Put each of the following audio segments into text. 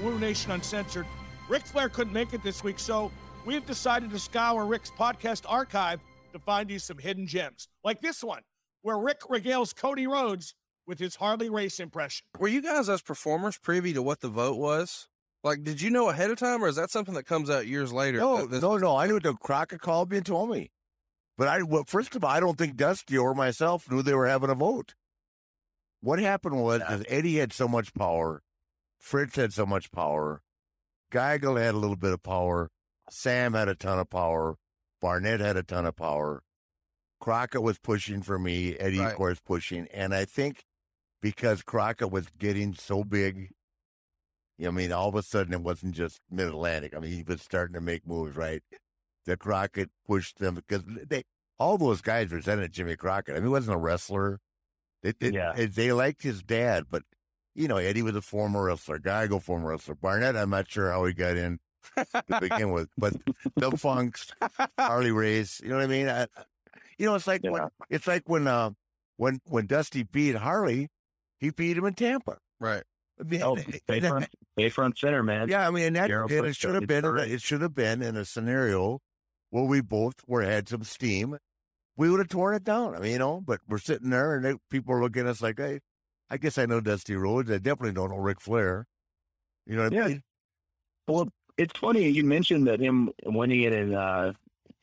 Madden on Woo Nation Uncensored. Ric Flair couldn't make it this week, so we've decided to scour Ric's podcast archive to find you some hidden gems, like this one, where Ric regales Cody Rhodes with his Harley Race impression. Were you guys as performers privy to what the vote was? Like, did you know ahead of time, or is that something that comes out years later? No, this- no, no. I knew the Crockett called me and told me. But I, well, first of all, I don't think Dusty or myself knew they were having a vote. What happened was Eddie had so much power, Fritz had so much power, Geigel had a little bit of power, Sam had a ton of power, Barnett had a ton of power, Crockett was pushing for me, Eddie, Right. of course, pushing, and I think because Crockett was getting so big. I mean, all of a sudden it wasn't just Mid Atlantic. I mean, he was starting to make moves, right? That Crockett pushed them because they all those guys resented Jimmy Crockett. I mean, he wasn't a wrestler. They, they, Yeah. they, they liked his dad, but you know, Eddie was a former wrestler. Geigel, former wrestler. Barnett, I'm not sure how he got in to begin with, but the Funks, Harley Race, you know what I mean? I, you know, it's like when it's like when uh when when Dusty beat Harley, he beat him in Tampa. right. I mean, Oh, Bayfront, Bayfront Center, man. yeah, I mean, and that and it should have been it should have been in a scenario where we both were had some steam. We would have torn it down. I mean, you know, but we're sitting there and they, people are looking at us like, hey, I guess I know Dusty Rhodes. I definitely don't know Ric Flair. You know what Yeah. I mean? Well, it's funny you mentioned that him winning it in uh,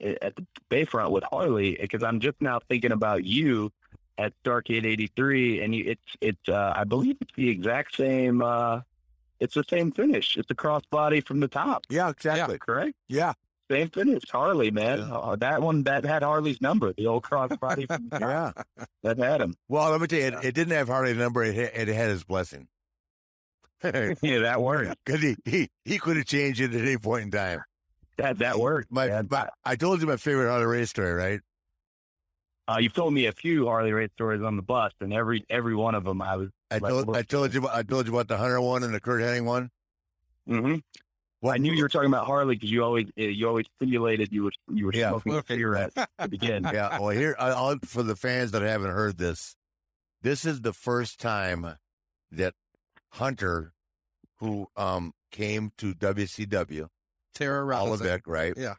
at the Bayfront with Harley because I'm just now thinking about you at Starcade '83, and you, it's it's uh, I believe it's the exact same. Uh, it's the same finish. It's a crossbody from the top. Yeah, exactly. Correct. Yeah, Same finish. Harley, man. Uh, that one that had Harley's number. The old crossbody from the top. yeah. that had him. Well, let me tell you, it, it didn't have Harley's number. It had, it had his blessing. Yeah, that worked. he he, he could have changed it at any point in time. That that worked. My, man. my I told you my favorite Harley Race story, right? Uh, you've told me a few Harley Race stories on the bus, and every every one of them I was. I told I told you about- I told you about the Hunter one and the Curt Hennig one. Hmm I knew you were talking about Harley because you always uh, you always simulated you were you were Yeah. smoking Okay. cigarettes to begin. yeah. Well, here, I- I'll, for the fans that haven't heard this, this is the first time that Hunter, who um came to WCW, Tara Rollins. Olivet, right? Yeah.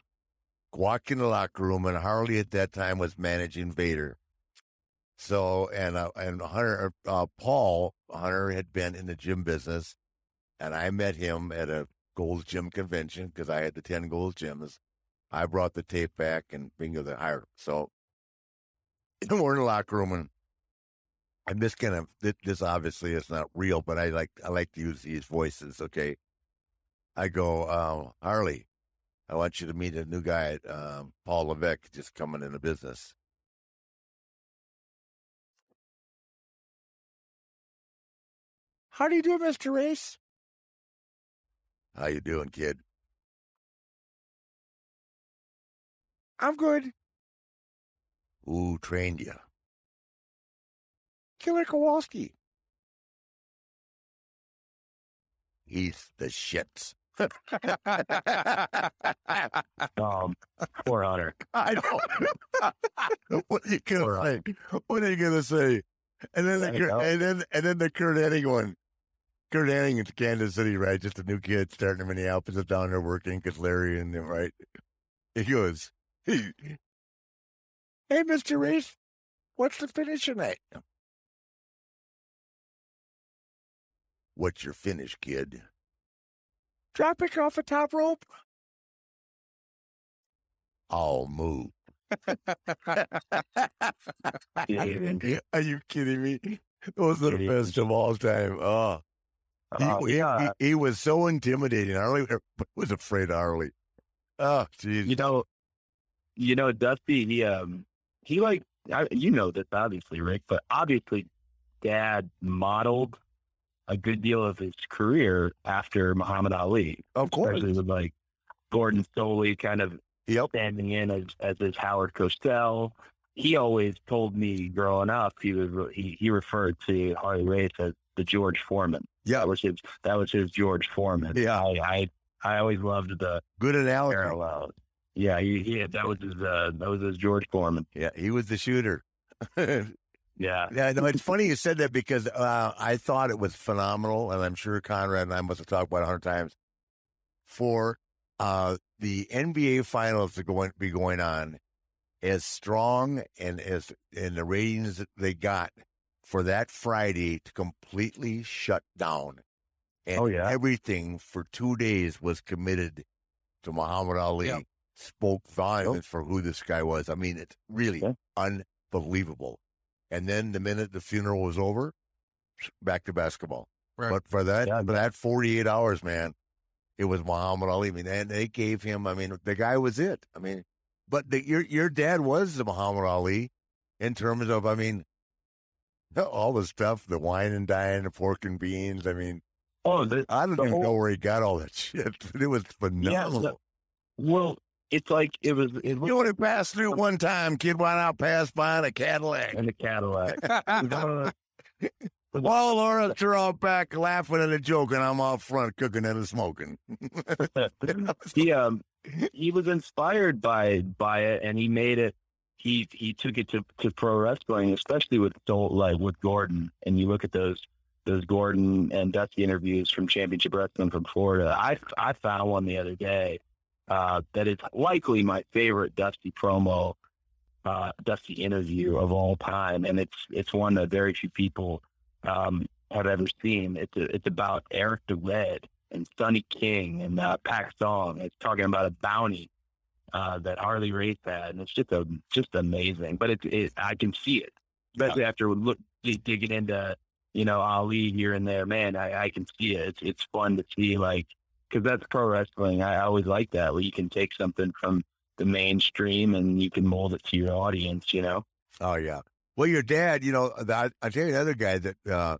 Walked in the locker room, and Harley at that time was managing Vader. So, and uh, and Hunter, uh, Paul Hunter had been in the gym business, and I met him at a Gold's Gym convention because I had the ten Gold's Gyms. I brought the tape back, and bingo, they hired. him. So, we're in the locker room, and I'm just gonna. This, this obviously is not real, but I like I like to use these voices. Okay, I go, uh, Harley. I want you to meet a new guy, um, Paul Levesque, just coming into business. How do you do, Mister Race? How you doing, kid? I'm good. Who trained you? Killer Kowalski. He's the shits. Um, poor Hunter. I know. what are you gonna say? What are you gonna say? And then the I Kurt- and then and then the Curt Hennig one. Curt Hennig into Kansas City, right? Just a new kid starting in Minneapolis, is down there working because Larry and them, right? He goes, "Hey, hey, Mister Race, what's the finish tonight?" What's your finish, kid? Dropping off the top rope. I'll move. Are you kidding me? Those are the best of all time. Oh, Uh, he- yeah. he, he was so intimidating. Harley was afraid of Harley. Oh, geez. You know, you know, Dusty. He um, he like I, you know this obviously, Ric, but obviously, Dad modeled a good deal of his career after Muhammad Ali, Of course. especially with like Gordon Solie kind of Yep. standing in as as his Howard Cosell. He always told me growing up he was he he referred to Harley Race as the George Foreman. Yeah. That was his that was his George Foreman. Yeah. I I, I always loved the Good analogy. parallel. Yeah, he, he that was his uh, that was his George Foreman. Yeah, he was the shooter. yeah, Yeah, no, it's funny you said that because uh, I thought it was phenomenal, and I'm sure Conrad and I must have talked about a hundred times. For uh, the NBA finals to go be going on, as strong and as and the ratings that they got for that Friday to completely shut down, and Oh, yeah. everything for two days was committed to Muhammad Ali. Yep. Spoke volumes for who this guy was. I mean, it's really Yeah. unbelievable. And then the minute the funeral was over, back to basketball. Right. But for that, Yeah. for that 48 hours, man, it was Muhammad Ali. I mean, and they gave him, I mean, the guy was it. I mean, but the, your, your dad was the Muhammad Ali in terms of, I mean, all the stuff, the wine and dine, the pork and beans. I mean, Oh, the, I don't even whole- know where he got all that shit, but it was phenomenal. well, it's like it was it was you only passed through one time, kid. Why not pass by in a Cadillac? in the Cadillac. While Laura, they're all back laughing at a joke, and I'm out front cooking and smoking. he um he was inspired by by it and he made it he he took it to, to pro wrestling especially with like with Gordon. And you look at those those Gordon and Dusty interviews from Championship Wrestling from Florida. I I found one the other day uh that is likely my favorite Dusty promo uh Dusty interview of all time. And it's it's one that very few people um have ever seen. It's a, it's about Eric DeWed and Sonny King and uh, Pak Song. It's talking about a bounty uh, that Harley Race had, and it's just a just amazing. But it, it I can see it, especially after look digging into you know Ali here and there. Man, I, I can see it. It's it's fun to see like because that's pro wrestling. I always like that where you can take something from the mainstream and you can mold it to your audience. You know. Oh yeah. Well, your dad, you know, I, I tell you another guy that uh,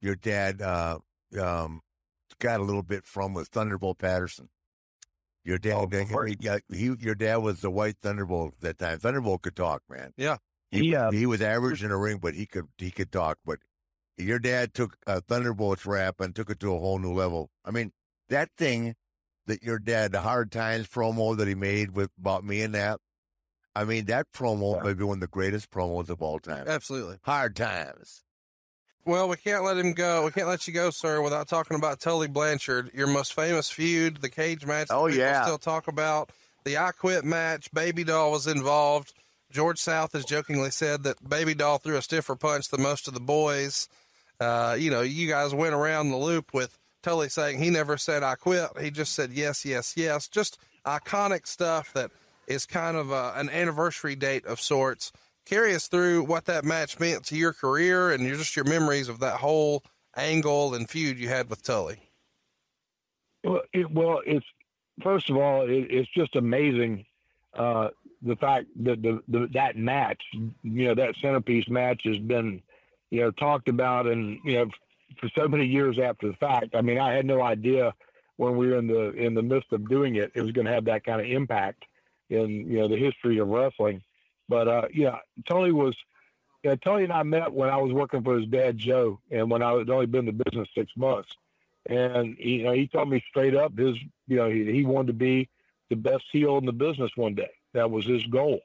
your dad uh, um, got a little bit from was Thunderbolt Patterson. Your dad, Oh, of he, course. got- he, your dad was the White Thunderbolt at that time. Thunderbolt could talk, man. Yeah. he, He, uh, he was average in the ring, but he could he could talk. But your dad took uh, Thunderbolt's rap and took it to a whole new level. I mean, that thing that your dad, the Hard Times promo that he made with about me and that. I mean, that promo Yeah. may be one of the greatest promos of all time. Absolutely. Hard times. Well, we can't let him go. We can't let you go, sir, without talking about Tully Blanchard, your most famous feud, the cage match. that Oh, people yeah. Still talk about the I Quit match. Baby Doll was involved. George South has jokingly said that Baby Doll threw a stiffer punch than most of the boys. Uh, you know, you guys went around the loop with Tully saying he never said I quit. He just said yes, yes, yes. Just iconic stuff that is kind of a, an anniversary date of sorts. Carry us through what that match meant to your career and your, just your memories of that whole angle and feud you had with Tully. Well, it, well, it's first of all, it, it's just amazing uh, the fact that the, the that match, you know, that centerpiece match has been, you know, talked about and you know for so many years after the fact. I mean, I had no idea when we were in the in the midst of doing it, it was going to have that kind of impact in you know the history of wrestling. But uh, yeah, Tony was. Yeah, Tony and I met when I was working for his dad Joe, and when I had only been in the business six months and he, you know, he told me straight up his you know he, he wanted to be the best heel in the business one day that was his goal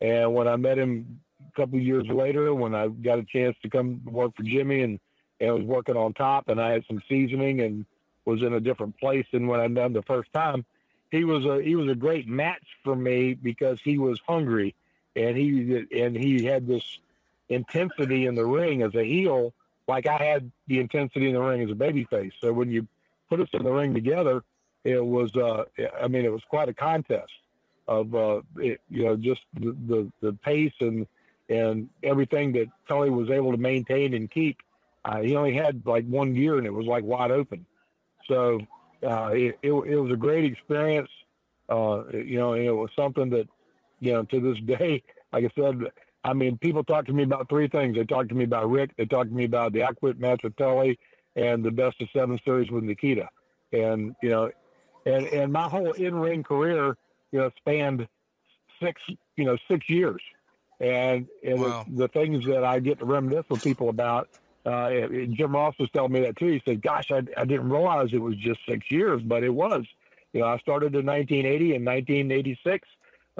and when i met him a couple of years later when i got a chance to come work for jimmy and and was working on top and i had some seasoning and was in a different place than when i met him the first time he was a he was a great match for me because he was hungry and he and he had this intensity in the ring as a heel like I had the intensity in the ring as a babyface. So when you put us in the ring together, it was, uh, I mean, it was quite a contest of, uh, it, you know, just the, the, the pace and, and everything that Tully was able to maintain and keep Uh, he only had like one year, and it was like wide open. So uh, it, it, it was a great experience. Uh, you know, it was something that you know to this day, like I said, I mean, people talk to me about three things. They talk to me about Rick. They talk to me about the I Quit match with Tully and the best of seven series with Nikita. And, you know, and, and my whole in ring career, you know, spanned six, you know, six years. And, and wow. the, the, things that I get to reminisce with people about, uh, Jim Ross was telling me that too. He said, gosh, I, I didn't realize it was just six years, but it was. You know, I started in 1980 and 1986,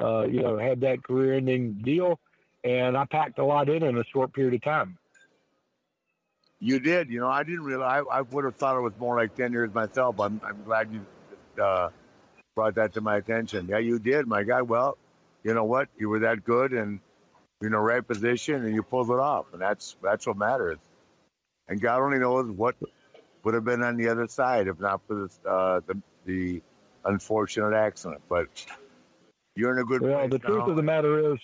uh, you know, had that career ending deal and I packed a lot in in a short period of time. You did, you know. I didn't realize. I, I would have thought it was more like ten years myself. I'm, I'm glad you uh, brought that to my attention. Yeah, you did, my guy. Well, you know what? You were that good, and you're in the right position, and you pulled it off, and that's that's what matters. And God only knows what would have been on the other side if not for this, uh, the the unfortunate accident. But you're in a good. Well, the truth of the matter is,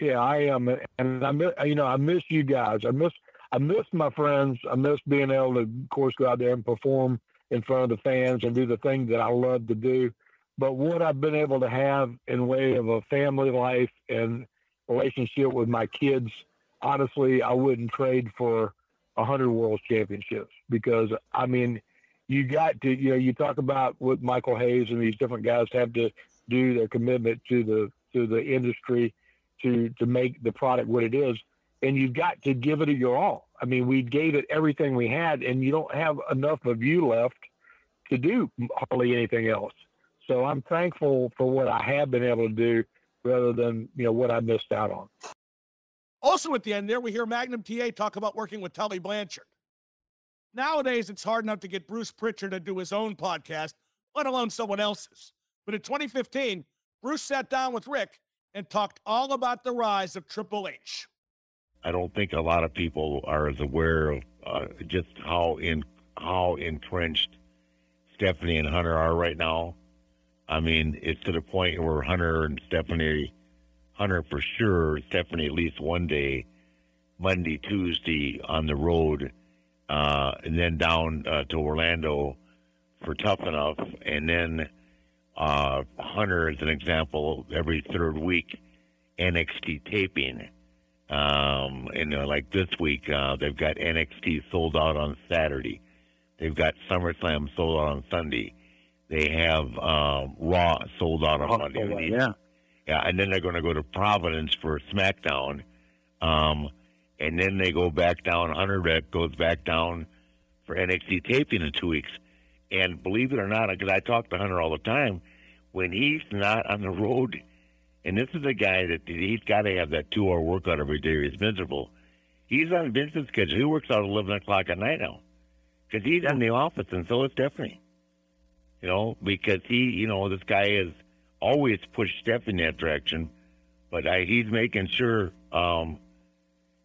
yeah, I am, and I miss, you know, I miss you guys. I miss, I miss my friends. I miss being able to, of course, go out there and perform in front of the fans and do the things that I love to do. But what I've been able to have in way of a family life and relationship with my kids, honestly, I wouldn't trade for a hundred world championships because I mean, you got to, you know, you talk about what Michael Hayes and these different guys have to do their commitment to the to the industry to to make the product what it is. And you've got to give it your all. I mean we gave it everything we had and you don't have enough of you left to do hardly anything else. So i'm thankful for what i have been able to do rather than you know what i missed out on. Also at the end there we hear magnum ta talk about working with tully blanchard. Nowadays it's hard enough to get bruce Prichard to do his own podcast let alone someone else's but in 2015 bruce sat down with Ric and talked all about the rise of Triple H. I don't think a lot of people are as aware of uh, just how in how entrenched Stephanie and Hunter are right now. I mean, it's to the point where Hunter and Stephanie, Hunter for sure, Stephanie at least one day, Monday, Tuesday on the road, uh, and then down uh, to Orlando for Tough Enough, and then uh, Hunter, as an example, every third week, NXT taping. Um, and uh, like this week, uh, they've got NXT sold out on Saturday. They've got SummerSlam sold out on Sunday. They have um, Raw sold out on Monday. yeah. Yeah, and then they're going to go to Providence for SmackDown. Um, and then they go back down. Hunter goes back down for NXT taping in two weeks. And believe it or not, because I talk to Hunter all the time, when he's not on the road, and this is a guy that he's got to have that two-hour workout every day. He's miserable. He's on Vincent's schedule. He works out at eleven o'clock at night now, because he's in the office, and so is Stephanie. You know, because he, you know, this guy has always pushed Steph in that direction, but I, he's making sure, um,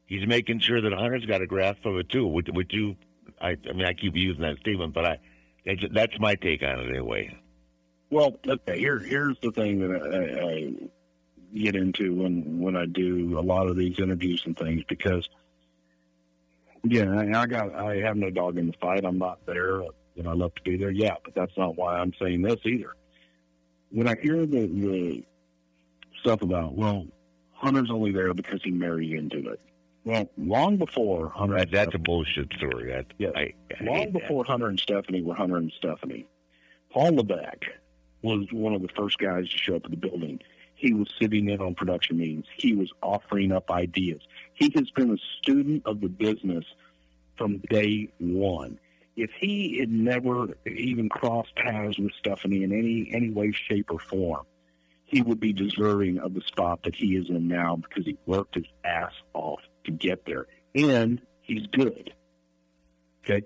he's making sure that Hunter's got a grasp of it too. Would, would you? I, I mean, I keep using that statement, but I, that's my take on it anyway. Well, okay. Here, here's the thing that I, I get into when when I do a lot of these interviews and things because, yeah, I got I have no dog in the fight. I'm not there. You know, I love to be there. Yeah, but that's not why I'm saying this either. When I hear the the stuff about well, Hunter's only there because he married into it. Well, long before Hunter, that, that's a bullshit story. That, yeah, I, I long before that. Hunter and Stephanie were Hunter and Stephanie, Paul Levesque was one of the first guys to show up at the building. He was sitting in on production meetings. He was offering up ideas. He has been a student of the business from day one. If he had never even crossed paths with Stephanie in any any way, shape, or form, he would be deserving of the spot that he is in now because he worked his ass off to get there, and he's good. Okay,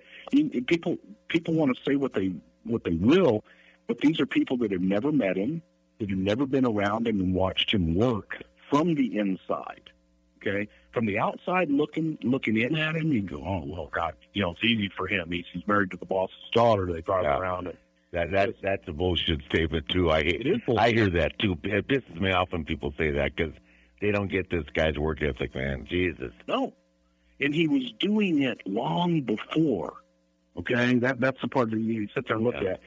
people people want to say what they what they will, but these are people that have never met him, that have never been around him and watched him work from the inside. Okay, from the outside looking looking in at him, you go, oh well, God, you know, it's easy for him. He's, he's married to the boss's daughter. They drive yeah. around and. That that that's a bullshit statement too. I I hear that too. It pisses me off when people say that because they don't get this guy's work ethic, man. Jesus. No, and he was doing it long before. Okay, that that's the part that you sit there and look Yeah. at.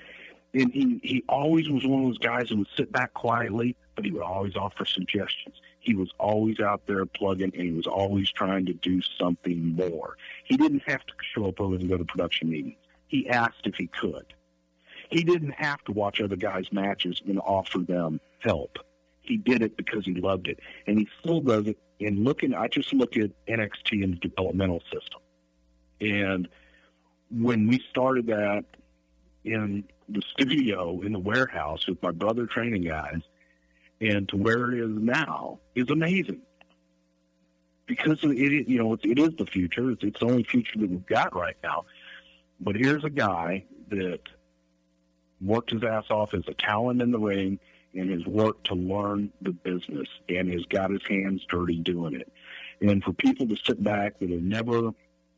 And he he always was one of those guys who would sit back quietly, but he would always offer suggestions. He was always out there plugging, and he was always trying to do something more. He didn't have to show up early and go to production meetings. He asked if he could. He didn't have to watch other guys' matches and offer them help. He did it because he loved it, and he still does it. And looking, I just look at NXT and the developmental system, and when we started that in the studio in the warehouse with my brother training guys, and to where it is now is amazing. Because it, you know, it is the future. It's, it's the only future that we've got right now. But here's a guy that worked his ass off as a talent in the ring and has worked to learn the business and has got his hands dirty doing it. And for people to sit back that have never,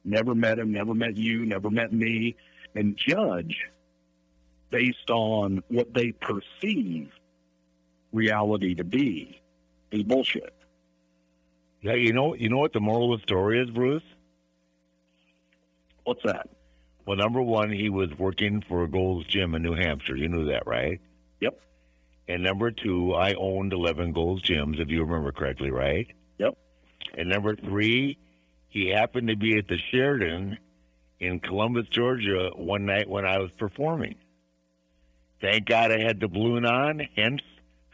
never met him, never met you, never met me, and judge based on what they perceive reality to be is bullshit. Yeah, you know, you know what the moral of the story is, Bruce. What's that? Well, number one, he was working for a Gold's Gym in New Hampshire. You knew that, right? Yep. And number two, I owned 11 Gold's Gyms, if you remember correctly, right? Yep. And number three, he happened to be at the Sheraton in Columbus, Georgia, one night when I was performing. Thank God I had the balloon on, hence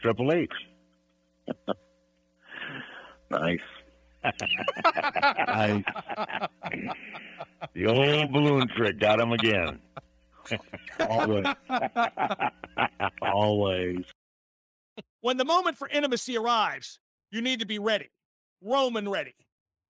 Triple H. Nice. I, the old balloon trick got him again. Always. Always. When the moment for intimacy arrives, you need to be ready. Roman ready.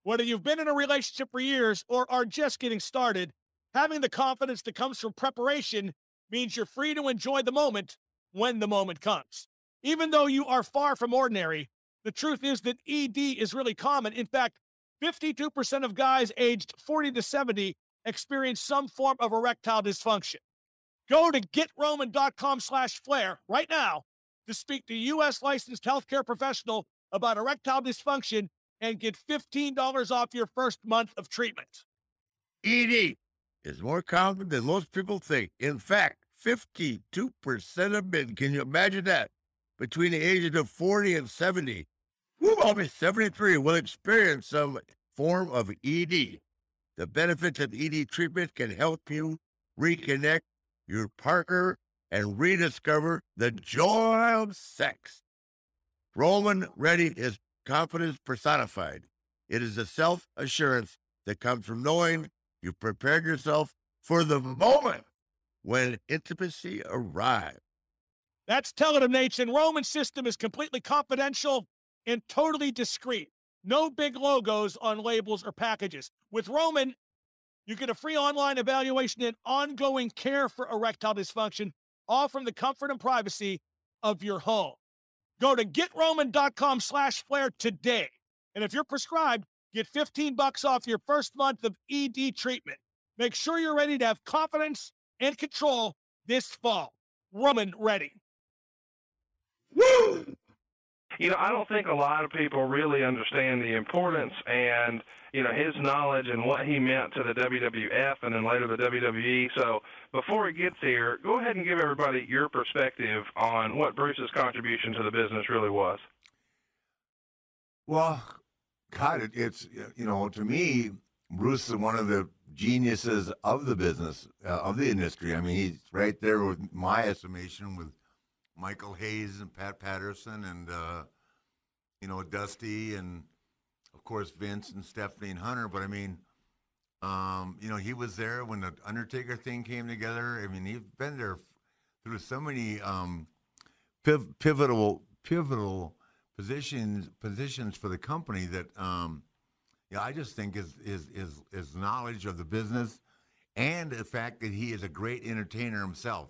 Whether you've been in a relationship for years or are just getting started, having the confidence that comes from preparation means you're free to enjoy the moment when the moment comes. Even though you are far from ordinary, the truth is that ED is really common. In fact, 52% of guys aged 40 to 70 experience some form of erectile dysfunction. Go to getroman.com slash flare right now to speak to U.S. licensed healthcare professional about erectile dysfunction and get $15 off your first month of treatment. ED is more common than most people think. In fact, 52% of men, can you imagine that? Between the ages of 40 and 70, woo, almost 73 will experience some form of ED. The benefits of ED treatment can help you reconnect your partner and rediscover the joy of sex. Roman Ready is confidence personified. It is a self assurance that comes from knowing you prepared yourself for the moment when intimacy arrives. That's Telatum Nation. Roman system is completely confidential and totally discreet. No big logos on labels or packages. With Roman, you get a free online evaluation and ongoing care for erectile dysfunction, all from the comfort and privacy of your home. Go to getroman.com slash flare today. And if you're prescribed, get 15 bucks off your first month of ED treatment. Make sure you're ready to have confidence and control this fall. Roman ready. You know, I don't think a lot of people really understand the importance and, you know, his knowledge and what he meant to the WWF and then later the WWE. So before he gets here, go ahead and give everybody your perspective on what Bruce's contribution to the business really was. Well, God, it, it's, you know, to me, Bruce is one of the geniuses of the business, uh, of the industry. I mean, he's right there with my estimation with Michael Hayes and Pat Patterson and, uh, you know, Dusty and, of course, Vince and Stephanie and Hunter. But I mean, um, you know, he was there when the Undertaker thing came together. I mean, he's been there through so many um, piv- pivotal, pivotal positions positions for the company that um, yeah, I just think his his his his knowledge of the business and the fact that he is a great entertainer himself.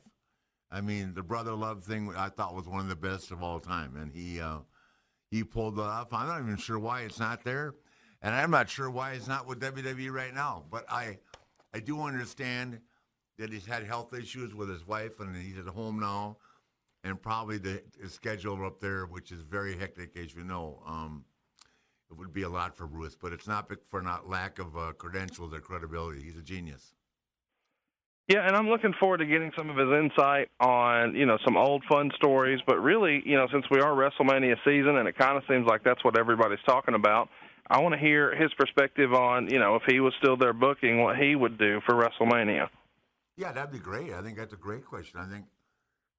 I mean, the brother love thing I thought was one of the best of all time, and he uh, he pulled it off. I'm not even sure why it's not there, and I'm not sure why it's not with WWE right now. But I I do understand that he's had health issues with his wife, and he's at home now, and probably the his schedule up there, which is very hectic, as you know. Um, it would be a lot for Bruce. But it's not for not lack of uh, credentials or credibility. He's a genius. Yeah, and I'm looking forward to getting some of his insight on, you know, some old fun stories. But really, you know, since we are WrestleMania season and it kind of seems like that's what everybody's talking about, I want to hear his perspective on, you know, if he was still there booking, what he would do for WrestleMania. Yeah, that'd be great. I think that's a great question. I think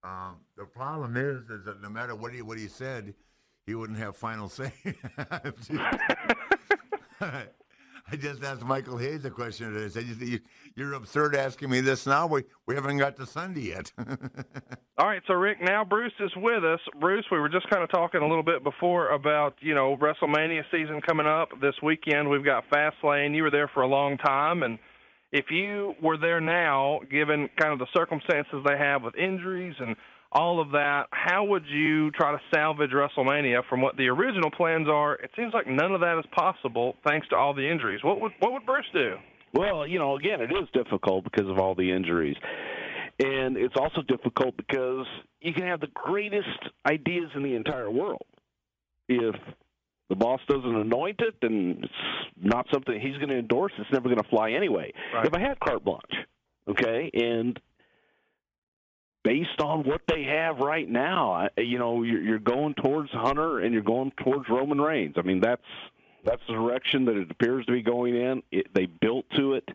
um, the problem is, is that no matter what he what he said, he wouldn't have final say. I just asked Michael Hayes a question. I said, you, "You're absurd asking me this now. We we haven't got to Sunday yet." All right, so Ric, now Bruce is with us. Bruce, we were just kind of talking a little bit before about you know WrestleMania season coming up this weekend. We've got Fastlane. You were there for a long time, and if you were there now, given kind of the circumstances they have with injuries and all of that, how would you try to salvage WrestleMania from what the original plans are? It seems like none of that is possible thanks to all the injuries. What would what would Bruce do? Well, you know, again, it is difficult because of all the injuries. And it's also difficult because you can have the greatest ideas in the entire world. If the boss doesn't anoint it, then it's not something he's going to endorse. It's never going to fly anyway. Right. If I had carte blanche, okay, and based on what they have right now, you know, you're, you're going towards Hunter and you're going towards Roman Reigns. I mean, that's that's the direction that it appears to be going in. It, they built to it,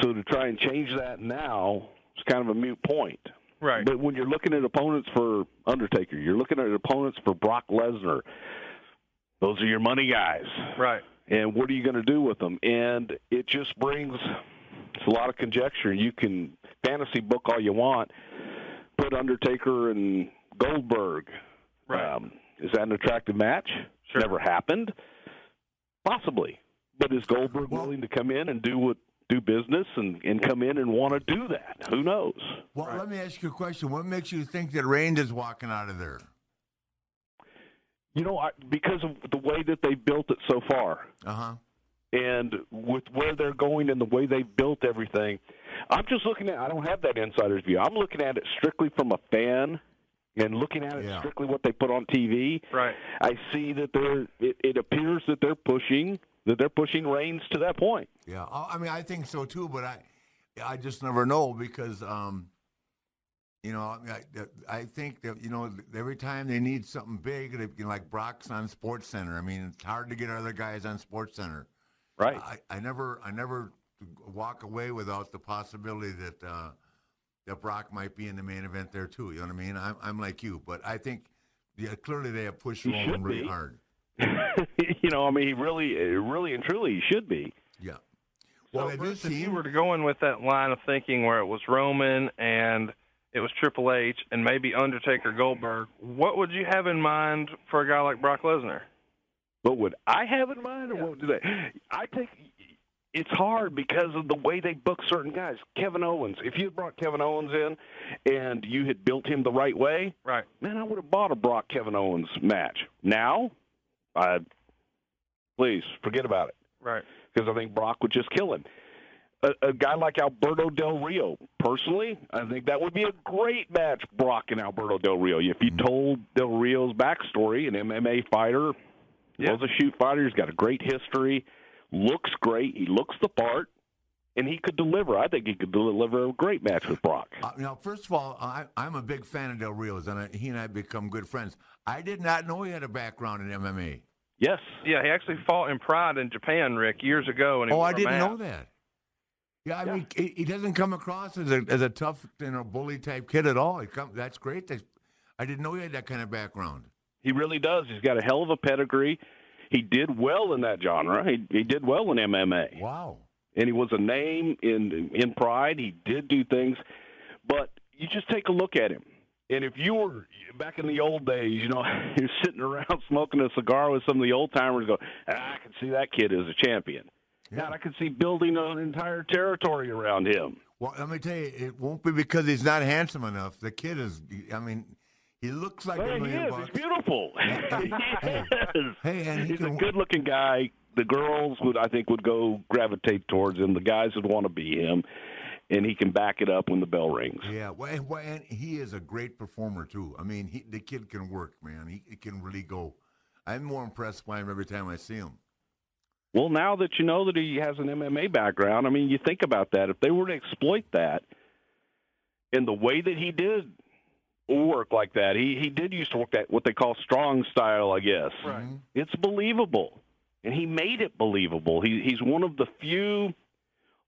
so to try and change that now is kind of a mute point. Right. But when you're looking at opponents for Undertaker, you're looking at opponents for Brock Lesnar. Those are your money guys. Right. And what are you going to do with them? And it just brings it's a lot of conjecture. You can fantasy book all you want, put Undertaker and Goldberg. Right. Um, is that an attractive match? Sure. Never happened. Possibly, but is Goldberg Well- willing to come in and do what do business and and come in and want to do that? Who knows? well, let me ask you a question. What makes you think that Reigns is walking out of there? You know, I, because of the way that they built it so far, Uh huh. And with where they're going and the way they built everything, I'm just looking at. I don't have that insider's view. I'm looking at it strictly from a fan, and looking at it Yeah. strictly what they put on TV. Right. I see that they're. It, it appears that they're pushing that they're pushing Reigns to that point. Yeah, I mean, I think so too, but I, I just never know because, um, you know, I, I I think that you know every time they need something big, they, you know, like Brock's on Sports Center. I mean, it's hard to get other guys on Sports Center. Right. I, I never I never walk away without the possibility that uh, that Brock might be in the main event there too. You know what I mean? I'm I'm like you, but I think yeah, clearly they have pushed He Roman really be. hard. you know, I mean, he really, really and truly, he should be. Yeah. Well, Well, it Bruce, does if you were to go in with that line of thinking where it was Roman and it was Triple H and maybe Undertaker Goldberg, what would you have in mind for a guy like Brock Lesnar? What would I have in mind, or what do they? I think it's hard because of the way they book certain guys. Kevin Owens. If you had brought Kevin Owens in and you had built him the right way, Right. man, I would have bought a Brock Kevin Owens match. Now, I please forget about it Right. because I think Brock would just kill him. A, a guy like Alberto Del Rio, personally, I think that would be a great match, Brock and Alberto Del Rio. If you mm-hmm. told Del Rio's backstory, an MMA fighter, Yeah. was a shoot fighter, he's got a great history, looks great, he looks the part, and he could deliver. I think he could deliver a great match with Brock. Uh, now, first of all, I, I'm a big fan of Del Rio's, and I, he and I have become good friends. I did not know he had a background in MMA. Yes. Yeah, he actually fought in Pride in Japan, Ric, years ago. And Oh, I didn't know that. Yeah, I mean, he, he doesn't come across as a as a tough, you know, bully type kid at all. He come, that's great. That's, I didn't know he had that kind of background. He really does. He's got a hell of a pedigree. He did well in that genre. He, he did well in MMA. Wow. and he was a name in in Pride. He did do things, but you just take a look at him. And if you were back in the old days, you know, you're sitting around smoking a cigar with some of the old timers, go, "Ah, I can see that kid as a champion. Yeah. Now I can see building an entire territory around him. Well, let me tell you, it won't be because he's not handsome enough. The kid is. I mean, he looks like a Hey, he is. bucks. He's beautiful. he is. Hey, and he He's a good-looking guy. The girls would, I think, would go gravitate towards him. The guys would want to be him, and he can back it up when the bell rings. Yeah, well, and, well, and he is a great performer too. I mean, he, the kid can work, man. He, he can really go. I'm more impressed by him every time I see him. Well, now that you know that he has an MMA background, I mean, you think about that. If they were to exploit that in the way that he did work like that, he he did used to work that what they call strong style, I guess. Right. Mm-hmm. It's believable, and he made it believable. He he's one of the few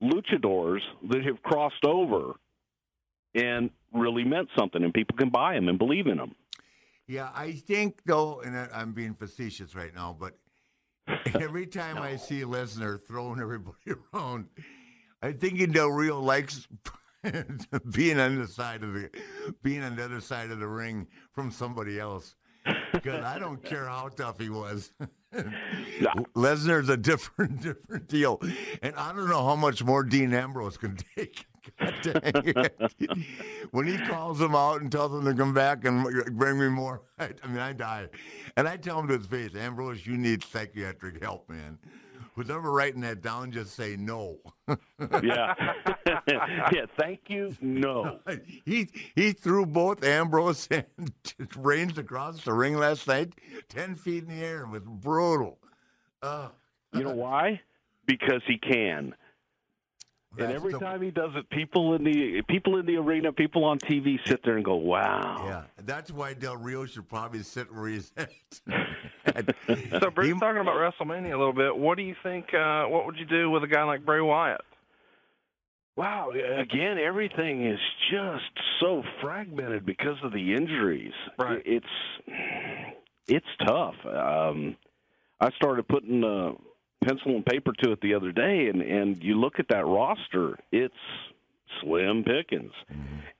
luchadors that have crossed over and really meant something, and people can buy him and believe in him. Yeah, I think though, and I- I'm being facetious right now, but every time I see Lesnar throwing everybody around, I'm thinking Del Rio likes being on the side of the being on the other side of the ring from somebody else. Because I don't care how tough he was. Lesnar's a different different deal, and I don't know how much more Dean Ambrose can take. God dang it. when he calls him out and tells him to come back and bring me more, I, I mean, I die. And I tell him to his face, Ambrose, you need psychiatric help, man. Whoever writing that down, just say no. Yeah, yeah. Thank you. No. he he threw both Ambrose and Reigns across the ring last night, ten feet in the air. It was brutal. Uh, You know why? Because he can. And every the- time he does it, people in the people in the arena, people on TV sit there and go, "Wow." yeah, that's why Del Rio should probably sit where he's at. So, Bruce, He- talking about WrestleMania a little bit, what do you think? Uh, what would you do with a guy like Bray Wyatt? Wow. Again, everything is just so fragmented because of the injuries. Right. It's it's tough. Um, I started putting uh, pencil and paper to it the other day, and and you look at that roster, it's slim pickings,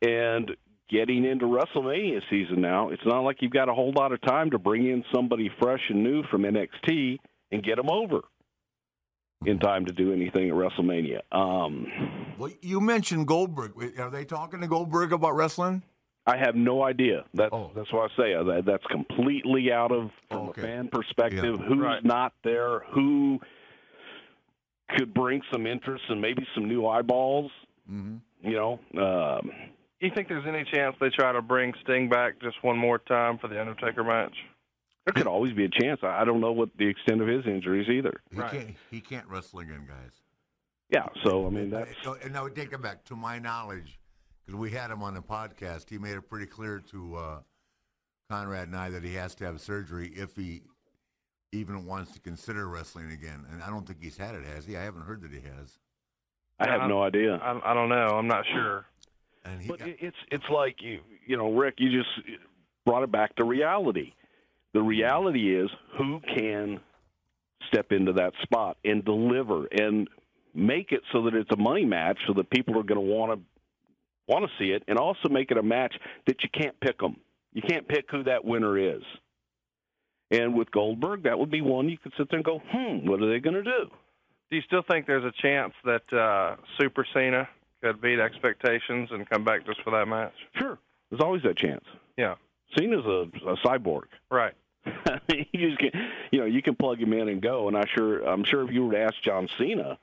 and. Getting into WrestleMania season now, it's not like you've got a whole lot of time to bring in somebody fresh and new from NXT and get them over in time to do anything at WrestleMania. Um, well, you mentioned Goldberg. Are they talking to Goldberg about wrestling? I have no idea. That's Oh. that's why I say uh, that, that's completely out of from Okay. a fan perspective. Yeah. Who's Right. not there? Who could bring some interest and maybe some new eyeballs? Mm-hmm. You know, um, You think there's any chance they try to bring Sting back just one more time for the Undertaker match? there could always be a chance. I I don't know what the extent of his injuries either. He Right. can't. He can't wrestle again, guys. Yeah, so I mean that's Uh, And now take it back to my knowledge, because we had him on the podcast. He made it pretty clear to uh, Conrad and I that he has to have surgery if he even wants to consider wrestling again. And I don't think he's had it, has he? I haven't heard that he has. I have no idea. I, I don't know. I'm not sure. And he, But it's it's like you you know, Ric, you just brought it back to reality. The reality is who can step into that spot and deliver and make it so that it's a money match, so that people are going to want to want to see it, and also make it a match that you can't pick them. You can't pick who that winner is. And with Goldberg, that would be one you could sit there and go, hmm, what are they going to do? Do you still think there's a chance that uh, Super Cena could beat expectations and come back just for that match? Sure, there's always that chance. Yeah. Cena's a, a cyborg. Right. you just can, you know, you can plug him in and go. And I sure, I'm sure if you were to ask John Cena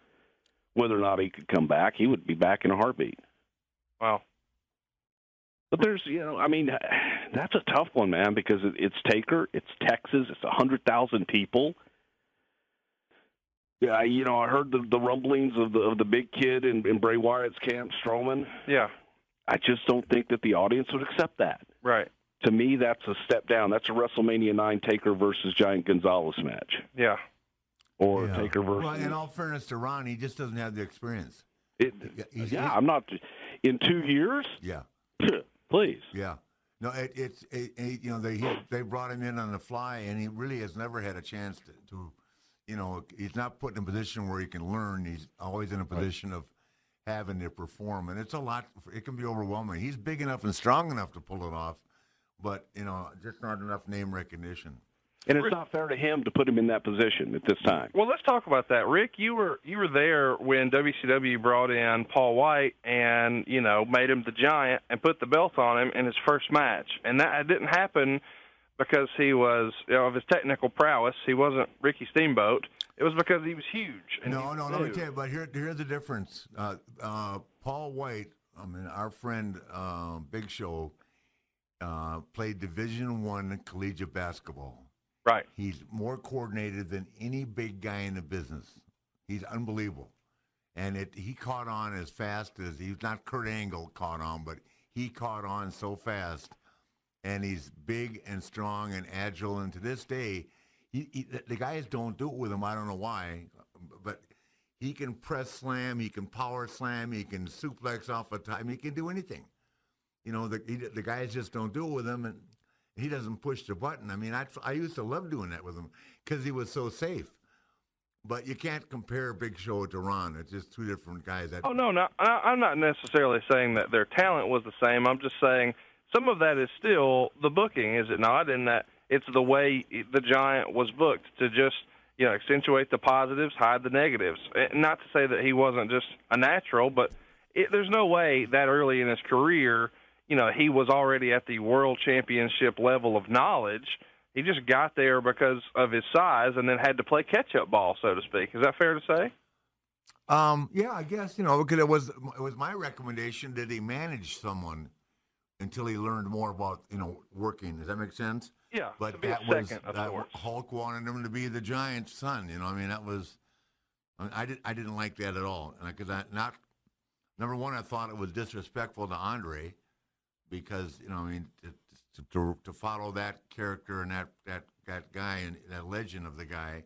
whether or not he could come back, he would be back in a heartbeat. Wow. But there's, you know, I mean, that's a tough one, man, because it's Taker, it's Texas, it's a hundred thousand people. Yeah, you know, I heard the, the rumblings of the of the big kid in, in Bray Wyatt's camp, Strowman. Yeah. I just don't think that the audience would accept that. Right. To me, that's a step down. That's a WrestleMania nine Taker versus Giant Gonzalez match, Yeah. or Yeah. Taker versus. well, in all fairness to Ron, he just doesn't have the experience. It, Yeah, he's- yeah, I'm not. In two years, Yeah. please. Yeah. No, it, it's it, it, you know they he, they brought him in on the fly, and he really has never had a chance to, to, you know, he's not put in a position where he can learn. He's always in a position of having to perform, and it's a lot. It can be overwhelming. He's big enough and strong enough to pull it off, but you know, just not enough name recognition. And it's not fair to him to put him in that position at this time. Well, let's talk about that, Ric. You were you were there when WCW brought in Paul White and you know made him the Giant and put the belt on him in his first match, and that didn't happen because he was you know of his technical prowess. He wasn't Ricky Steamboat. It was because he was huge. And No, he no, was let me tell you. But here, here's the difference. Uh, uh, Paul White, I mean, our friend uh, Big Show, uh, played Division One collegiate basketball. Right. He's more coordinated than any big guy in the business. He's unbelievable. And it he caught on as fast as he's not Kurt Angle caught on, but he caught on so fast. And he's big and strong and agile. And to this day, he, he, the guys don't do it with him. I don't know why, but he can press slam, he can power slam, he can suplex off a time, he can do anything. You know, the he, the guys just don't do it with him, and he doesn't push the button. I mean, I, I used to love doing that with him because he was so safe. But you can't compare Big Show to Ron. It's just two different guys. That, Oh no, no, I'm not necessarily saying that their talent was the same. I'm just saying some of that is still the booking, is it not? In that it's the way the Giant was booked to just you know accentuate the positives, hide the negatives. Eh, Not to say that he wasn't just a natural, but it, there's no way that early in his career, you know, he was already at the world championship level of knowledge. He just got there because of his size, and then had to play catch-up ball, so to speak. Is that fair to say? Um, yeah, I guess you know because it was it was my recommendation that he manage someone until he learned more about you know working. Does that make sense? Yeah, But that was second, that course. Hulk wanted him to be the Giants' son. You know, I mean that was I, mean, I did I didn't like that at all, and I, not number one, I thought it was disrespectful to Andre because you know I mean to, to, to, to follow that character and that that that guy and that legend of the guy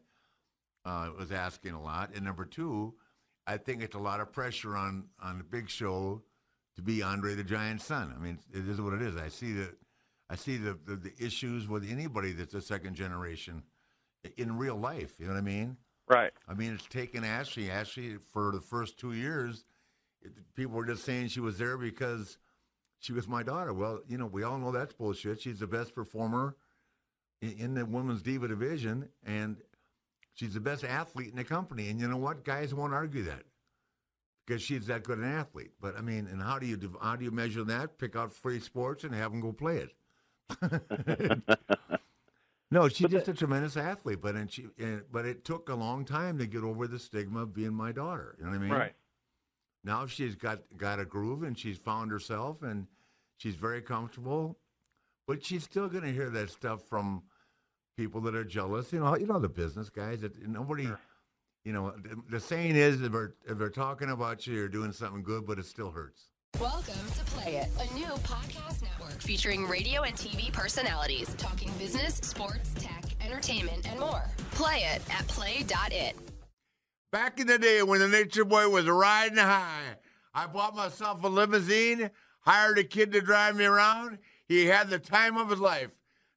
uh, was asking a lot, and number two, I think it's a lot of pressure on on the Big Show to be Andre the Giant's son. I mean, it is what it is. I see the I see the, the, the issues with anybody that's a second generation in real life. You know what I mean? Right. I mean, it's taken Ashley. Ashley for the first two years, it, people were just saying she was there because she was my daughter. Well, you know, we all know that's bullshit. She's the best performer in, in the women's diva division, and she's the best athlete in the company. And you know what? Guys won't argue that because she's that good an athlete. But I mean, and how do you how do you measure that? Pick out free sports and have them go play it. no, she's just a tremendous athlete, but and she, and, but it took a long time to get over the stigma of being my daughter. You know what I mean? Right. Now she's got got a groove and she's found herself and she's very comfortable, but she's still going to hear that stuff from people that are jealous. You know, you know the business guys. That nobody, you know, the, the saying is if they're if they're talking about you, you're doing something good, but it still hurts. Welcome to Play It, a new podcast network featuring radio and TV personalities talking business, sports, tech, entertainment, and more. Play it at play.it. Back in the day when the Nature Boy was riding high, I bought myself a limousine, hired a kid to drive me around. He had the time of his life.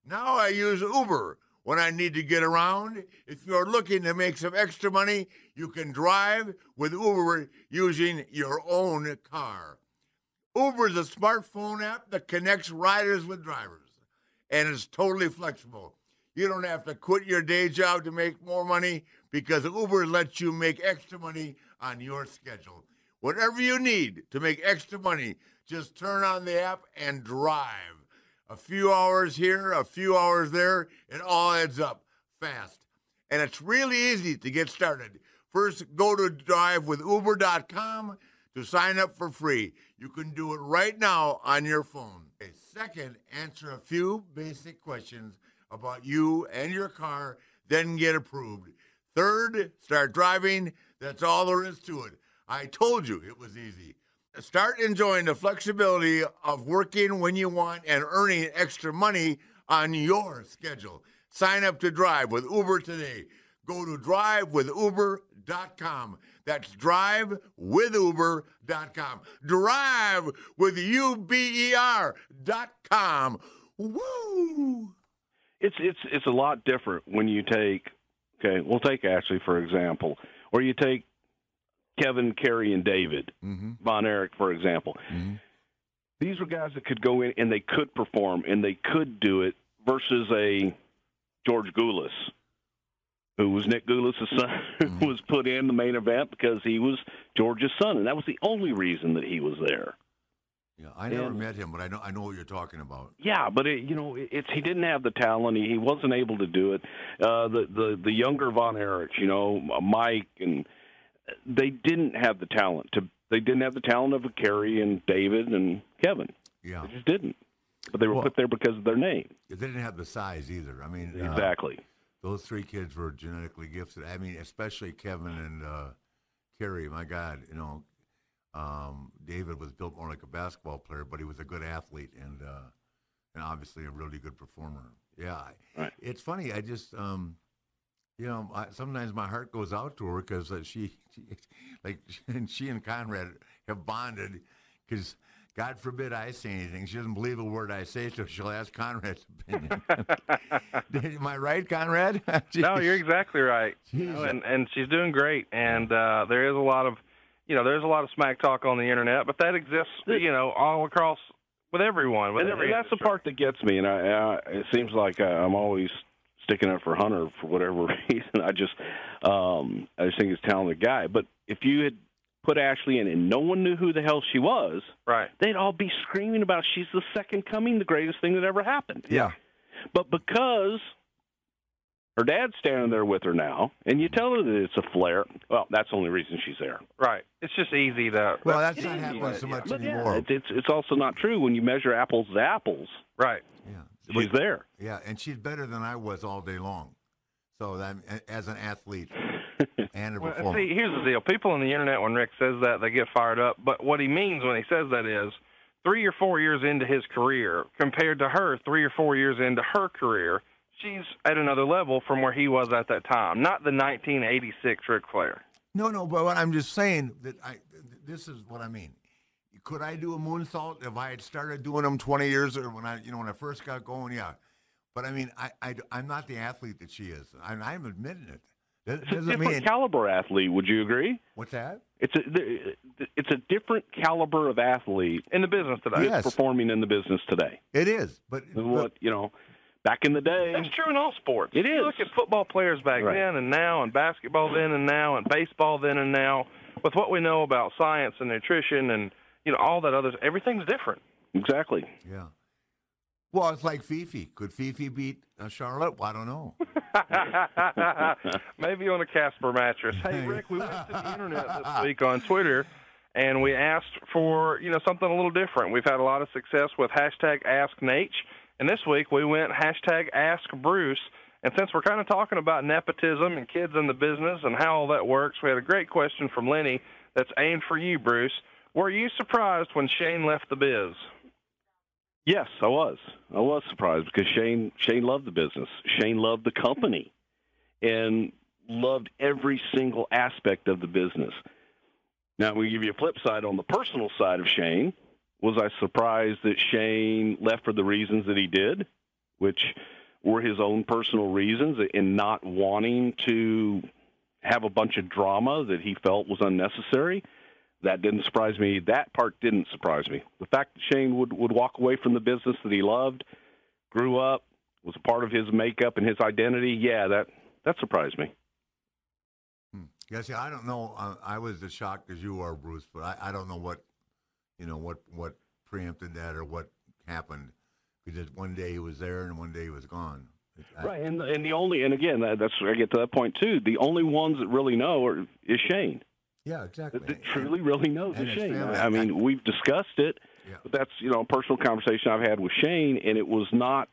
Now I use Uber when I need to get around. If you're looking to make some extra money, you can drive with Uber using your own car. Uber is a smartphone app that connects riders with drivers and it's totally flexible. You don't have to quit your day job to make more money because Uber lets you make extra money on your schedule. Whatever you need to make extra money, just turn on the app and drive. A few hours here, a few hours there, it all adds up fast. And it's really easy to get started. First, go to drivewithuber.com to sign up for free. You can do it right now on your phone. Okay, Second, answer a few basic questions about you and your car, then get approved. Third, start driving. That's all there is to it. I told you it was easy. Start enjoying the flexibility of working when you want and earning extra money on your schedule. Sign up to drive with Uber today. Go to drivewithuber.com. That's drivewithuber.com. Drive with U-B-E-R.com. Woo! it's it's it's a lot different when you take okay we'll take ashley for example. Or you take kevin kerry and david. Mm-hmm. Von erich for example. Mm-hmm. These were guys that could go in and they could perform and they could do it versus a george gulas who was nick gulas' son who mm-hmm. was put in the main event because he was george's son. And that was the only reason that he was there Yeah, I never And- met him, but I know I know what you're talking about. Yeah, but it, you know, it- it's he didn't have the talent. He, he wasn't able to do it. Uh, the the the younger Von Erich, you know, Mike, and they didn't have the talent to. They didn't have the talent of a Kerry and David and Kevin. Yeah. They just didn't. but they were Well- put there because of their name. They didn't have the size either. I mean, uh, Exactly. those three kids were genetically gifted. I mean, especially Kevin and uh, Kerry. My God, you know, um, David was built more like a basketball player, but he was a good athlete and uh, and obviously a really good performer. Yeah, Right. it's funny. I just, um, you know, I, sometimes my heart goes out to her because uh, she, she, like, and she and Conrad have bonded because. God forbid I say anything. She doesn't believe a word I say, so she'll ask Conrad's opinion. Am I right, Conrad? no, you're exactly right. Know, and and she's doing great. And uh, there is a lot of, you know, there's a lot of smack talk on the internet, but that exists, you know, all across with everyone. With And, every and that's the part that gets me. And I, I it seems like uh, I'm always sticking up for Hunter for whatever reason. I just, um, I just think he's a talented guy. But if you had put Ashley in and no one knew who the hell she was, right? They'd all be screaming about she's the second coming, the greatest thing that ever happened. Yeah. But because her dad's standing there with her now, and you tell her that it's a Flair, well, that's the only reason she's there. Right. It's just easy to. Well, that's not happening so much yeah, anymore. it's, it's it's also not true when you measure apples to apples. Right. Yeah. She's there. Yeah, and she's better than I was all day long. So that as an athlete and a Well, performer. see, here's the deal. People on the internet, when Ric says that, they get fired up. But what he means when he says that is three or four years into his career, compared to her three or four years into her career, she's at another level from where he was at that time. Not the 1986 Ric Flair. No, no, but what I'm just saying that I this is what I mean. Could I do a moonsault if I had started doing them 20 years or when I you know when I first got going? Yeah, but I mean I, I am not the athlete that she is. I'm, I'm admitting it. That It's a different mean caliber athlete. Would you agree? what's that? It's a it's a different caliber of athlete in the business today. Yes. performing in the business today. It is, but, Than what you know, back in the day. That's true in all sports. It is. You look at football players back Right. then and now, and basketball then and now, and baseball then and now. With what we know about science and nutrition and you know all that others, everything's different. Exactly. Yeah. Well, it's like Fifi. Could Fifi beat uh, Charlotte? Well, I don't know. Maybe on a Casper mattress. Hey, Ric, we went to the internet this week on Twitter, and we asked for you know something a little different. We've had a lot of success with hashtag Ask Nate, and this week we went hashtag Ask Bruce. And since we're kind of talking about nepotism and kids in the business and how all that works, we had a great question from Lenny that's aimed for you, Bruce. Were you surprised when Shane left the biz? Yes, I was. I was surprised because Shane Shane loved the business. Shane loved the company, and loved every single aspect of the business. Now, we give you a flip side on the personal side of Shane. Was I surprised that Shane left for the reasons that he did, which were his own personal reasons, and not wanting to have a bunch of drama that he felt was unnecessary? That didn't surprise me. That part didn't surprise me. The fact that Shane would, would walk away from the business that he loved, grew up, was a part of his makeup and his identity, yeah, that, that surprised me. Hmm. Yeah, see, I don't know. I was as shocked as you are, Bruce, but I, I don't know what, you know, what what preempted that or what happened. Because one day he was there and one day he was gone. I- Right, and and the only and again that, that's where I get to that point too. The only ones that really know are, is Shane. Yeah, exactly. That, that truly really knows is Shane. family. I mean, we've discussed it, Yeah. but that's you know a personal conversation I've had with Shane, and it was not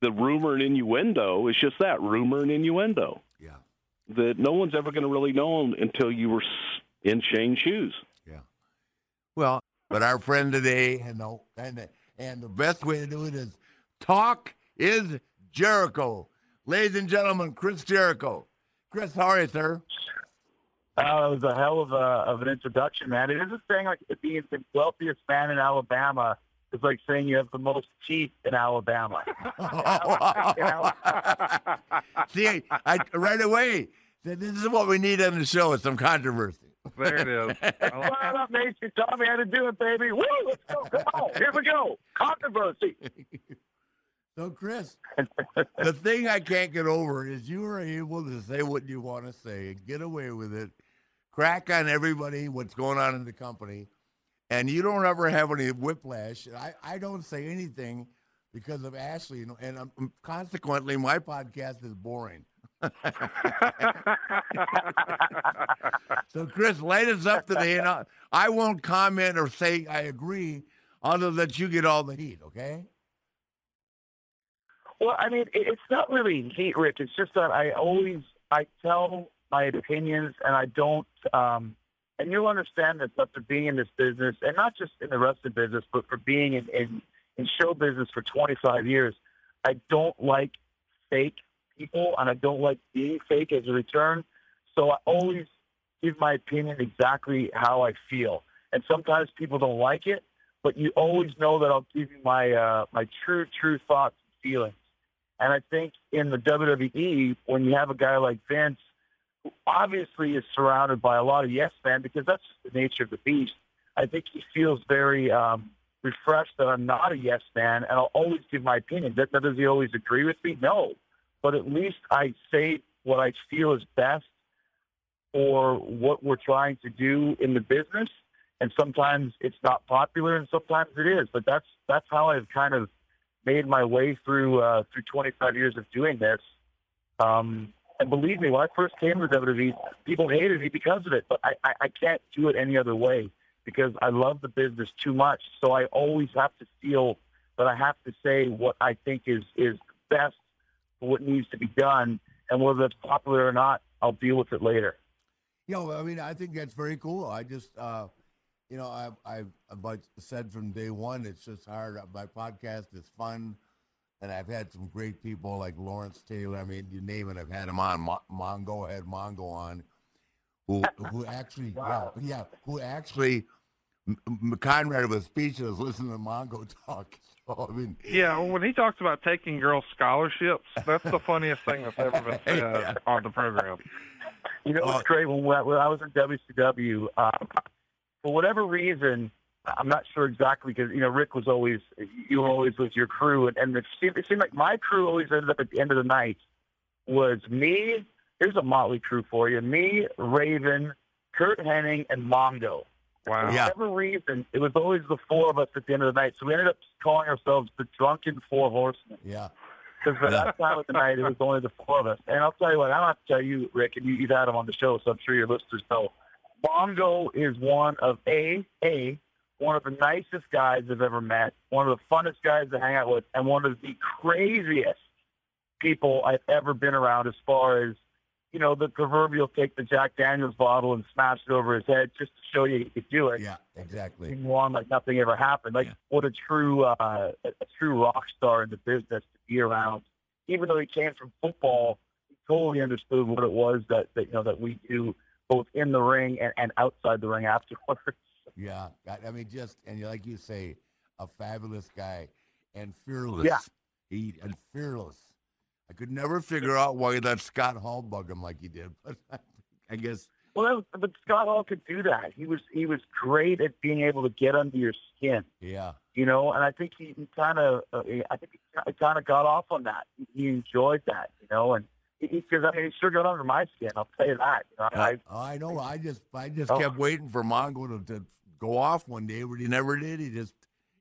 the rumor and innuendo. It's just that rumor and innuendo. Yeah. That no one's ever going to really know until you were in Shane's shoes. Well, but our friend today, and the, and and the best way to do it is talk is Jericho. Ladies and gentlemen, Chris Jericho. Chris, how are you, sir? Uh, oh, it was a hell of a of an introduction, man. It is a thing like being the wealthiest man in Alabama is like saying you have the most teeth in Alabama. See, I, I right away this is what we need on the show: is some controversy. There it is. What up, Nate? You taught me how to do it, baby. Woo, let's go. Come on. Here we go. Controversy. So, Chris, the thing I can't get over is you are able to say what you want to say and get away with it, crack on everybody, what's going on in the company, and you don't ever have any whiplash. I, I don't say anything because of Ashley, you know, and um, consequently, my podcast is boring. so, Chris, light us up today, and I, won't comment or say I agree. Other than you get all the heat, okay? Well, I mean, it's not really heat, Ric. It's just that I always I tell my opinions, and I don't. Um, and you'll understand this after being in this business, and not just in the wrestling business, but for being in in, in show business for 25 years. I don't like fake people, and I don't like being fake as a return. So I always give my opinion exactly how I feel, and sometimes people don't like it, but you always know that I'll give you my uh, my true true thoughts and feelings. And I think in the WWE, when you have a guy like Vince, who obviously is surrounded by a lot of yes men, because that's just the nature of the beast, I think he feels very um, refreshed that I'm not a yes man, and I'll always give my opinion. That, does he always agree with me? No, but at least I say what I feel is best for what we're trying to do in the business. And sometimes it's not popular, and sometimes it is. But that's that's how I've kind of made my way through uh, through 25 years of doing this. Um, and believe me, when I first came to WWE, people hated me because of it. But I, I, I can't do it any other way because I love the business too much. So I always have to feel that I have to say what I think is is best for what needs to be done. And whether it's popular or not, I'll deal with it later. You know, I mean, I think that's very cool. I just, uh, you know, I, I've, I've said from day one, it's just hard. My podcast is fun, and I've had some great people like Lawrence Taylor. I mean, you name it, I've had him on. Mo- Mongo I had Mongo on, who who actually, Wow. yeah, yeah, who actually, Conrad was speechless listening to Mongo talk. So I mean, Yeah, well, when he talks about taking girls scholarships, that's the funniest thing that's ever been said Yeah. on the program. You know, it's great when, when I was in WCW. Um, for whatever reason, I'm not sure exactly because you know Ric was always you were always with your crew, and, and it, seemed, it seemed like my crew always ended up at the end of the night was me. Here's a motley crew for you: me, Raven, Curt Hennig, and Mongo. Wow. For Yeah. whatever reason, it was always the four of us at the end of the night. So we ended up calling ourselves the Drunken Four Horsemen. yeah, Because for that time of the night, it was only the four of us. And I'll tell you what, I don't have to tell you, Ric, and you, you've had him on the show, so I'm sure your listeners know. Mongo is one of a a one of the nicest guys I've ever met, one of the funnest guys to hang out with, and one of the craziest people I've ever been around as far as you know the proverbial take the Jack Daniels bottle and smash it over his head just to show you he could do it yeah, exactly. moving on like nothing ever happened. Like Yeah. what a true uh, a true rock star in the business to be around. Even though he came from football, he totally understood what it was that, that you know that we do both in the ring and, and outside the ring afterwards. Yeah, I I mean, just and like you say, a fabulous guy and fearless. Yeah. he and fearless. I could never figure out why he let Scott Hall bug him like he did, but I guess Well, that was, but Scott Hall could do that. He was he was great at being able to get under your skin. yeah, you know, and I think he, kind of, uh, I think he kind of got off on that. He, enjoyed that, you know, and because I mean, he sure got under my skin. I'll tell you that. You know, I, Oh, I know. I just I just Oh. kept waiting for Mongo to, to go off one day, but he never did. He just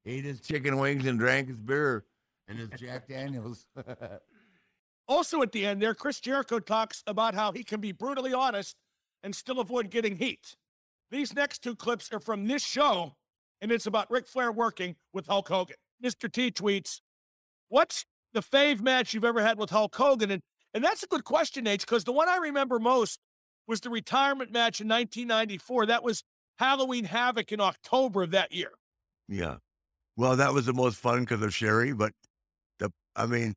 ate his chicken wings and drank his beer and his Jack Daniels. Also, at the end there, Chris Jericho talks about how he can be brutally honest and still avoid getting heat. These next two clips are from this show, and it's about Ric Flair working with Hulk Hogan. Mr. T tweets, What's the fave match you've ever had with Hulk Hogan? And, and that's a good question, H, because the one I remember most was the retirement match in 1994. That was Halloween Havoc in October of that year. yeah. Well, that was the most fun because of Sherri, but the I mean,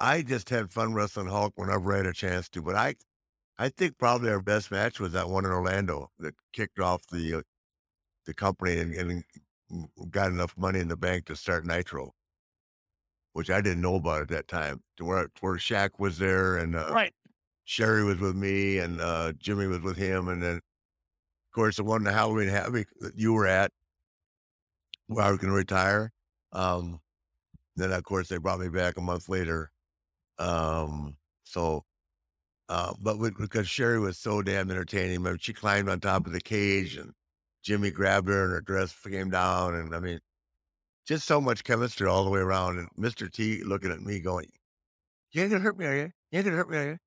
I just had fun wrestling Hulk whenever I had a chance to. But I, I think probably our best match was that one in Orlando that kicked off the uh, the company and, and got enough money in the bank to start Nitro, which I didn't know about at that time. To where where Shaq was there and uh, Right. Sherri was with me and uh, Jimmy was with him, and then of course the one in the Halloween Havoc that you were at, where I was going to retire. Um, then of course they brought me back a month later. Um, so, uh, but with, because Sherri was so damn entertaining, mean, she climbed on top of the cage and Jimmy grabbed her and her dress came down, and I mean, just so much chemistry all the way around. And Mr. T looking at me going, "You ain't gonna hurt me, are you? You ain't gonna hurt me, are you?"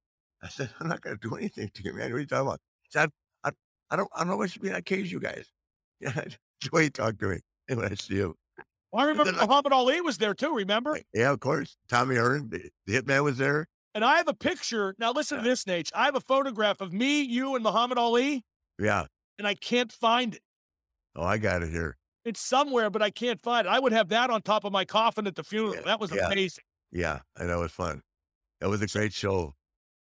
I said, "I'm not gonna do anything to you, man. What are you talking about?" He said, "I, I, I don't, I don't know what should be in that cage, you guys." Yeah, that's talked to me. when I see him. Well, I remember Muhammad Ali was there too. Remember? Yeah, of course. Tommy Hearn, the, the hitman, was there. And I have a picture. Now listen to this, Nate. I have a photograph of me, you, and Muhammad Ali, Yeah. and I can't find it. Oh, I got it here. It's somewhere, but I can't find it. I would have that on top of my coffin at the funeral. That was Yeah. amazing. Yeah, and that was fun. That was a great show.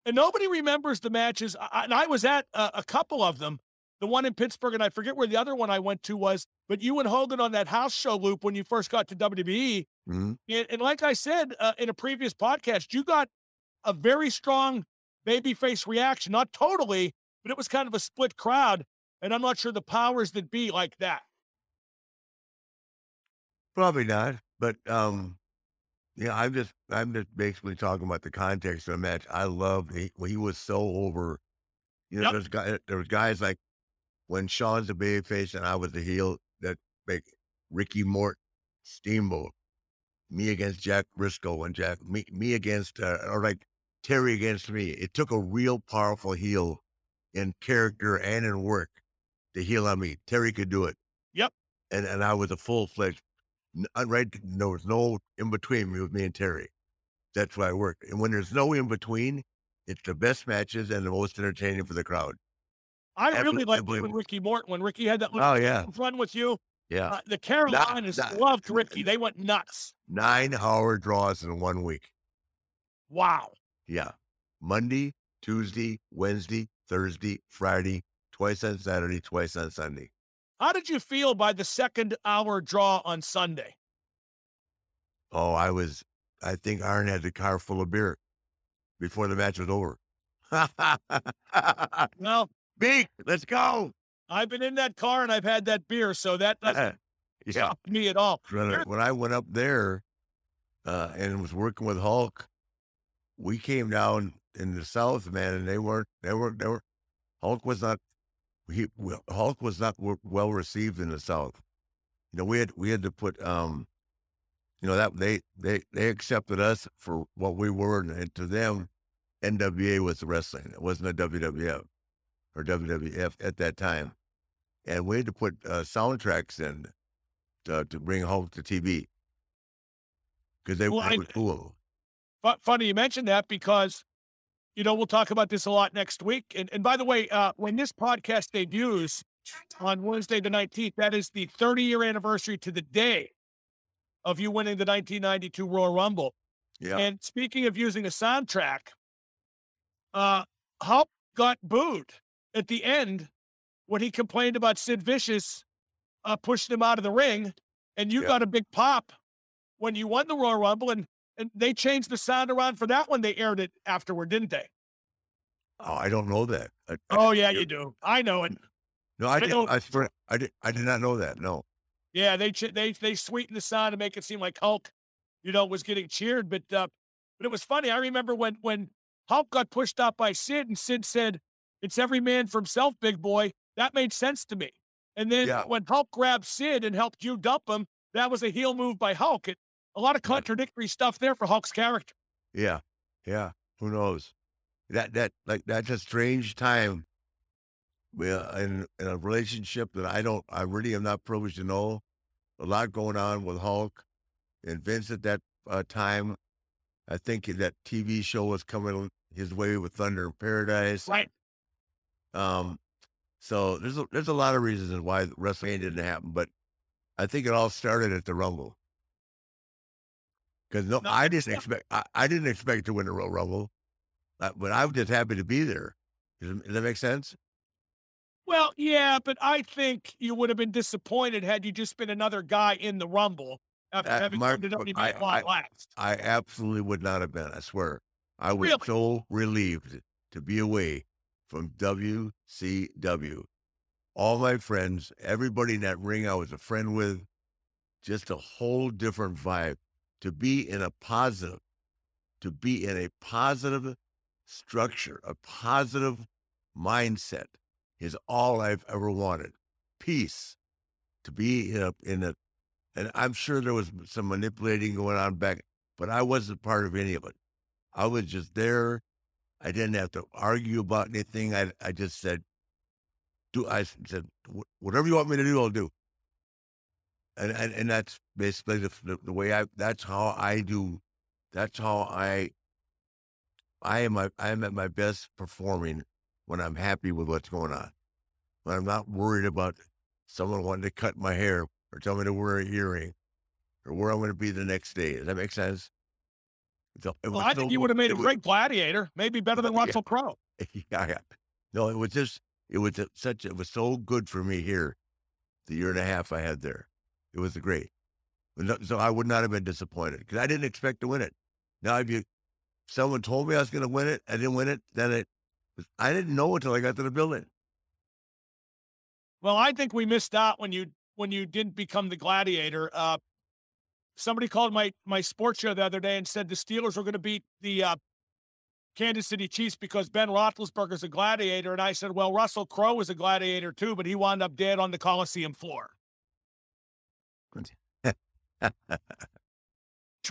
And nobody remembers the matches. I, and I was at a, a couple of them. The one in Pittsburgh, and I forget where the other one I went to was. But you and Hogan on that house show loop when you first got to WWE. hmm And, and like I said uh, in a previous podcast, you got a very strong babyface reaction. Not totally, but it was kind of a split crowd. And I'm not sure the powers that be like that. Probably not, but um, yeah, I'm just I'm just basically talking about the context of the match. I love he he was so over. You know, Yep. there's guy there was guys like when Sean's the babyface and I was the heel that make Ricky Mort, Steamboat, me against Jack Brisco and Jack me me against uh, or like Terry against me. It took a real powerful heel in character and in work to heel on me. Terry could do it. Yep. And and I was a full fledged uh, right, there was no in between me with me and Terry. That's why I work. And when there's no in between, it's the best matches and the most entertaining for the crowd. I really liked when Ricky Morton, when Ricky had that Oh, little yeah. run with you. Yeah, Uh, the Carolinas not- loved Ricky. They went nuts. nine hour draws in one week. Wow. Yeah, Monday, Tuesday, Wednesday, Thursday, Friday, twice on Saturday, twice on Sunday. How did you feel by the second hour draw on Sunday? Oh, I was. I think Arn had the car full of beer before the match was over. Well, Big, let's go. I've been in that car and I've had that beer, so that doesn't yeah. stop me at all. when I, went up there uh, and was working with Hulk, we came down in the South, man, and they weren't, they weren't, they were, Hulk was not, he, well, Hulk was not well received in the South. You know, we had, we had to put, um, you know, that they, they, they accepted us for what we were, and, and to them, NWA was wrestling. It wasn't a WWF or WWF at that time. And we had to put uh, soundtracks in to, to bring Hulk to TV because they, Well, they I- would fool. Funny you mentioned that because, you know, we'll talk about this a lot next week. And, and by the way, uh, when this podcast debuts on Wednesday the 19th, that is the 30 year anniversary to the day of you winning the 1992 Royal Rumble. Yeah. And speaking of using a soundtrack, uh, Hulk got booed at the end when he complained about Sid Vicious uh, pushing him out of the ring, and you Yeah. got a big pop when you won the Royal Rumble, and and they changed the sound around for that one. They aired it afterward, didn't they? oh, I don't know that. I, I- Oh yeah, you do. I know it. no, I, I did, I, swear, I did. I did not know that. No. Yeah, they they they sweetened the sound to make it seem like Hulk, you know, was getting cheered. But uh, but it was funny. I remember when when Hulk got pushed out by Sid, and Sid said, "It's every man for himself, big boy." That made sense to me. And then Yeah. when Hulk grabbed Sid and helped you dump him, that was a heel move by Hulk. It, a lot of contradictory stuff there for Hulk's character. Yeah. Yeah. Who knows? That that like that's a strange time. Well, in in a relationship that I don't, I really am not privileged to know. A lot going on with Hulk and Vince at that uh, time. I think that TV show was coming his way with Thunder in Paradise. Right. Um, so there's a, there's a lot of reasons why WrestleMania didn't happen, but I think it all started at the Rumble. Because no, No, I didn't yeah. expect I, I didn't expect to win the Royal Rumble, uh, but I was just happy to be there. Does, does that make sense? Well, yeah, but I think you would have been disappointed had you just been another guy in the Rumble after Uh, having come to WWE I- I- last. I absolutely would not have been. I swear, I was Really? so relieved to be away from WCW. All my friends, everybody in that ring I was a friend with, just a whole different vibe. To be in a positive, to be in a positive structure, a positive mindset is all I've ever wanted. Peace. To be in a, in a, and I'm sure there was some manipulating going on back, but I wasn't part of any of it. I was just there. I didn't have to argue about anything. I, I just said, do, I said, whatever you want me to do, I'll do. and, and and that's basically the, the the way I. That's how I do. That's how I. I am my, I am at my best performing when I'm happy with what's going on. When I'm not worried about someone wanting to cut my hair or tell me to wear an earring or where I'm going to be the next day. Does that make sense? So, well, I think you would have made a great gladiator, maybe better than Russell yeah. Crowe. Yeah, yeah. No, it was just it was such it was so good for me here, the year and a half I had there. It was great. So I would not have been disappointed because I didn't expect to win it. Now, if you someone told me I was going to win it, I didn't win it. Then it, I didn't know until I got to the building. Well, I think we missed out when you when you didn't become the gladiator. Uh, somebody called my my sports show the other day and said the Steelers were going to beat the uh, Kansas City Chiefs because Ben Roethlisberger is a gladiator, and I said, well, Russell Crowe was a gladiator too, but he wound up dead on the Coliseum floor.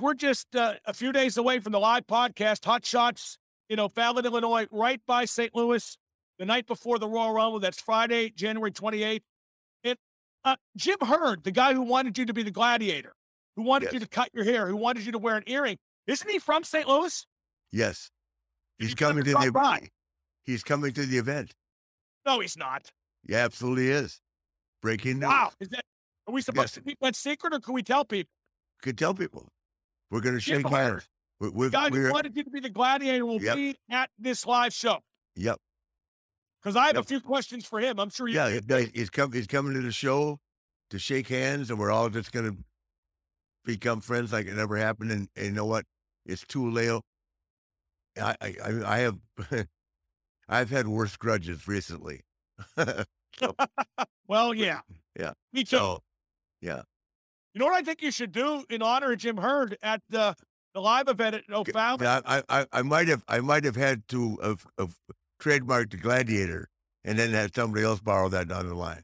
We're just uh, a few days away from the live podcast, Hot Shots, you know, Fallon, Illinois, right by St. Louis, the night before the Royal Rumble. That's Friday, January 28th. And uh, Jim Herd, the guy who wanted you to be the gladiator, who wanted yes. you to cut your hair, who wanted you to wear an earring, isn't he from St. Louis? Yes. He's coming to the event. He's coming to the event. No, he's not. Yeah, absolutely is. Breaking news. Wow. Is that, are we supposed yes. to keep that secret or can we tell people? Could tell people. We're going to shake hands. We're, we're, guy who wanted you to be the gladiator will yep. be at this live show. Yep. Because I have yep. a few questions for him. I'm sure you. Yeah, he's come. He's coming to the show to shake hands, and we're all just going to become friends like it never happened. And, and you know what? It's too late. I, I, I have, I've had worse grudges recently. so, well, yeah. Yeah. Me too. So, yeah. You know what I think you should do in honor of Jim Herd at the the live event at O'Fallon? Yeah, I, I, I might have I might have had to have, have trademarked the gladiator and then had somebody else borrow that down the line.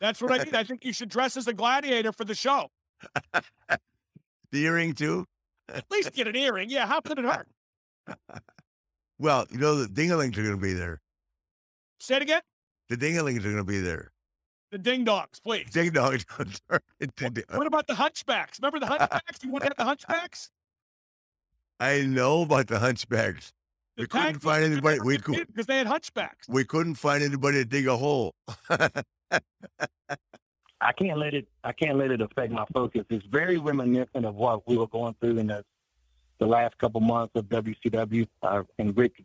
That's what I mean. I think you should dress as a gladiator for the show. The earring too? At least get an earring. Yeah, how could it hurt? well, you know the dingalings are gonna be there. Say it again? The dingalings are gonna be there. The ding dongs, please. Ding dongs. what about the hunchbacks? Remember the hunchbacks? You want to have the hunchbacks? I know about the hunchbacks. The we couldn't find anybody. We could because they had hunchbacks. We couldn't find anybody to dig a hole. I can't let it. I can't let it affect my focus. It's very reminiscent of what we were going through in the the last couple months of WCW. Uh, and Ric,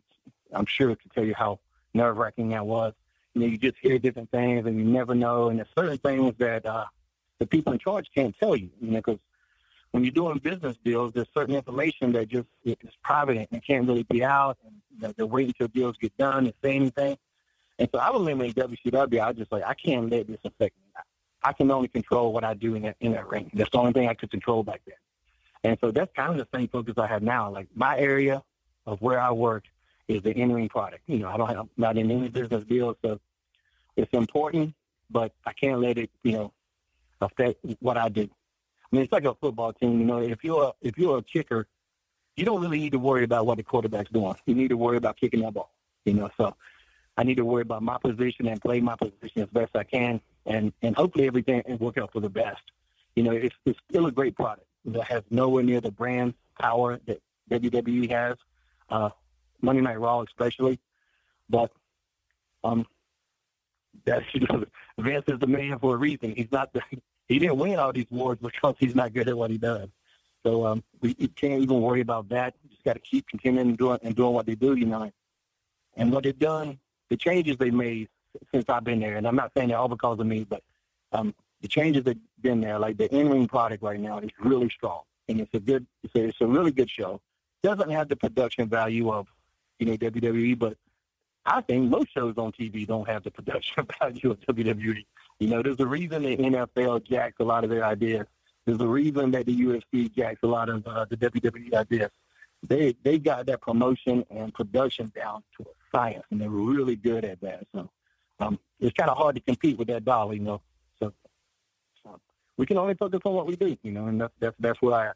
I'm sure, can tell you how nerve wracking that was you know, you just hear different things and you never know. And there's certain things that uh, the people in charge can't tell you, you know, because when you're doing business deals, there's certain information that just is private and can't really be out. And they're waiting until deals get done and say anything. And so I was limiting WCW. I just like, I can't let this affect. I can only control what I do in that, in that ring. That's the only thing I could control back then. And so that's kind of the same focus I have now. Like my area of where I work is the in-ring product. You know, I don't have, I'm not in any business deals, so it's important, but I can't let it, you know, affect what I do. I mean, it's like a football team. You know, if you're a, if you're a kicker, you don't really need to worry about what the quarterback's doing. You need to worry about kicking that ball. You know, so I need to worry about my position and play my position as best I can, and and hopefully everything will work out for the best. You know, it's it's still a great product that has nowhere near the brand power that WWE has. Uh, Monday Night Raw especially. But um, that you know, Vince is the man for a reason. He's not the, he didn't win all these awards because he's not good at what he does. So um, we, can't even worry about that. We just got to keep continuing and doing and doing what they do, you know. And what they've done, the changes they made since I've been there, and I'm not saying they're all because of me, but um, the changes that've been there, like the in-ring product right now, is really strong, and it's a good, it's a, it's a really good show. Doesn't have the production value of you know, WWE, but I think most shows on TV don't have the production value of WWE. You know, there's a reason the NFL jacks a lot of their ideas. There's a reason that the UFC jacks a lot of uh, the WWE ideas. They they got that promotion and production down to a science, and they're really good at that. So um, it's kind of hard to compete with that dollar, you know. So, so we can only focus on what we do, you know, and that's that's that's where I.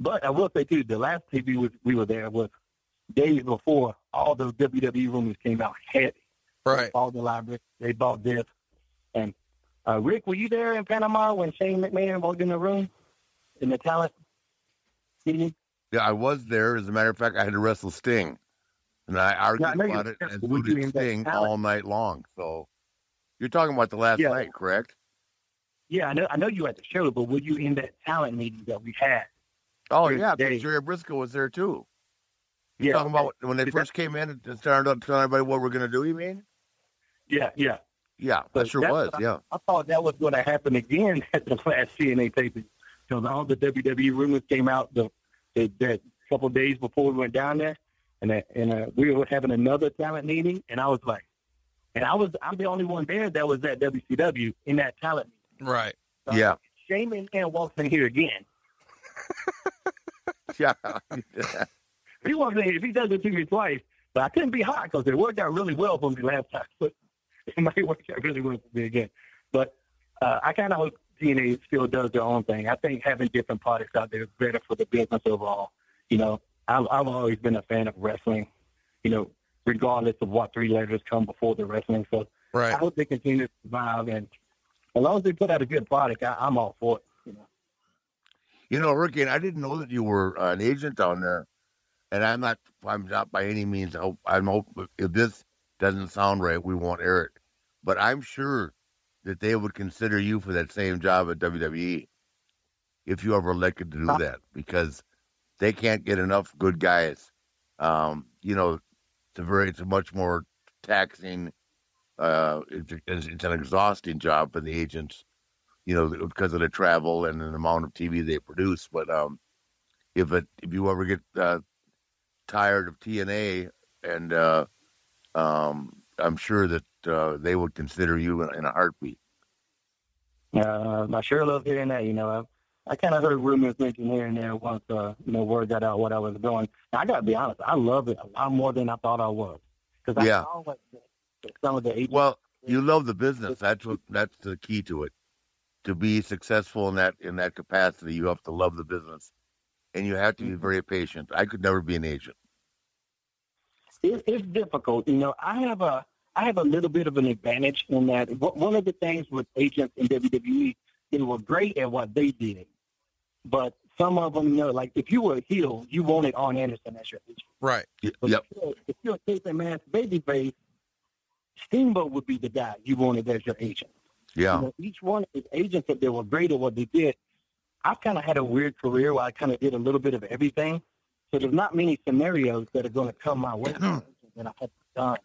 But I will say too, the last TV we, we were there was days before all the WWE rumors came out heavy. Right. All the library, they bought this, and Uh, Ric, were you there in Panama when Shane McMahon walked in the room in the talent meeting? Yeah, I was there. As a matter of fact, I had to wrestle Sting, and I argued I about it and there. Would you booted Sting all night long. So you're talking about the last Yeah. night, correct? Yeah, I know. I know you at the show, but were you in that talent meeting that we had? Oh yeah, because Jerry Brisco was there too. You're Yeah, talking about when they first came in and started telling everybody what we're going to do. You mean? Yeah, yeah. Yeah, So that sure was. I- Yeah. I thought that was going to happen again at the last TNA taping because all the WWE rumors came out the, the that couple days before we went down there, and that, and uh, we were having another talent meeting, and I was like, and I was I'm the only one there that was at WCW in that talent meeting. Right. So Yeah. Shane McMahon walks in here again. Yeah. He walks in here. If he does it to me twice, but I couldn't be hot because it worked out really well for me last time. But it might work out really well for me again. But uh, I kind of hope TNA still does their own thing. I think having different products out there is better for the business overall. You know, I've, I've always been a fan of wrestling. You know, regardless of what three letters come before the wrestling. So Right. I hope they continue to survive, and as long as they put out a good product, I, I'm all for it. You know. You know, Ricky, I didn't know that you were uh, an agent down there. And I'm not, I'm not by any means, I hope- I'm hope if this doesn't sound right, we won't air it. But I'm sure that they would consider you for that same job at WWE if you ever elected to do uh, that because they can't get enough good guys. Um, you know, it's a very, it's a much more taxing, uh, it's, it's an exhausting job for the agents you know, because of the travel and the amount of TV they produce. But um, if it if you ever get uh, tired of TNA, and uh, um, I'm sure that uh, they would consider you in, in a heartbeat. Uh, I sure love hearing that. You know, I, kind of heard rumors mentioned here and there once, uh, you know, word got out what I was doing. Now, I got to be honest, I love it a lot more than I thought I was. Because I Yeah. saw what some of the agents. Well, you love the business. That's what that's the key to it. To be successful in that in that capacity, you have to love the business, and you have to be very patient. I could never be an agent. it, it's difficult. You know, I have a I have a little bit of an advantage in that one of the things with agents in WWE, they were great at what they did, but some of them, you know, like if you were a heel, you wanted Arn Anderson as your agent. Right. But If you're, if you're a Cape and Mass babyface, Steamboat would be the guy you wanted as your agent. Yeah. You know, each one of his agents, if they were great at what they did, I've kind of had a weird career where I kind of did a little bit of everything. So there's not many scenarios that are going to come my way that I have done.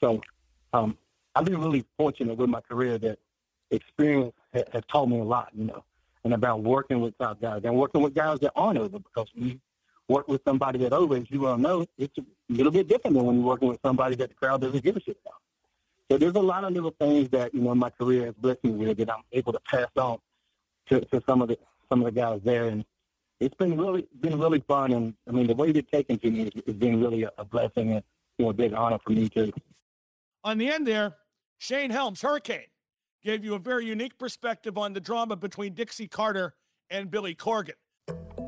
So um, I've been really fortunate with my career that experience has taught me a lot, you know, and about working with top guys and working with guys that aren't over because when you work with somebody that over, as you well know, it's a little bit different than when you're working with somebody that the crowd doesn't give a shit about. So there's a lot of little things that, you know, my career has blessed me with that I'm able to pass on to, to some of the some of the guys there and it's been really been really fun and I mean the way they're taken to me has been really a, a blessing and you know, a big honor for me too. On the end there, Shane Helms, Hurricane, gave you a very unique perspective on the drama between Dixie Carter and Billy Corgan.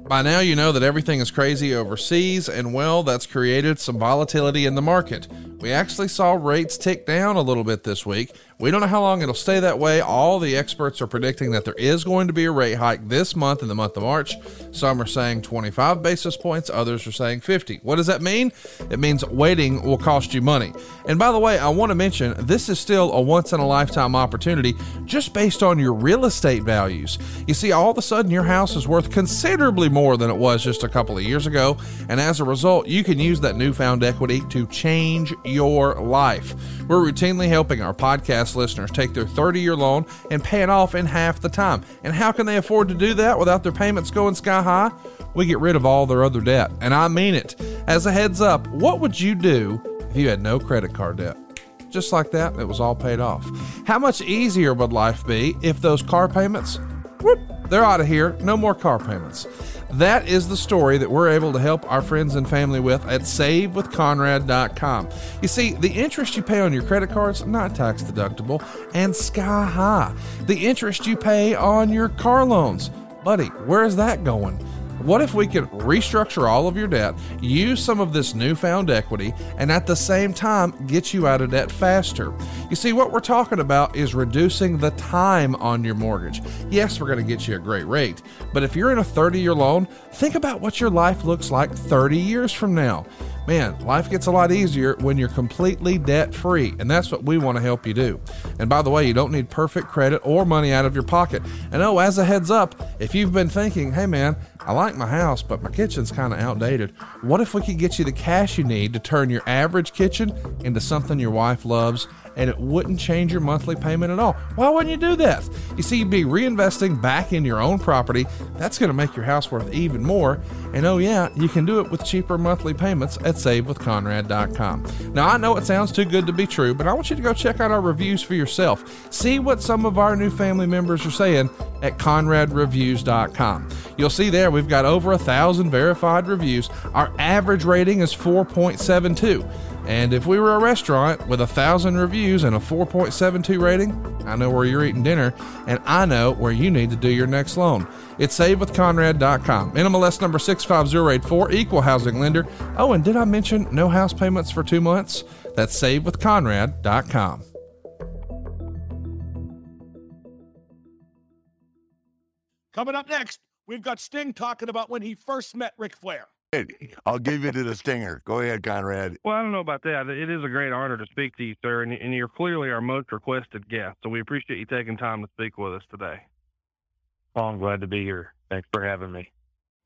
By now, you know that everything is crazy overseas, and well, that's created some volatility in the market. We actually saw rates tick down a little bit this week. We don't know how long it'll stay that way. All the experts are predicting that there is going to be a rate hike this month in the month of March. Some are saying 25 basis points, others are saying 50. What does that mean? It means waiting will cost you money. And by the way, I want to mention this is still a once in a lifetime opportunity just based on your real estate values. You see, all of a sudden your house is worth considerably more than it was just a couple of years ago. And as a result, you can use that newfound equity to change your life. We're routinely helping our podcast listeners take their 30 year loan and pay it off in half the time. And how can they afford to do that without their payments going sky high? We get rid of all their other debt. And I mean it. As a heads up, what would you do if you had no credit card debt? Just like that, it was all paid off. How much easier would life be if those car payments, whoop, they're out of here, no more car payments. That is the story that we're able to help our friends and family with at savewithconrad.com. You see, the interest you pay on your credit cards not tax deductible and sky high. The interest you pay on your car loans, buddy, where is that going? What if we could restructure all of your debt, use some of this newfound equity, and at the same time get you out of debt faster? You see, what we're talking about is reducing the time on your mortgage. Yes, we're going to get you a great rate, but if you're in a 30 year loan, think about what your life looks like 30 years from now. Man, life gets a lot easier when you're completely debt free, and that's what we want to help you do. And by the way, you don't need perfect credit or money out of your pocket. And oh, as a heads up, if you've been thinking, hey man, I like my house, but my kitchen's kind of outdated, what if we could get you the cash you need to turn your average kitchen into something your wife loves? And it wouldn't change your monthly payment at all. Why wouldn't you do that? You see, you'd be reinvesting back in your own property. That's going to make your house worth even more. And oh, yeah, you can do it with cheaper monthly payments at savewithconrad.com. Now, I know it sounds too good to be true, but I want you to go check out our reviews for yourself. See what some of our new family members are saying at conradreviews.com. You'll see there we've got over a thousand verified reviews. Our average rating is 4.72. And if we were a restaurant with a thousand reviews and a 4.72 rating, I know where you're eating dinner, and I know where you need to do your next loan. It's savewithconrad.com. NMLS number 65084, equal housing lender. Oh, and did I mention no house payments for two months? That's savewithconrad.com. Coming up next, we've got Sting talking about when he first met Ric Flair. I'll give you to the stinger. Go ahead, Conrad. Well, I don't know about that. It is a great honor to speak to you, sir, and, and you're clearly our most requested guest. So we appreciate you taking time to speak with us today. Well, I'm glad to be here. Thanks for having me.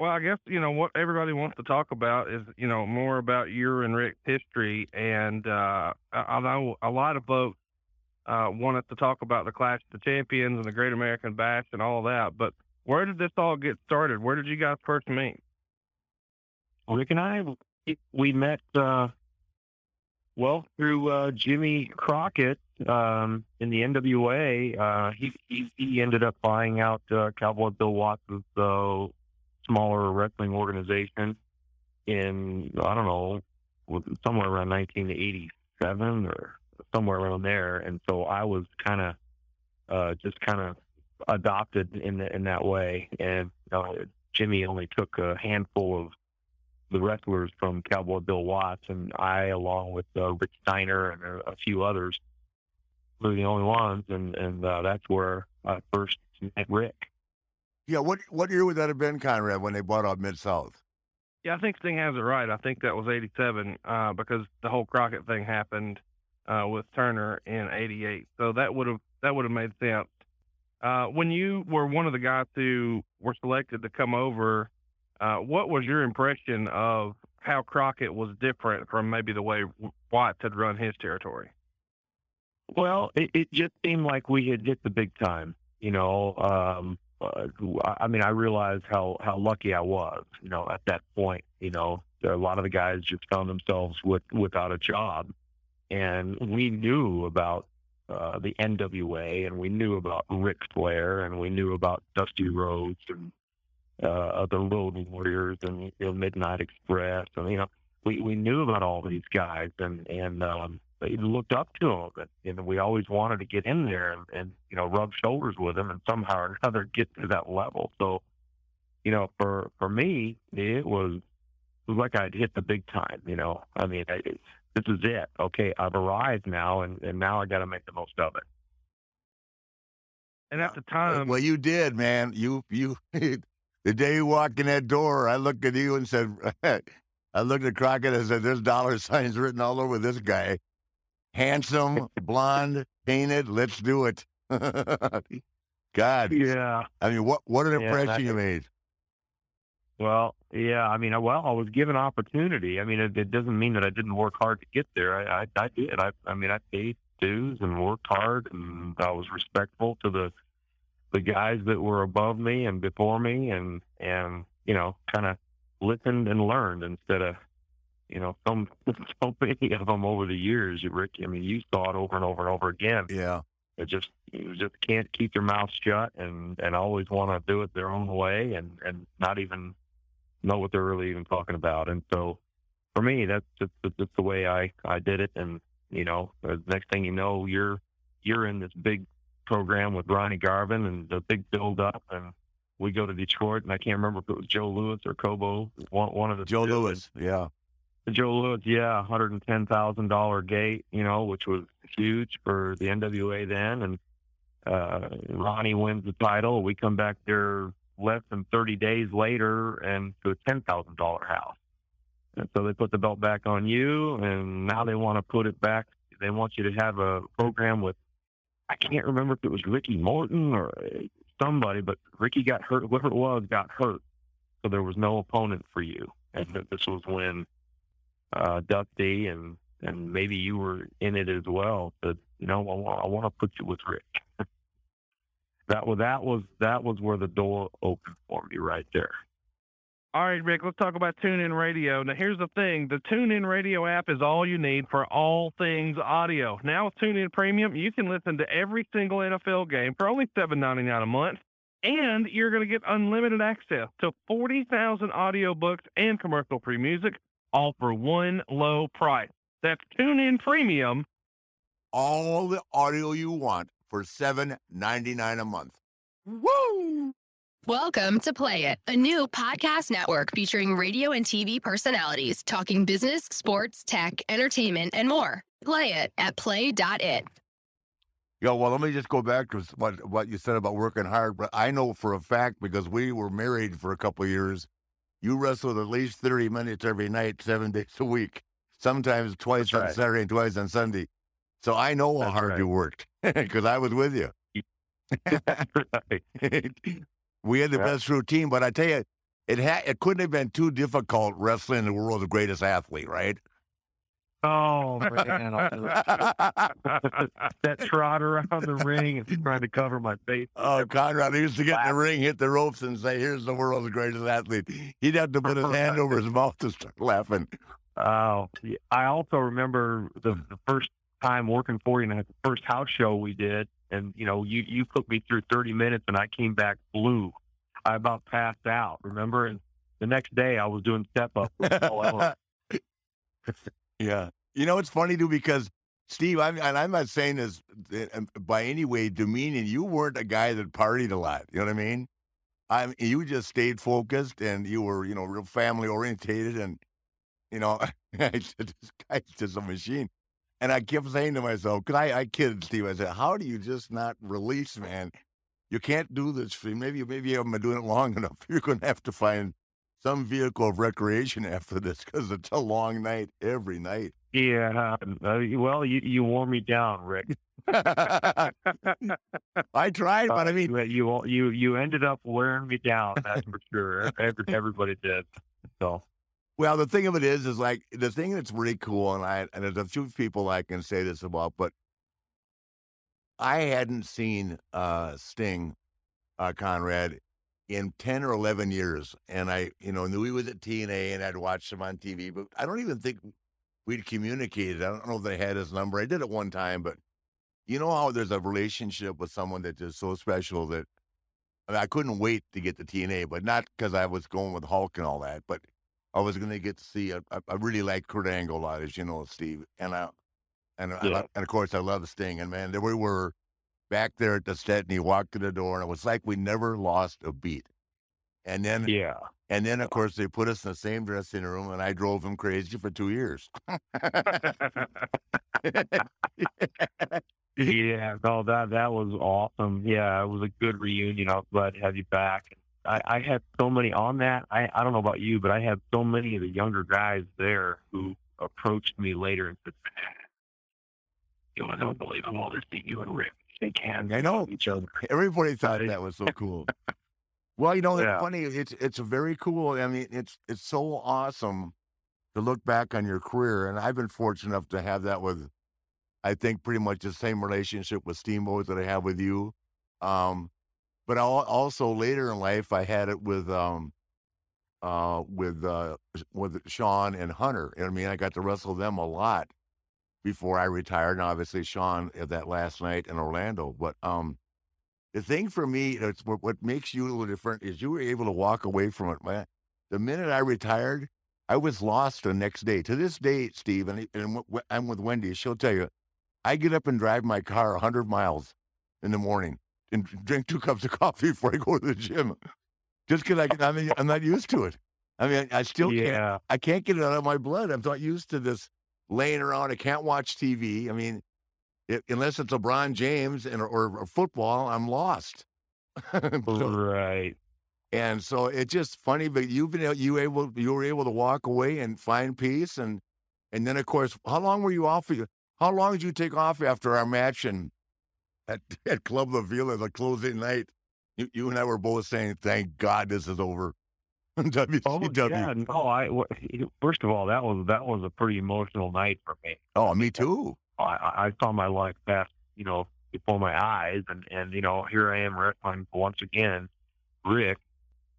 Well, I guess you know what everybody wants to talk about is you know more about your and Ric's history, and uh, I know a lot of folks uh, want us to talk about the Clash of the Champions and the Great American Bash and all that. But where did this all get started? Where did you guys first meet? Ric and I, we met, uh, well, through uh, Jimmy Crockett um, in the NWA. Uh, he, he, he ended up buying out uh, Cowboy Bill Watts' uh, smaller wrestling organization in I don't know somewhere around 1987 or somewhere around there, and so I was kind of uh, just kind of adopted in the, in that way. And uh, Jimmy only took a handful of the wrestlers from Cowboy Bill Watts, and I, along with uh, Rick Steiner and a, a few others, were the only ones, and and uh, that's where I first met Ric. Yeah, what what year would that have been, Conrad, when they bought out Mid South? Yeah, I think Sting has it right. I think that was '87 uh, because the whole Crockett thing happened uh, with Turner in '88. So that would have that would have made sense. Uh, when you were one of the guys who were selected to come over uh, what was your impression of how Crockett was different from maybe the way Watts had run his territory? Well, it, it just seemed like we had hit the big time. You know, um, uh, I mean, I realized how how lucky I was. You know, at that point, you know, a lot of the guys just found themselves with without a job, and we knew about uh, the NWA, and we knew about Ric Flair, and we knew about Dusty Rhodes and uh, other Road Warriors and you know, Midnight Express, and you know, we we knew about all these guys, and and um, they looked up to them, and, and we always wanted to get in there and, and you know rub shoulders with them, and somehow or another get to that level. So, you know, for for me, it was it was like I'd hit the big time. You know, I mean, I, this is it. Okay, I've arrived now, and and now I got to make the most of it. And at the time, well, you did, man. You you the day you walked in that door, I looked at you and said, I looked at Crockett and said, there's dollar signs written all over this guy. Handsome, blonde, painted, let's do it. God. Yeah. I mean, what, what an impression yeah, you made. Well, yeah. I mean, well, I was given opportunity. I mean, it, it doesn't mean that I didn't work hard to get there. I, I, I did. I, I mean, I paid dues and worked hard, and I was respectful to the the guys that were above me and before me and and you know kind of listened and learned instead of you know some so many of them over the years ric i mean you saw it over and over and over again. Yeah. It just you just can't keep your mouth shut and and always want to do it their own way and and not even know what they're really even talking about. And so for me that's just that's the way i i did it. And you know the next thing you know you're you're in this big program with Ronnie Garvin and the big build up and we go to Detroit, and I can't remember if it was Joe Louis or Cobo, one one of the Joe two. Louis, yeah. Joe Louis, yeah, hundred and ten thousand dollar gate, you know, which was huge for the NWA then, and uh, Ronnie wins the title. We come back there less than thirty days later, and to a ten thousand dollar house. And so they put the belt back on you, and now they want to put it back. They want you to have a program with, I can't remember if it was Ricky Morton or somebody, but Ricky got hurt. Whoever it was got hurt, so there was no opponent for you. And this was when uh, Dusty and and maybe you were in it as well. But you know, I want, I want to put you with Ric. that was that was that was where the door opened for me right there. All right, Ric, let's talk about TuneIn Radio. Now, here's the thing the TuneIn Radio app is all you need for all things audio. Now, with TuneIn Premium, you can listen to every single NFL game for only $7.99 a month, and you're going to get unlimited access to 40,000 audiobooks and commercial free music, all for one low price. That's TuneIn Premium. All the audio you want for $7.99 a month. Woo! Welcome to Play It, a new podcast network featuring radio and TV personalities talking business, sports, tech, entertainment, and more. Play it at play.it. Yeah, well, let me just go back to what what you said about working hard. But I know for a fact because we were married for a couple of years. You wrestled at least thirty minutes every night, seven days a week. Sometimes twice on right. Saturday and twice on Sunday. So I know how That's hard right. you worked because I was with you. we had the Yeah. best routine, but I tell you, it had it couldn't have been too difficult wrestling the world's greatest athlete, right? Oh man, that trot around the ring and trying to cover my face. Oh, Conrad used to get in the ring, hit the ropes, and say, "Here's the world's greatest athlete." He'd have to put his hand over his mouth to start laughing. Oh. I also remember the, the first time working for you, and the first house show we did, and you know, you you put me through thirty minutes, and I came back blue. I about passed out. Remember, and the next day I was doing step up. Yeah, you know it's funny too because Steve, I'm, and I'm not saying this uh, by any way demeaning. You weren't a guy that partied a lot. You know what I mean? I mean, you just stayed focused, and you were, you know, real family orientated, and you know, this guy's just a machine. And I kept saying to myself, because I, I kidded Steve, I said, "How do you just not release, man? You can't do this. For maybe, maybe you haven't been doing it long enough. You're going to have to find some vehicle of recreation after this because it's a long night every night." Yeah. Uh, well, you you wore me down, Ric. I tried, but I mean, you you you, you ended up wearing me down. That's for sure. Everybody did. So. Well, the thing of it is, is like the thing that's really cool, and I and there's a few people I can say this about, but I hadn't seen uh, Sting, uh, Conrad, in ten or eleven years, and I, you know, knew he was at TNA, and I'd watched him on TV, but I don't even think we'd communicated. I don't know if they had his number. I did it one time, but you know how there's a relationship with someone that's just so special that I, mean, I couldn't wait to get to TNA, but not because I was going with Hulk and all that, but I was going to get to see. I, I really like Kurt Angle a lot, as you know, Steve, and uh, I, and I, and of course I love Sting. And man, there we were back there at the set, and he walked to the door, and it was like we never lost a beat. And then, Yeah. and then of uh course they put us in the same dressing room, and I drove him crazy for two years. Yeah, no, that that was awesome. Yeah, it was a good reunion. I was glad to have you back. I, I had so many on that. I, I don't know about you, but I had so many of the younger guys there who approached me later and said, "You know, it's unbelievable to see you and Ric shake hands. I know. each other." Everybody thought that was so cool. Well, you know, it's Yeah. funny. It's it's very cool. I mean, it's it's so awesome to look back on your career, and I've been fortunate enough to have that with, I think, pretty much the same relationship with Steamboat that I have with you. Um, but al- also later in life, I had it with um, uh, with uh, with Shawn and Hunter. I mean, I got to wrestle them a lot before I retired, and obviously Shawn at that last night in Orlando. But um, the thing for me, what, what makes you a little different is you were able to walk away from it, man. The minute I retired, I was lost the next day. To this day, Steve, and, and I'm with Wendy. She'll tell you, I get up and drive my car 100 miles in the morning and drink two cups of coffee before I go to the gym. just because I, I mean, I'm not used to it. I mean, I, I still Yeah. can't. I can't get it out of my blood. I'm not used to this laying around. I can't watch TV. I mean, it, unless it's LeBron James and or, or football, I'm lost. So- right. and so it's just funny, but you've been you able you were able to walk away and find peace, and and then of course, how long were you off? For you? How long did you take off after our match and at at Club La Vela the closing night? You, you and I were both saying, "Thank God this is over." WCW. Oh yeah, no. I first of all, that was that was a pretty emotional night for me. Oh, me too. I, I saw my life pass, you know, before my eyes, and and you know, here I am wrestling once again, Ric,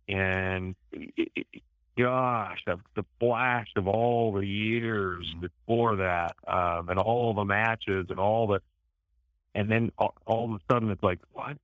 and it, it, gosh, the, the blast of all the years before that, um, and all the matches and all the, and then all, all of a sudden it's like, what,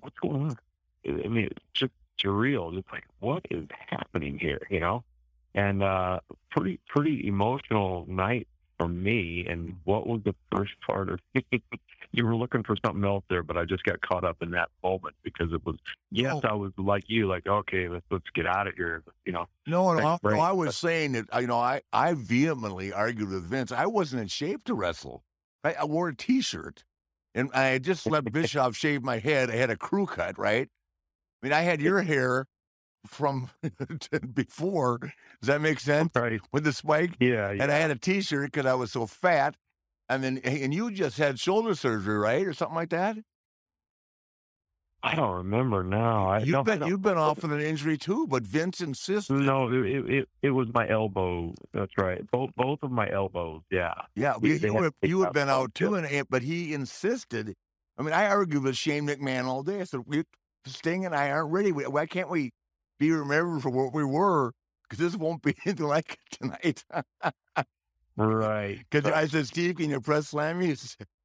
what's going on? I mean, it's just surreal. It's like, what is happening here? You know, and uh, pretty pretty emotional night for me. And what was the first part of? you were looking for something else there, but I just got caught up in that moment because it was. Yes, I was like you, like okay, let's let's get out of here. You know. No, no, Take a I, no. I was saying that, you know, I, I vehemently argued with Vince. I wasn't in shape to wrestle. I, I wore a t shirt and I had just let Bischoff shave my head. I had a crew cut, right? I mean, I had your hair from before. Does that make oh, sense? Right. With the spike? Yeah. And I had a t shirt because I was so fat. And then, and you just had shoulder surgery, right? Or something like that? I don't remember now. I You've been, you've been off with an injury too, but Vince insisted. No, it, it it was my elbow. That's right. Both both of my elbows. Yeah. Yeah, He- you, they you, had were, you had been out too, and but he insisted. I mean, I argued with Shane McMahon all day. I said, we, "Sting and I aren't ready. Why can't we be remembered for what we were? Because this won't be anything like it tonight." Right. Because I said, "Steve, can you press slam me?"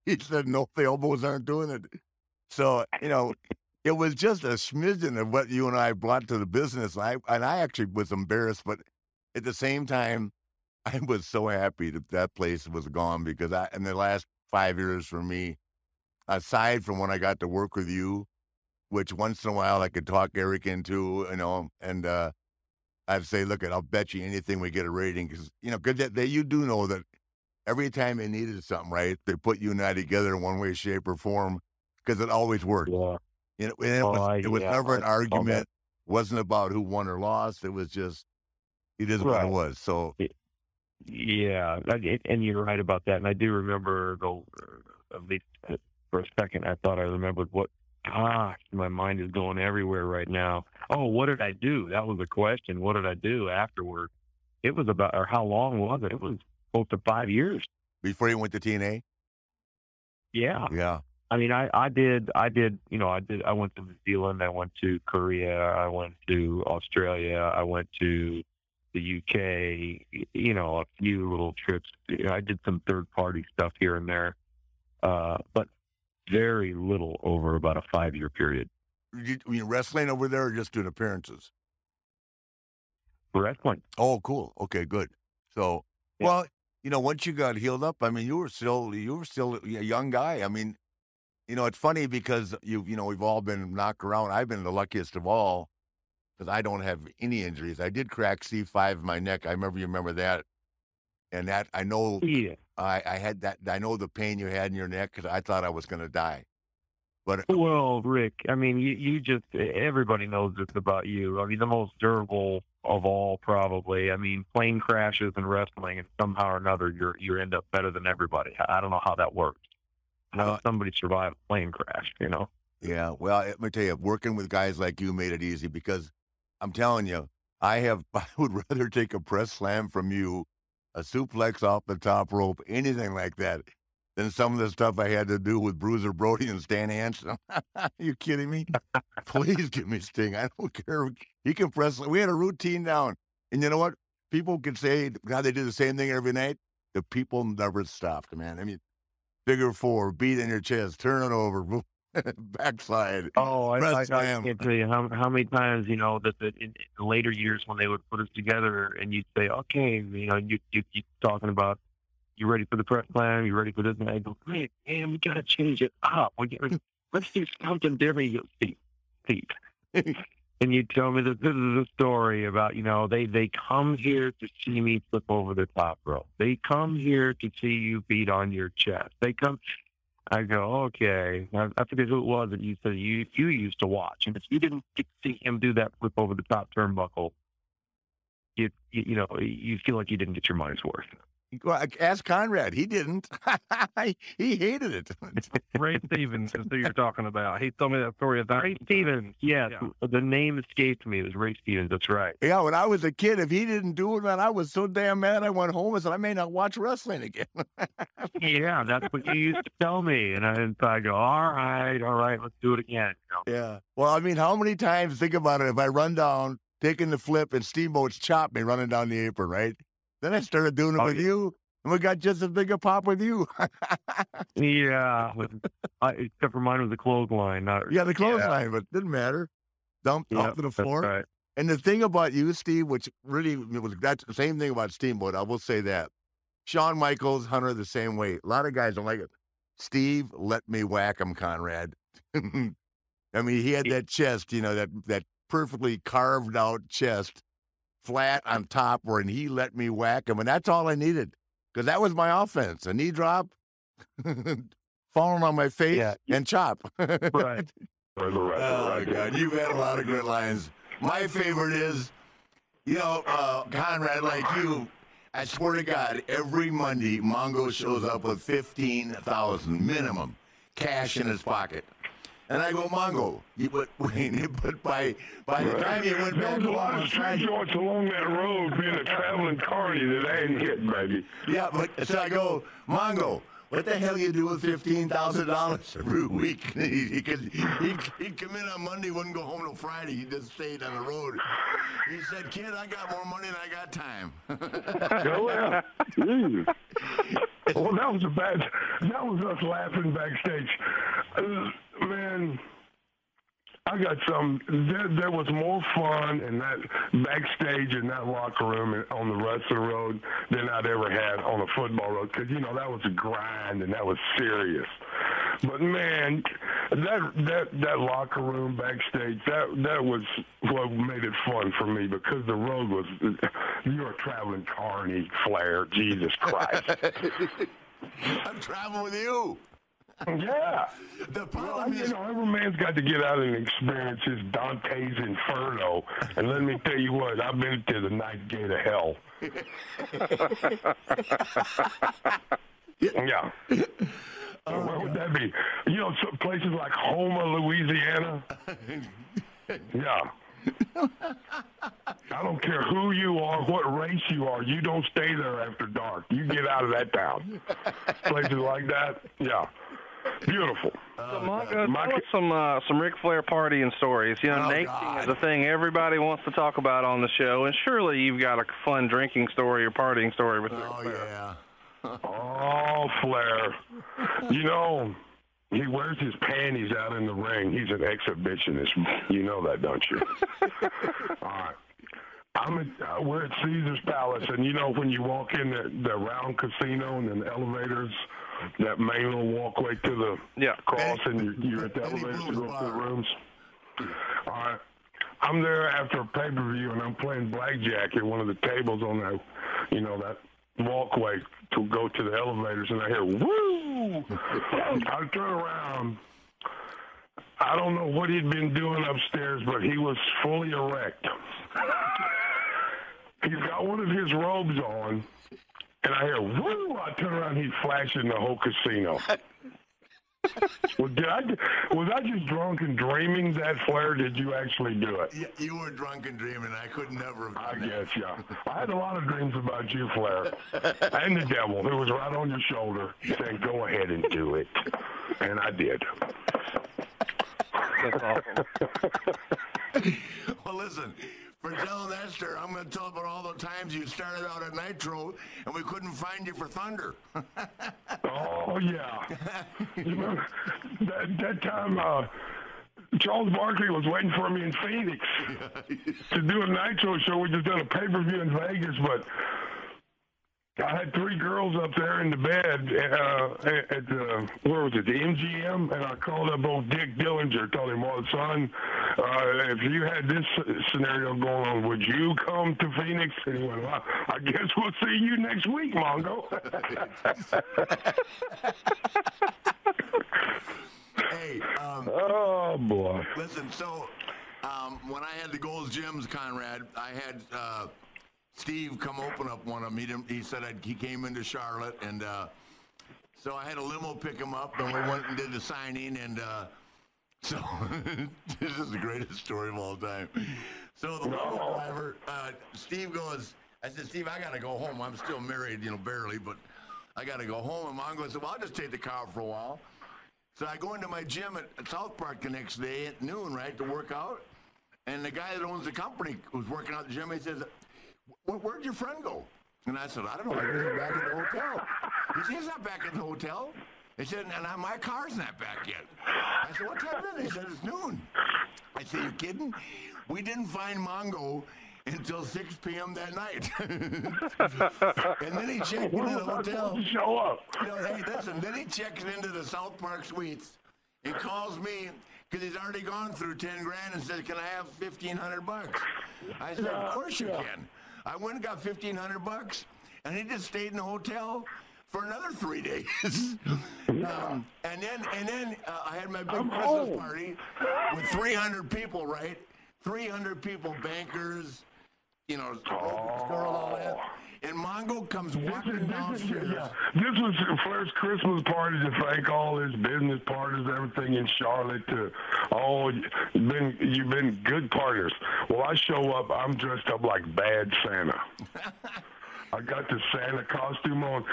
He said, "No, the elbows aren't doing it." So you know, it was just a smidgen of what you and I brought to the business. And I and I actually was embarrassed, but at the same time, I was so happy that that place was gone because I in the last five years for me, aside from when I got to work with you, which once in a while I could talk Eric into, you know, and uh, I'd say, look, I'll bet you anything we get a rating because you know, because you do know that every time they needed something, right, they put you and I together in one way, shape, or form because it always worked. Yeah. You know, and it Oh, was, it was yeah, never an I- argument. wasn't about who won or lost. It was just it is what it was. So Yeah, and you're right about that. And I do remember the at least uh, for a second, I thought I remembered what. Gosh, my mind is going everywhere right now. Oh, what did I do? That was the question. What did I do afterward? It was about, or how long was it? It was close to five years. before you went to TNA, Yeah. yeah, I mean, I, I did, I did, you know, I did, I went to New Zealand, I went to Korea, I went to Australia, I went to the UK, you know, a few little trips. I did some third party stuff here and there, uh, but very little over about a five year period. you, you wrestling over there or just doing appearances? Wrestling. Oh, cool. Okay, good. So, well, you know, once you got healed up, I mean, you were still you were still a young guy. I mean, you know, it's funny because you you know we've all been knocked around. I've been the luckiest of all because I don't have any injuries. I did crack C five in my neck. I remember you remember that, and that I know Yeah. I I had that. I know the pain you had in your neck because I thought I was going to die. But uh, Well, Ric, I mean, you, you just, everybody knows this about you. I mean, the most durable of all, probably. I mean, plane crashes and wrestling, and somehow or another, you're, you end up better than everybody. I I don't know how that works. How uh, Well- somebody survive a plane crash, you know? Yeah, well, let me tell you, working with guys like you made it easy because I'm telling you, I have I would rather take a press slam from you, a suplex off the top rope, anything like that, than some of the stuff I had to do with Bruiser Brody and Stan Hansen. Are you kidding me? Please give me Sting. I don't care. He can press. We had a routine down, and you know what? People can say, God, they do the same thing every night. The people never stopped, man. I mean, figure four, beat in your chest, turn it over, backslide. Oh, I, I, I can't tell you how how many times you know that, that in, in later years when they would put us together and you'd say, okay, you know, you you you talking about you ready for the press slam, you ready for this, and I go, man, man, we gotta change it up. We get, let's do something different. You go, Steve, Steve, and you tell me that this is a story about you know they they come here to see me flip over the top rope. They come here to see you beat on your chest. They come. I go okay. I, I forget who it was that you said you you used to watch, and if you didn't see him do that flip over the top turnbuckle, you, you know you feel like you didn't get your money's worth. Well, ask Conrad. He didn't. he hated it. Ray Stevens is who you're talking about. He told me that story. Of that. Ray Stevens. Yes, the name escaped me. It was Ray Stevens. That's right. Yeah, when I was a kid, if he didn't do it, man, I was so damn mad. I went home and said, I may not watch wrestling again. yeah, that's what you used to tell me, and I, and I go, all right, all right, let's do it again. You know? Yeah. Well, I mean, how many times think about it? If I run down, taking the flip, and Steamboat's chop me running down the apron, right? Then I started doing it Oh, with yeah. you, and we got just as big a pop with you. Yeah, with, I, uh, except for mine was the clothesline. Not yeah, the clothesline, but it didn't matter. Dumped Yeah, off to the floor. right. And the thing about you, Steve, which really was that's the same thing about Steamboat. I will say that. Shawn Michaels, Hunter, the same way. A lot of guys don't like it. Steve, let me whack him, Conrad. I mean, he had that chest, you know, that that perfectly carved out chest, flat on top, where and he let me whack him, and that's all I needed because that was my offense: a knee drop, falling on my face, and chop. right. Oh, my God. You've had a lot of good lines. My favorite is, you know, uh, Conrad, like you, I swear to God, every Monday, Mongo shows up with 15000 minimum cash in his pocket. And I go, Mongo, you, but, but by, by the time you went back There's a lot of street joints along that road being a traveling carny that I ain't hit, baby. Yeah, but so I go, Mongo, what the hell you do with fifteen thousand dollars every week? he could he'd, he'd come in on Monday, wouldn't go home till Friday. He just stayed on the road. He said, "Kid, I got more money than I got time." Oh, yeah. Well, that was a bad. That was us laughing backstage. Uh, man, I got some. There, there was more fun in that backstage in that locker room on the wrestling road than I'd ever had on a football road because you know that was a grind and that was serious. But man, that that that locker room backstage that that was what made it fun for me because the road was you're traveling carny flair. Jesus Christ. I'm traveling with you. Yeah. The well, you know, every man's got to get out and experience his Dante's Inferno. And let me tell you what, I've been to the night gate of hell. yeah. Uh, where would that be? You know, some places like Houma, Louisiana. Yeah. I don't care who you are, what race you are. You don't stay there after dark. You get out of that town. Places like that. Yeah. Beautiful. So, Mongo, tell us some uh, some Ric Flair partying stories. You know, Oh, nasting is a thing everybody wants to talk about on the show, and surely you've got a fun drinking story or partying story with Ric Flair. Oh yeah. Oh, Flair. You know, he wears his panties out in the ring. He's an exhibitionist. You know that, don't you? All right. I'm at, uh, we're at Caesar's Palace, and you know when you walk in the, the round casino and then the elevators, that main little walkway to the yeah. cross, and you're, you're at the elevators to go up to the rooms. All right. I'm there after a pay per view, and I'm playing blackjack at one of the tables on that, you know, that walkway to go to the elevators, and I hear woo. I turn around. I don't know what he'd been doing upstairs, but he was fully erect. He's got one of his robes on, and I hear woo. I turn around, he's flashing the whole casino. well, did I, was I just drunk and dreaming that Flair? Did you actually do it? Yeah, you were drunk and dreaming. I could never have I done guess, yeah. I had a lot of dreams about you, Flair, and the devil, who was right on your shoulder, saying, "Go ahead and do it," and I did. That's awesome. well, listen, for telling story, I'm going to tell about all the times you started out at Nitro and we couldn't find you for Thunder. Oh yeah. that, that time uh, Charles Barkley was waiting for me in Phoenix to do a Nitro show. We just done a pay per view in Vegas, but I had three girls up there in the bed uh, at the where was it the MGM, and I called up old Dick Dillinger, told him, "Well, son, uh, if you had this scenario going on, would you come to Phoenix? And he went, well, I guess we'll see you next week, Mongo. hey, um, oh boy. Listen, so um, when I had the Gold's Gyms, Conrad, I had uh, Steve come open up one of them. He, didn't, he said I'd, he came into Charlotte, and uh, so I had a limo pick him up, and we went and did the signing, and uh, so this is the greatest story of all time. So the limo driver, uh, Steve goes, I said, Steve, I got to go home. I'm still married, you know, barely, but I got to go home. And Mongo said, well, I'll just take the car for a while. So I go into my gym at, at South Park the next day at noon, right, to work out. And the guy that owns the company was working out the gym. He says, "Where'd your friend go?" And I said, "I don't know. I guess he's back at the hotel." He said, "He's not back at the hotel." He said, "And my car's not back yet." I said, "What time is it?" He said, "It's noon." I said, "You kidding?" We didn't find Mongo until 6 p.m. that night. and then he checked into the hotel. Show up. You know, hey, listen, then he checks into the South Park Suites He calls me because he's already gone through 10 grand and says, Can I have 1500 bucks? I said, Of course you can. I went and got 1500 bucks, and he just stayed in the hotel for another three days. um, and then, and then uh, I had my big I'm Christmas party with 300 people, right? 300 people, bankers, you know, oh. girl, all that. And Mongo comes walking this downstairs. yeah. This was Flair's Christmas party to thank all his business partners, everything in Charlotte. To oh, you've been you've been good partners. Well, I show up, I'm dressed up like Bad Santa. I got the Santa costume on.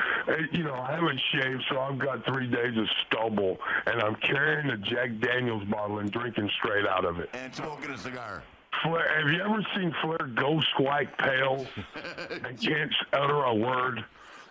You know, I haven't shaved, so I've got three days of stubble, and I'm carrying a Jack Daniels bottle and drinking straight out of it. And smoking a cigar. Flair, have you ever seen Flair ghost white pale and can't utter a word?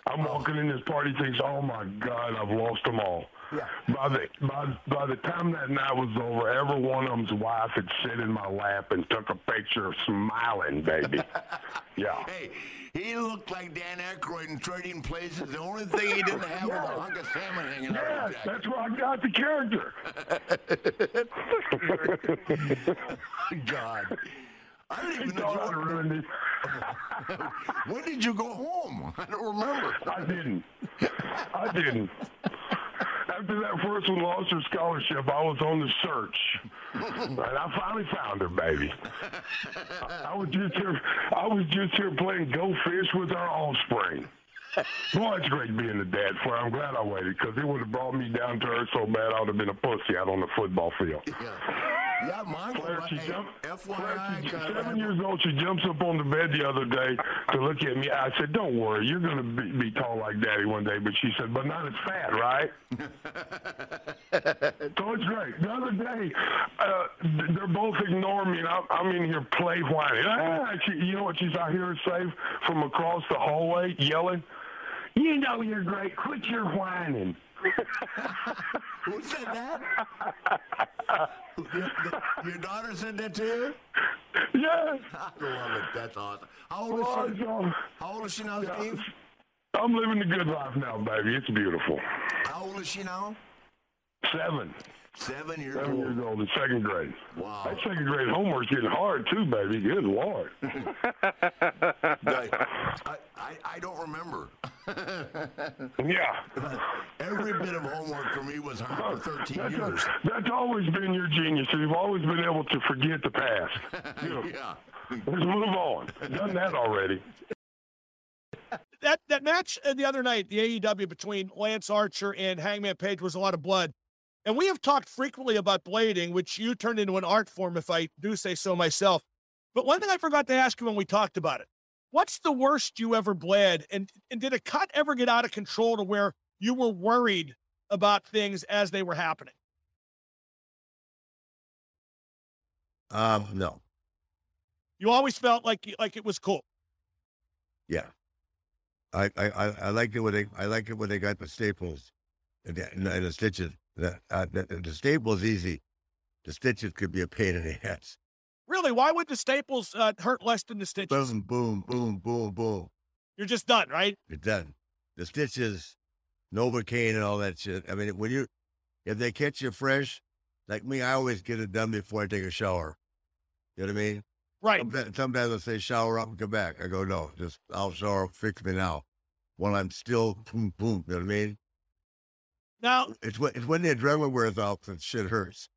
I'm walking in this party, thinks, "Oh my God, I've lost them all." Yeah. By the by, by the time that night was over, every one of them's wife had sit in my lap and took a picture, smiling, baby. yeah. Hey, he looked like Dan Aykroyd in Trading Places. The only thing he didn't have was a hunk of salmon hanging yes, out. Yes, that's where I got the character. God. I don't even know. You when did you go home? I don't remember. I didn't. I didn't. After that first one lost her scholarship, I was on the search. and I finally found her, baby. I, was just here I was just here playing Go Fish with our offspring. Boy, it's great being a dad for. I'm glad I waited because it would have brought me down to earth so bad I would have been a pussy out on the football field. Yeah. Yeah, mine Claire, she hey, jumped, FYI, Claire, she's seven years old. She jumps up on the bed the other day to look at me. I said, "Don't worry, you're going to be, be tall like Daddy one day." But she said, "But not as fat, right?" so it's great. The other day, uh, they're both ignoring me, and I'm, I'm in here play whining. Ah, she, you know what she's out here say from across the hallway, yelling. You know you're great. Quit your whining. Who said that? your, your, daughter said that to you? Yeah. I love it. That's awesome. How old is she? How old is she now, Steve? I'm living the good life now, baby. It's beautiful. How old is she now? Seven. Seven years Seven old. years old in second grade. Wow. That second grade homework's getting hard too, baby. Good lord. I, I, I don't remember. yeah. Every bit of homework for me was hard for 13 that's years. A, that's always been your genius. You've always been able to forget the past. yeah. Let's move on. Done that already. That that match the other night, the AEW between Lance Archer and Hangman Page was a lot of blood. And we have talked frequently about blading, which you turned into an art form, if I do say so myself. But one thing I forgot to ask you when we talked about it what's the worst you ever bled? And, and did a cut ever get out of control to where you were worried about things as they were happening? Um, no. You always felt like like it was cool. Yeah. I I I, like it when they I like it when they got the staples and the, and the stitches. The, uh, the, the staples easy. The stitches could be a pain in the ass. Really? Why would the staples uh, hurt less than the stitches? Boom, boom, boom, boom, boom. You're just done, right? You're done. The stitches, Novocaine and all that shit. I mean, when you, if they catch you fresh, like me, I always get it done before I take a shower. You know what I mean? Right. Sometimes, sometimes I say shower up and come back. I go, no, just I'll shower, fix me now. While I'm still boom, boom. You know what I mean? Now It's when it's when the adrenaline wears off that shit hurts.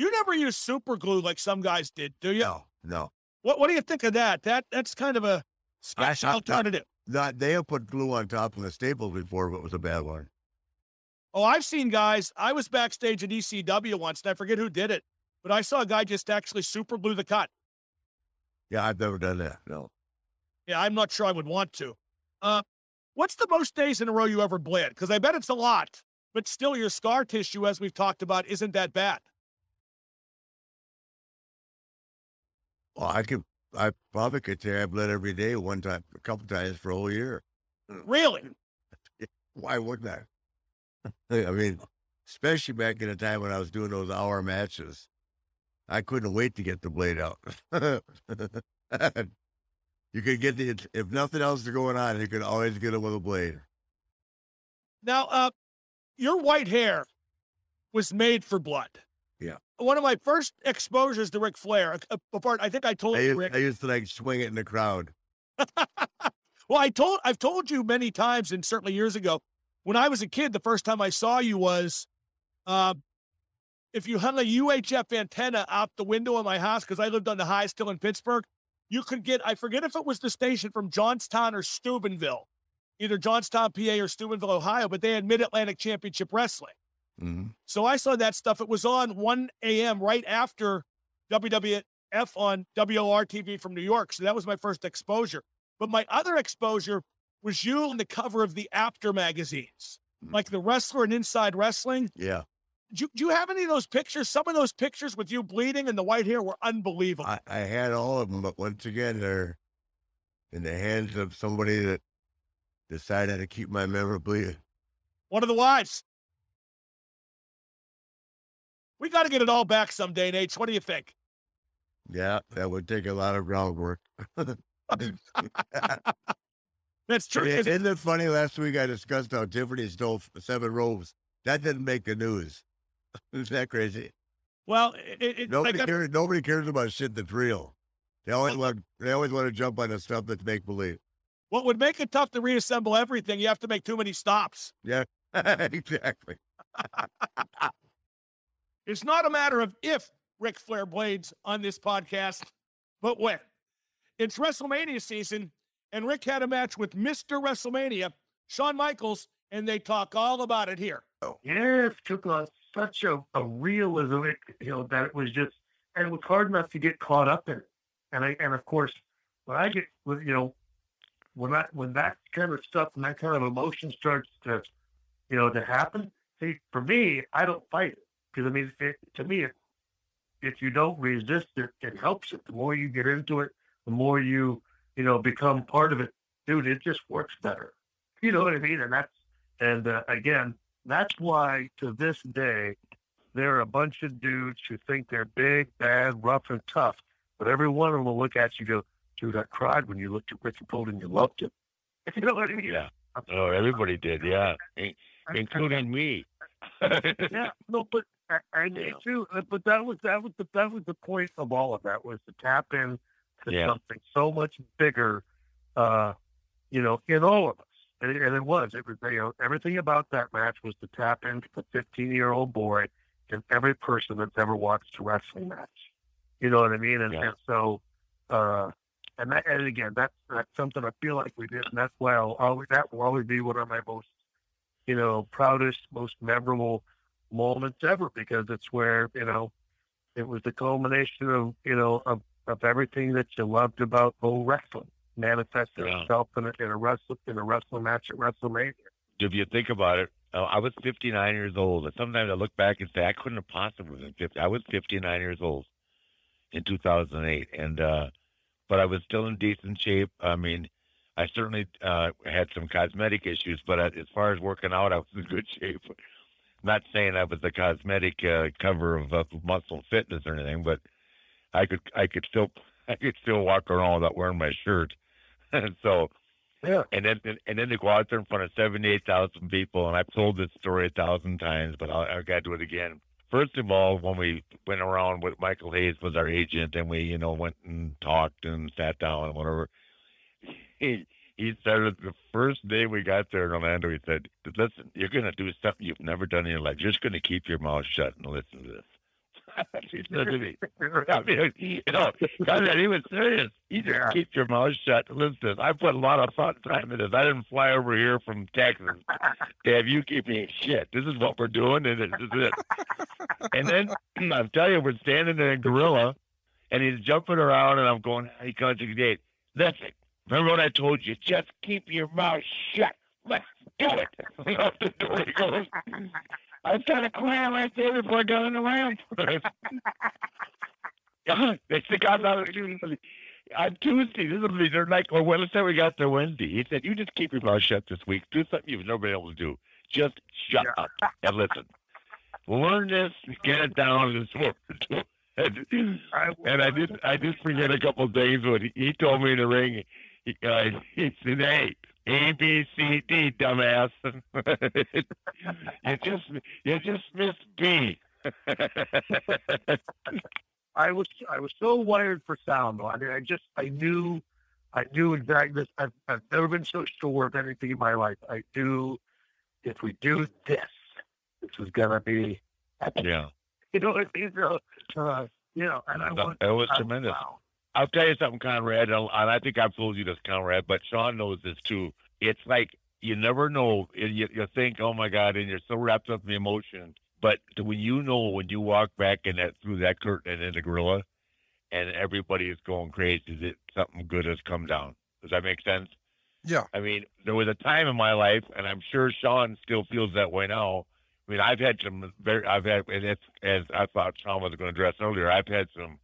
You never use super glue like some guys did, do you? No, no. What What do you think of that? That that's kind of a I- alternative. Not they have put glue on top of the staples before, but it was a bad one. Oh, I've seen guys. I was backstage at ECW once, and I forget who did it, but I saw a guy just actually super glue the cut. Yeah, I've never done that. No. Yeah, I'm not sure I would want to. Uh, what's the most days in a row you ever bled? Because I bet it's a lot, but still, your scar tissue, as we've talked about, isn't that bad. Well, I could, I probably could say I bled every day one time, a couple times for a whole year. Really? Why wouldn't I? I mean, especially back in the time when I was doing those hour matches, I couldn't wait to get the blade out. you could get the, if nothing else is going on, you could always get it with a blade. Now, uh, your white hair was made for blood. Yeah. One of my first exposures to Ric Flair, uh, apart, I think I told I you, used, Ric. I used to like swing it in the crowd. Well, I told I've told you many times, and certainly years ago, when I was a kid, the first time I saw you was, uh, if you hung a UHF antenna out the window of my house because I lived on the high still in Pittsburgh, you could get I forget if it was the station from Johnstown or Steubenville, either Johnstown, PA, or Steubenville, Ohio, but they had Mid Atlantic Championship Wrestling. Mm-hmm. So I saw that stuff. It was on 1 a.m. right after WWF on WOR TV from New York. So that was my first exposure. But my other exposure was you on the cover of the After magazines, like the Wrestler and Inside Wrestling. Yeah. Do you, do you have any of those pictures? Some of those pictures with you bleeding and the white hair were unbelievable. I, I had all of them, but once again, they're in the hands of somebody that decided to keep my memorabilia. One of the wives. We got to get it all back someday, Nate. What do you think? Yeah, that would take a lot of groundwork. That's true. Isn't isn't it funny? Last week I discussed how Tiffany stole seven robes. That didn't make the news. Isn't that crazy? Well, it, it, Nobody like cares. Nobody cares about shit that's real. They always want. They always want to jump on the stuff that's make believe. what would make it tough to reassemble everything? You have to make too many stops. Yeah, exactly. It's not a matter of if Ric Flair blades on this podcast, but when. It's WrestleMania season, and Ric had a match with Mr. WrestleMania, Shawn Michaels, and they talk all about it here. Yeah, it took a, such a, a realism, you know, that it was just, and it was hard enough to get caught up in it. And I, and of course, when I get, with you know, when that when that kind of stuff and that kind of emotion starts to, you know, to happen, see, for me, I don't fight it because I mean, it, to me, if, if you don't resist it, it helps it. The more you get into it, the more you, you know, become part of it. Dude, it just works better. You know what I mean? And that's and uh, again, that's why to this day, there are a bunch of dudes who think they're big, bad, rough, and tough. But every one of them will look at you and go, dude, I cried when you looked at Ricky Bolton and you loved him. You know what I mean? Yeah. Oh, everybody did. Yeah, including me. yeah, no, but I, I did too. But that was that was the that was the point of all of that was to tap in to Yeah. something so much bigger, uh, you know, in all of us. And it, and it was. It was you know everything about that match was to tap into the 15 year old boy and every person that's ever watched a wrestling match. You know what I mean? And, Yeah. and so, uh, and that, and again, that's, that's something I feel like we did, and that's why I'll always that will always be one of my most, you know, proudest, most memorable moments ever because it's where you know it was the culmination of you know of, of everything that you loved about old wrestling manifested Yeah. itself in a, in a wrestling in a wrestling match at WrestleMania. if you think about it, uh, I was 59 years old, and sometimes I look back and say I couldn't have possibly been 50. I was 59 years old in 2008, and uh, but I was still in decent shape. I mean, I certainly uh, had some cosmetic issues, but uh, as far as working out, I was in good shape. Not saying I was a cosmetic uh, cover of uh, Muscle Fitness or anything, but I could I could still I could still walk around without wearing my shirt, and so Yeah. and then and then to go out there in front of seventy eight thousand people, and I've told this story a thousand times, but I'll, I got to do it again. first of all, when we went around with Michael Hayes was our agent, and we, you know, went and talked and sat down and whatever. He he started the first day we got there in Orlando. He said, "Listen, you're going to do something you've never done in your life. You're just going to keep your mouth shut and listen to this." he said to me, I mean, you know, God, he was serious. You just keep your mouth shut and listen to this. I put a lot of thought and time into this. I didn't fly over here from Texas to have you keep me shit. This is what we're doing, and this is it. and then I'm telling you, we're standing in a Gorilla, and he's jumping around, and I'm going, he comes to Dave. Listen, remember what I told you? Just keep your mouth shut. Let's do it. Out the door he goes. I started crying right there before I got on the ramp. yeah, they stick out on on Tuesday. This will be they're like, well, let's say we got there Wednesday. He said, "You just keep your mouth shut this week. Do something you've never been able to do. Just shut up and listen. Learn this, get it down, and we're. And, and I did, I did forget a couple of things. When he, he told me in the ring, uh, said, "Hey, a, B, C, D, dumbass. you just you just missed B. I was I was so wired for sound though. I mean, I just I knew I knew exactly. I've I've never been so sure of anything in my life. I knew if we do this, this was gonna be epic. Yeah. You know, it, it, uh, you know, and I want. It was I- tremendous. wow. I'll tell you something, Conrad, and I think I've told you this, Conrad, but Shawn knows this too. It's like you never know. and You, you think, oh my God, and you're so wrapped up in the emotion. But when you know, when you walk back in that through that curtain and in the gorilla, and everybody is going crazy, that something good has come down. Does that make sense? Yeah. I mean, there was a time in my life, and I'm sure Shawn still feels that way now. I mean, I've had some very, I've had, and it's as I thought Shawn was going to address earlier. I've had some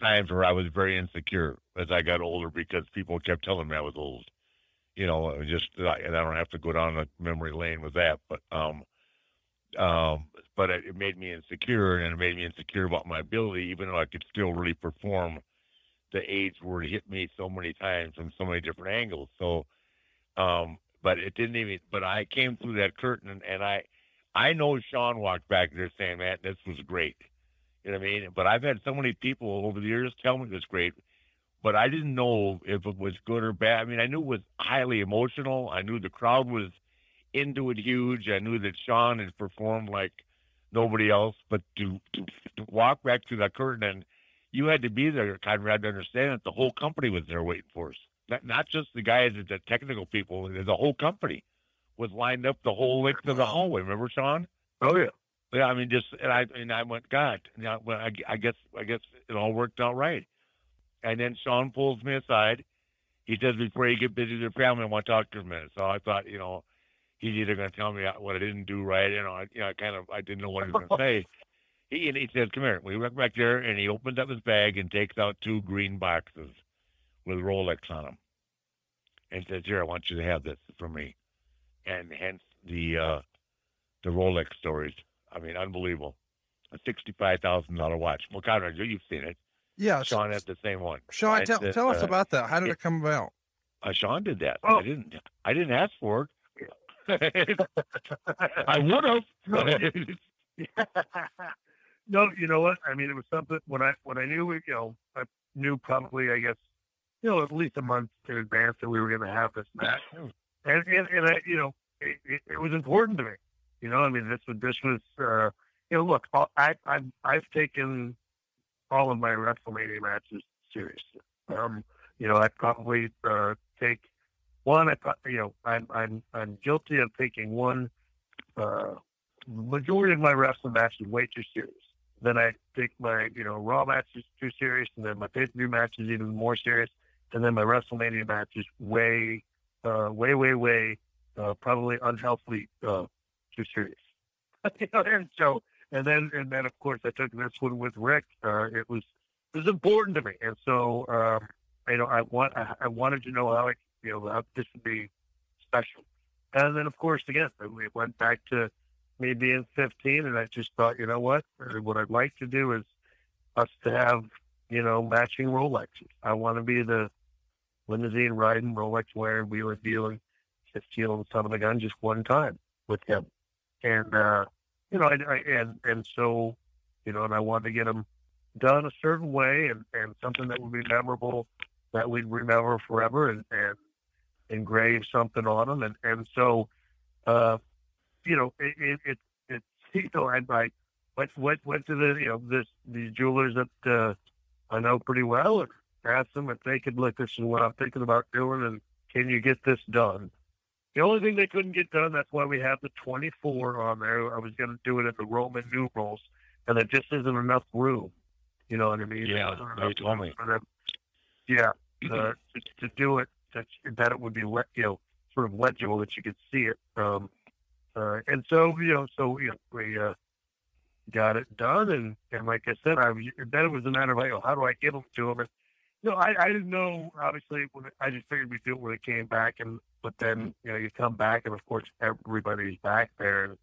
times where I was very insecure as I got older because people kept telling me I was old. You know, just and I don't have to go down the memory lane with that, but um, um, but it, it made me insecure, and it made me insecure about my ability, even though I could still really perform. The age it hit me so many times from so many different angles. So, um, but it didn't even. But I came through that curtain, and, and I, I know Shawn walked back there saying, "Man, this was great." You know what I mean? But I've had so many people over the years tell me it was great, but I didn't know if it was good or bad. I mean, I knew it was highly emotional. I knew the crowd was into it huge. I knew that Shawn had performed like nobody else. But to to, to walk back through that curtain and you had to be there, Conrad, to understand that the whole company was there waiting for us. Not, not just the guys, the technical people, the whole company was lined up the whole length of the hallway. Remember, Shawn? Oh yeah. Yeah, I mean, just and I and I went, God, yeah, well, I, I guess I guess it all worked out right. And then Shawn pulls me aside. He says, before you get busy with your family, I want to talk to you a minute. So I thought, you know, he's either going to tell me what I didn't do right, you know, I, you know, I kind of I didn't know what he was going to say. He and he says, "Come here." We went back there, and he opens up his bag and takes out two green boxes with Rolex on them, and says, "Here, I want you to have this for me." And hence the uh, the Rolex stories. I mean, unbelievable. A sixty-five thousand dollar watch. Well, Conrad, you- you've seen it. Yeah, Shawn had the same one. Shawn, I tell, said, tell us uh, about that. How did it come about? Uh, Shawn did that. Oh. I didn't. I didn't ask for it. I would have. no, you know what? I mean, it was something when I when I knew we, you know, I knew probably, I guess, you know, at least a month in advance that we were going to have this match, and and, and I, you know, it, it, it was important to me. You know, I mean, this was this was, uh, you know, look, I I've I've taken all of my WrestleMania matches seriously. Um, you know, I probably uh, take one. I you know, I'm I'm I'm guilty of taking one. Uh, majority of my wrestling matches way too serious. Then I take my you know Raw matches too serious, and then my pay per view matches even more serious, and then my WrestleMania matches way, uh, way, way, way, uh, probably unhealthily uh, too serious. and so and then and then of course I took this one with Ric. Uh, it was it was important to me, and so um, you know I want I, I wanted to know how it you know how this would be special. And then of course again we went back to me being 15, and I just thought, you know what? Uh, What I'd like to do is us to have, you know, matching Rolexes. I want to be the limousine riding, Rolex wearing, wheeler dealing, just stealing some of the gun just one time with him. And, uh, you know, I, I, and and so, you know, and I wanted to get them done a certain way and and something that would be memorable, that we'd remember forever, and and engrave something on them, and and so, uh, you know, it it it, you know, I I went went went to the you know this these jewelers that uh, I know pretty well and asked them if they could look this is what I'm thinking about doing and can you get this done? The only thing they couldn't get done, that's why we have the 24 on there. I was going to do it at the Roman numerals, and there just isn't enough room. You know what I mean? Yeah, they told me. Yeah, uh, to, to do it, that, that it would be wet, you know, sort of legible that you could see it. Um, uh, and so, you know, so you know, we uh, got it done, and, and like I said, I then it was a matter of like, oh, how do I give them to them? And no, I, I didn't know. Obviously, I just figured we'd do it when it came back, and but then you know you come back, and of course everybody's back there, and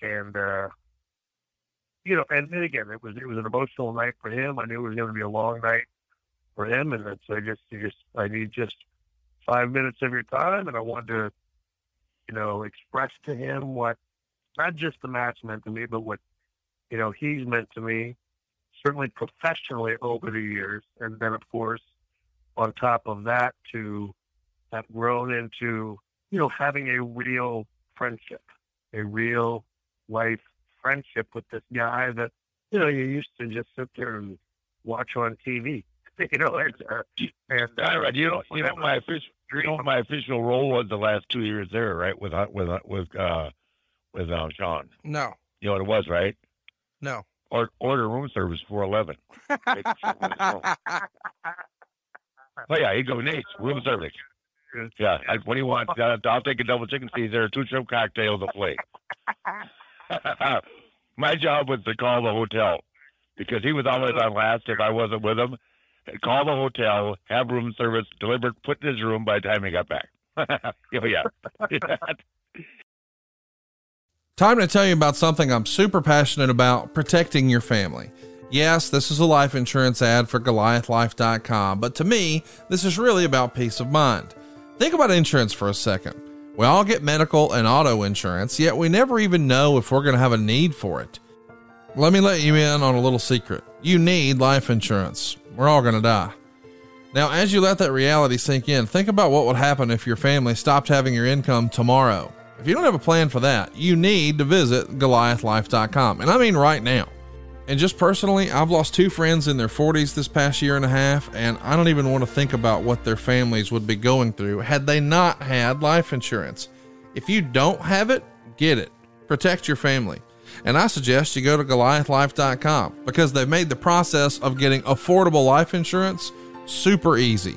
and uh, you know, and then again, it was it was an emotional night for him. I knew it was going to be a long night for him, and so I just you just I need just five minutes of your time, and I wanted to, you know, express to him what not just the match meant to me, but what you know he's meant to me certainly professionally over the years. And then, of course, on top of that, to have grown into, you know, having a real friendship, a real life friendship with this guy that, you know, you used to just sit there and watch on TV. You know, and, uh, and uh, you know, you know my official, you know my official role was the last two years there, right? With uh, with uh, with uh, with um, Shawn. No. You know what it was, right? No or, order room service for eleven. oh yeah, he'd go Nate room service. Yeah, I, what do you want? Uh, I'll take a double chicken Caesar, two shrimp cocktails, a plate. My job was to call the hotel because he was always on last if I wasn't with him. Call the hotel, have room service delivered, put in his room by the time he got back. oh yeah. Time to tell you about something I'm super passionate about protecting your family. Yes, this is a life insurance ad for GoliathLife.com, but to me, this is really about peace of mind. Think about insurance for a second. We all get medical and auto insurance, yet we never even know if we're going to have a need for it. Let me let you in on a little secret. You need life insurance. We're all going to die. Now, as you let that reality sink in, think about what would happen if your family stopped having your income tomorrow. If you don't have a plan for that, you need to visit goliathlife.com. And I mean right now. And just personally, I've lost two friends in their 40s this past year and a half, and I don't even want to think about what their families would be going through had they not had life insurance. If you don't have it, get it. Protect your family. And I suggest you go to goliathlife.com because they've made the process of getting affordable life insurance super easy.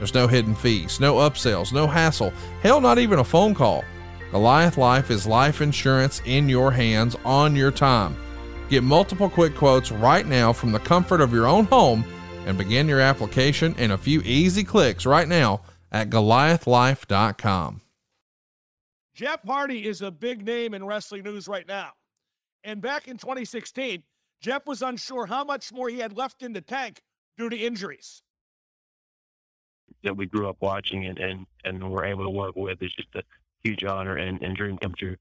there's no hidden fees, no upsells, no hassle, hell, not even a phone call. Goliath Life is life insurance in your hands on your time. Get multiple quick quotes right now from the comfort of your own home and begin your application in a few easy clicks right now at goliathlife.com. Jeff Hardy is a big name in wrestling news right now. And back in 2016, Jeff was unsure how much more he had left in the tank due to injuries that we grew up watching and and and were able to work with is just a huge honor and, and dream come true.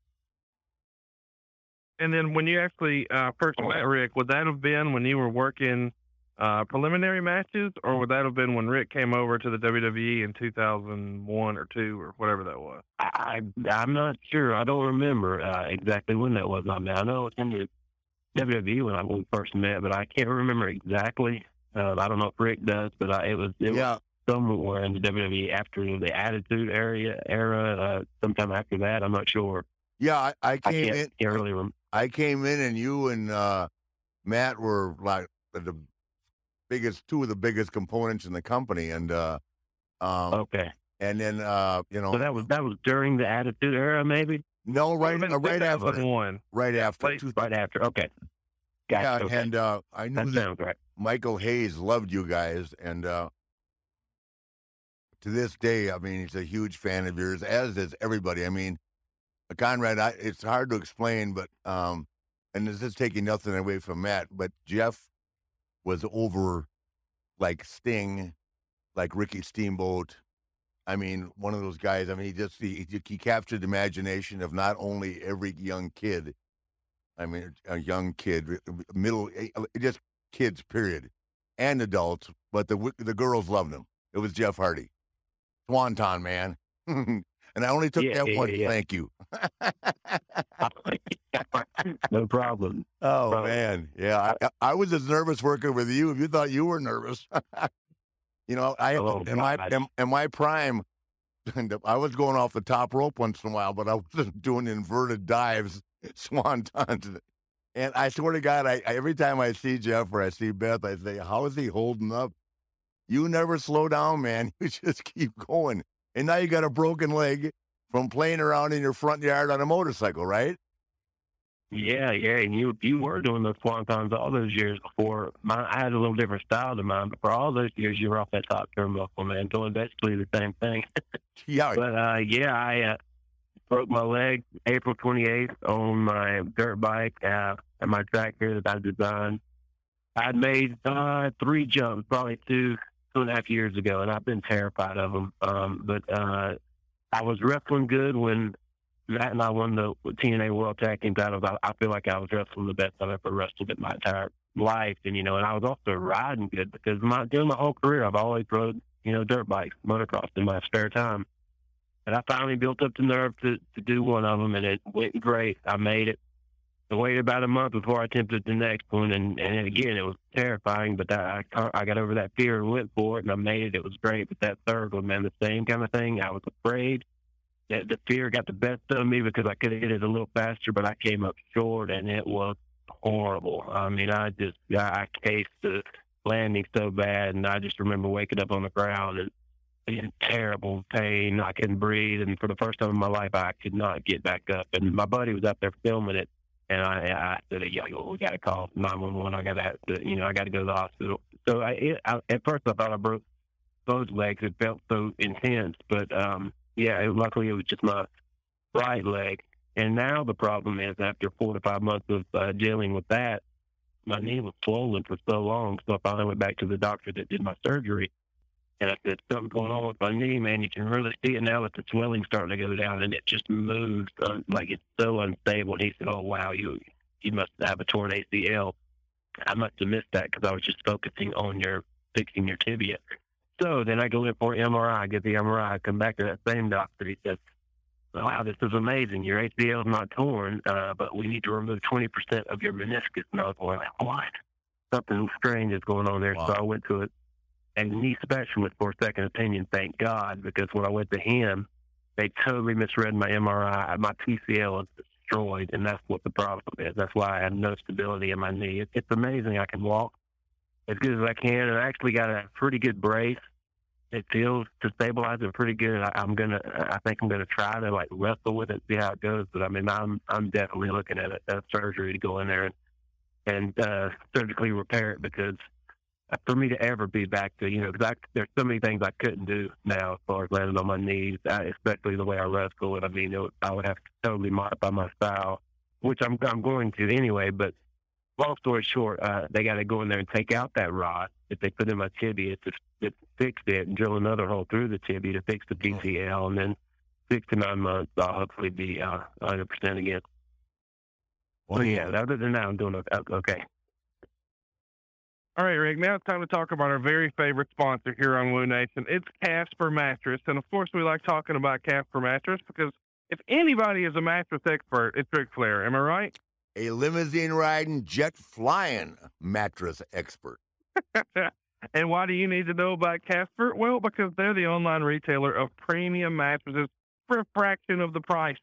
And then when you actually uh, first met Ric, would that have been when you were working uh, preliminary matches, or would that have been when Ric came over to the WWE in 2001 or two or whatever that was? I I'm not sure. I don't remember uh, exactly when that was. I mean, I know it was in the WWE when I when we first met, but I can't remember exactly. Uh, I don't know if Ric does, but I, it was it yeah. was somewhere in the WWE after the Attitude area era. Uh, sometime after that, I'm not sure. Yeah, I, I I came can't, in. can't really remember. I came in, and you and uh, Matt were like the biggest, two of the biggest components in the company, and uh, um, Okay. and then uh, you know, So that was that was during the Attitude era, maybe. no, right, uh, right after, one. right after, Right, right after. Okay. Yeah, okay. and uh, I knew That that, right. Michael Hayes loved you guys, and uh, to this day, I mean, he's a huge fan of yours, as is everybody. I mean, Conrad, I, it's hard to explain, but um, and this is taking nothing away from Matt, but Jeff was over like Sting, like Ricky Steamboat. I mean, one of those guys. I mean, he just he, he captured the imagination of not only every young kid. I mean, a young kid, middle, eh, just kids, period, and adults. But the the girls loved him. It was Jeff Hardy, Swanton man, and I only took Yeah, that yeah, one. yeah. Thank you. Uh, no problem. Oh man, yeah. Uh, I, I was as nervous working with you. If you thought you were nervous, you know, I Oh, in my in, in my prime, I was going off the top rope once in a while, but I wasn't doing inverted dives, swantons. And I swear to God, I, I every time I see Jeff or I see Beth, I say, "How is he holding up?" You never slow down, man. You just keep going. And now you got a broken leg from playing around in your front yard on a motorcycle, right? Yeah, yeah, and you you were doing those swantons all those years before. Mine, I had a little different style than mine, but for all those years, you were off that top turnbuckle, man, doing basically the same thing. yeah. But uh, yeah, I uh, broke my leg April 28th on my dirt bike uh, at my track here that I designed. I'd made uh, three jumps, probably two two and a half years ago, and I've been terrified of them. Um, but uh, I was wrestling good when Matt and I won the TNA World Tag Team titles. I, I feel like I was wrestling the best I've ever wrestled in my entire life, and you know, and I was also riding good because my during my whole career I've always rode you know dirt bikes, motocross in my spare time. And I finally built up the nerve to to do one of them, and it went great. I made it. I waited about a month before I attempted the next one, and and again it was terrifying. But I I got over that fear and went for it, and I made it. It was great. But that third one, man, the same kind of thing. I was afraid that the fear got the best of me because I could have hit it a little faster, but I came up short, and it was horrible. I mean, I just I, I cased the landing so bad, and I just remember waking up on the ground and in terrible pain. I couldn't breathe, and for the first time in my life, I could not get back up. And my buddy was up there filming it, and I, I said, "Yo, yo, we got to call nine one one. I got to, you know, I got to go to the hospital." So I, I, at first, I thought I broke both legs. It felt so intense, but um, yeah, it, luckily it was just my right leg. And now the problem is, after four to five months of uh, dealing with that, my knee was swollen for so long. So I finally went back to the doctor that did my surgery. And I said, something's going on with my knee, man. You can really see it now that the swelling's starting to go down, and it just moves uh, like it's so unstable. And he said, "Oh wow, you you must have a torn ACL." I must have missed that because I was just focusing on your fixing your tibia. So then I go in for MRI, get the MRI, I come back to that same doctor. He says, "Wow, this is amazing. Your ACL is not torn, uh, but we need to remove 20% of your meniscus." And I was going, like, "What? Something strange is going on there." So I went to it a knee specialist for a second opinion, thank God, because when I went to him, they totally misread my MRI. My PCL is destroyed, and that's what the problem is. That's why I have no stability in my knee. It, it's amazing I can walk as good as I can, and I actually got a pretty good brace. It feels to stabilize it pretty good. I, I'm gonna, I think I'm gonna try to like wrestle with it, see how it goes. But I mean, I'm, I'm definitely looking at a, a surgery to go in there and, and uh, surgically repair it because for me to ever be back to, you know, because there's so many things I couldn't do now as far as landing on my knees, I, especially the way I wrestle. And I mean, it, I would have to totally modify my style, which I'm I'm going to anyway. But long story short, uh, they got to go in there and take out that rod that they put in my tibia to, to fix it and drill another hole through the tibia to fix the PCL. And then six to nine months, I'll hopefully be uh, 100% again. Well, yeah, other than that, I'm doing okay. All right, Ric. Now it's time to talk about our very favorite sponsor here on Woo Nation. It's Casper Mattress, and of course, we like talking about Casper Mattress because if anybody is a mattress expert, it's Ric Flair. Am I right? A limousine riding, jet flying mattress expert. and why do you need to know about Casper? Well, because they're the online retailer of premium mattresses for a fraction of the price.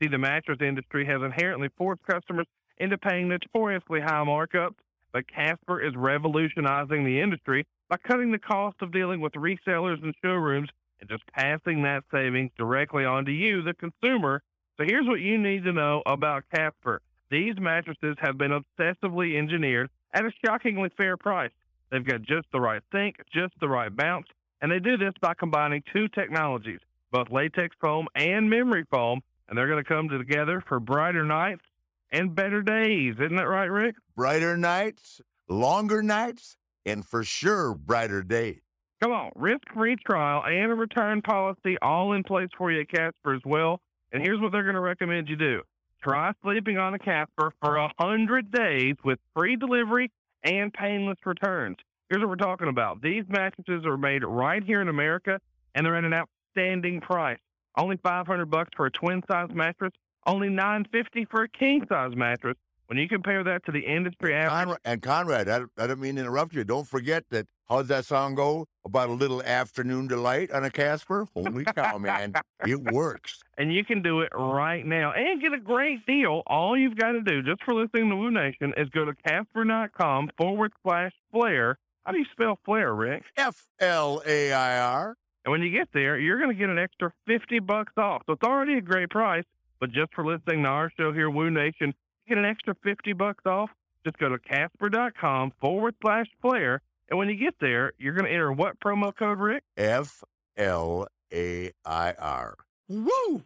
See, the mattress industry has inherently forced customers into paying notoriously high markups, but Casper is revolutionizing the industry by cutting the cost of dealing with resellers and showrooms and just passing that savings directly on to you, the consumer. So here's what you need to know about Casper. These mattresses have been obsessively engineered at a shockingly fair price. They've got just the right sink, just the right bounce, and they do this by combining two technologies, both latex foam and memory foam, and they're going to come together for brighter nights and better days. Isn't that right, Ric? Brighter nights, longer nights, and for sure, brighter days. Come on, risk-free trial and a return policy all in place for you at Casper as well. And here's what they're going to recommend you do. Try sleeping on a Casper for a 100 days with free delivery and painless returns. Here's what we're talking about. These mattresses are made right here in America, and they're at an outstanding price. Only 500 bucks for a twin size mattress, only 950 for a king size mattress. When you compare that to the industry average, Conrad, and Conrad, I, I don't mean to interrupt you. Don't forget that. How's that song go? About a little afternoon delight on a Casper? Holy cow, man! It works. and you can do it right now and get a great deal. All you've got to do, just for listening to Woo Nation, is go to Casper.com forward slash Flair. How do you spell Flair, Ric? F L A I R. And when you get there, you're going to get an extra 50 bucks off. So it's already a great price, but just for listening to our show here, Woo Nation, get an extra 50 bucks off. Just go to Casper.com forward slash Flair. And when you get there, you're going to enter what promo code, Ric? F L A I R. Woo!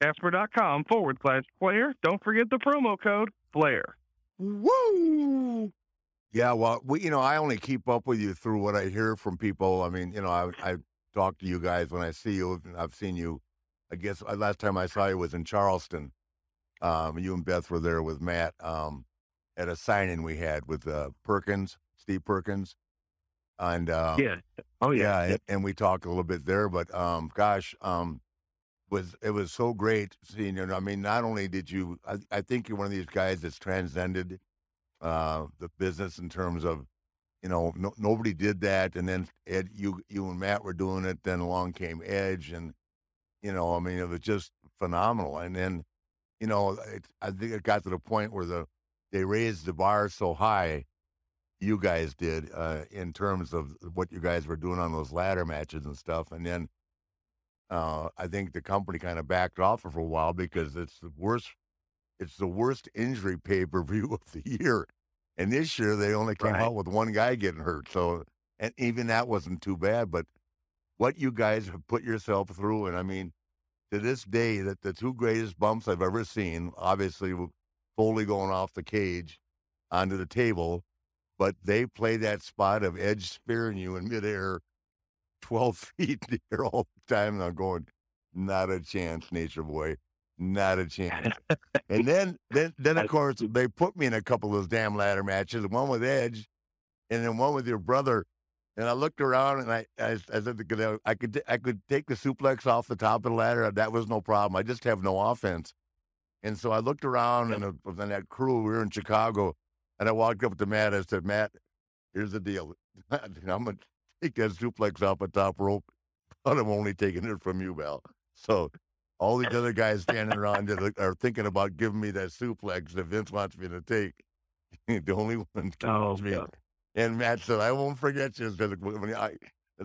Casper.com forward slash Flair. Don't forget the promo code Flair. Woo! Yeah, well, we, you know, I only keep up with you through what I hear from people. I mean, you know, I, I talk to you guys when I see you. I've seen you. I guess uh, last time I saw you was in Charleston. Um, you and Beth were there with Matt um, at a signing we had with uh, Perkins, Steve Perkins, and uh, Yeah. Oh, yeah. and, and we talked a little bit there. But um, gosh, um, was it was so great seeing you. I mean, not only did you, I, I think you're one of these guys that's transcended uh, the business in terms of, you know, no, nobody did that, and then Ed, you you and Matt were doing it. Then along came Edge, and you know, I mean, it was just phenomenal. And then, you know, it, I think it got to the point where the they raised the bar so high. You guys did uh, in terms of what you guys were doing on those ladder matches and stuff, and then uh, I think the company kind of backed off for a while because it's the worst. It's the worst injury pay per view of the year, and this year they only came Right. out with one guy getting hurt. So, and even that wasn't too bad. But what you guys have put yourself through, and I mean, to this day, that the two greatest bumps I've ever seen, obviously Foley going off the cage onto the table, but they play that spot of Edge spearing you in midair, twelve feet in the air all the time, and I'm going, not a chance, Nature Boy, not a chance. and then, then, then of course, they put me in a couple of those damn ladder matches, one with Edge, and then one with your brother. And I looked around and I, I, I said, I could, I could take the suplex off the top of the ladder. That was no problem. I just have no offense. And so I looked around and uh, then that crew, we were in Chicago, and I walked up to Matt. I said, Matt, here's the deal. I'm going to take that suplex off the top rope, but I'm only taking it from you, Val. So all these other guys standing around that are- thinking about giving me that suplex that Vince wants me to take. the only one Oh, me. God. And Matt said, I won't forget you. Because when I,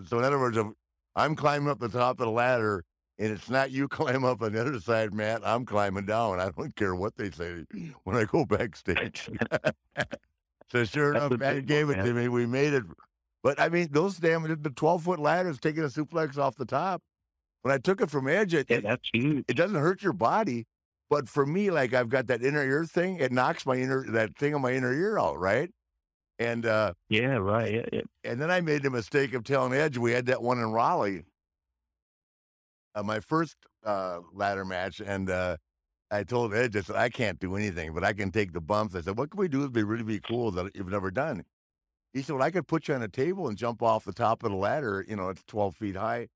so in other words, if I'm climbing up the top of the ladder and it's not you climb up on the other side, Matt, I'm climbing down. I don't care what they say when I go backstage. so sure That's enough, Matt gave one, it to me. We made it. But I mean, those damn, the 12 foot ladders taking a suplex off the top. When I took it from Edge, it, that's huge. it doesn't hurt your body. But for me, like I've got that inner ear thing, it knocks my inner, that thing on my inner ear out, right? And, uh, Yeah, right. Yeah, yeah. and then I made the mistake of telling Edge we had that one in Raleigh, uh, my first uh, ladder match, and uh, I told Edge I said I can't do anything, but I can take the bumps. I said, "What can we do that'd be really be cool that you've never done?" He said, "Well, I could put you on a table and jump off the top of the ladder. You know, it's twelve feet high."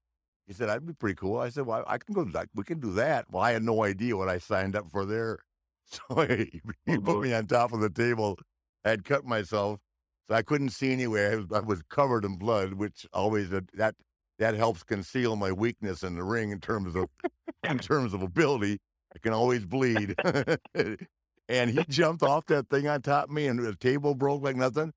He said, "That'd be pretty cool." I said, "Well, I can go. We can do that." Well, I had no idea what I signed up for there, so he, he put me on top of the table. I had cut myself, so I couldn't see anywhere. I was, covered in blood, which always uh, that that helps conceal my weakness in the ring in terms of in terms of ability. I can always bleed. and he jumped off that thing on top of me, and the table broke like nothing.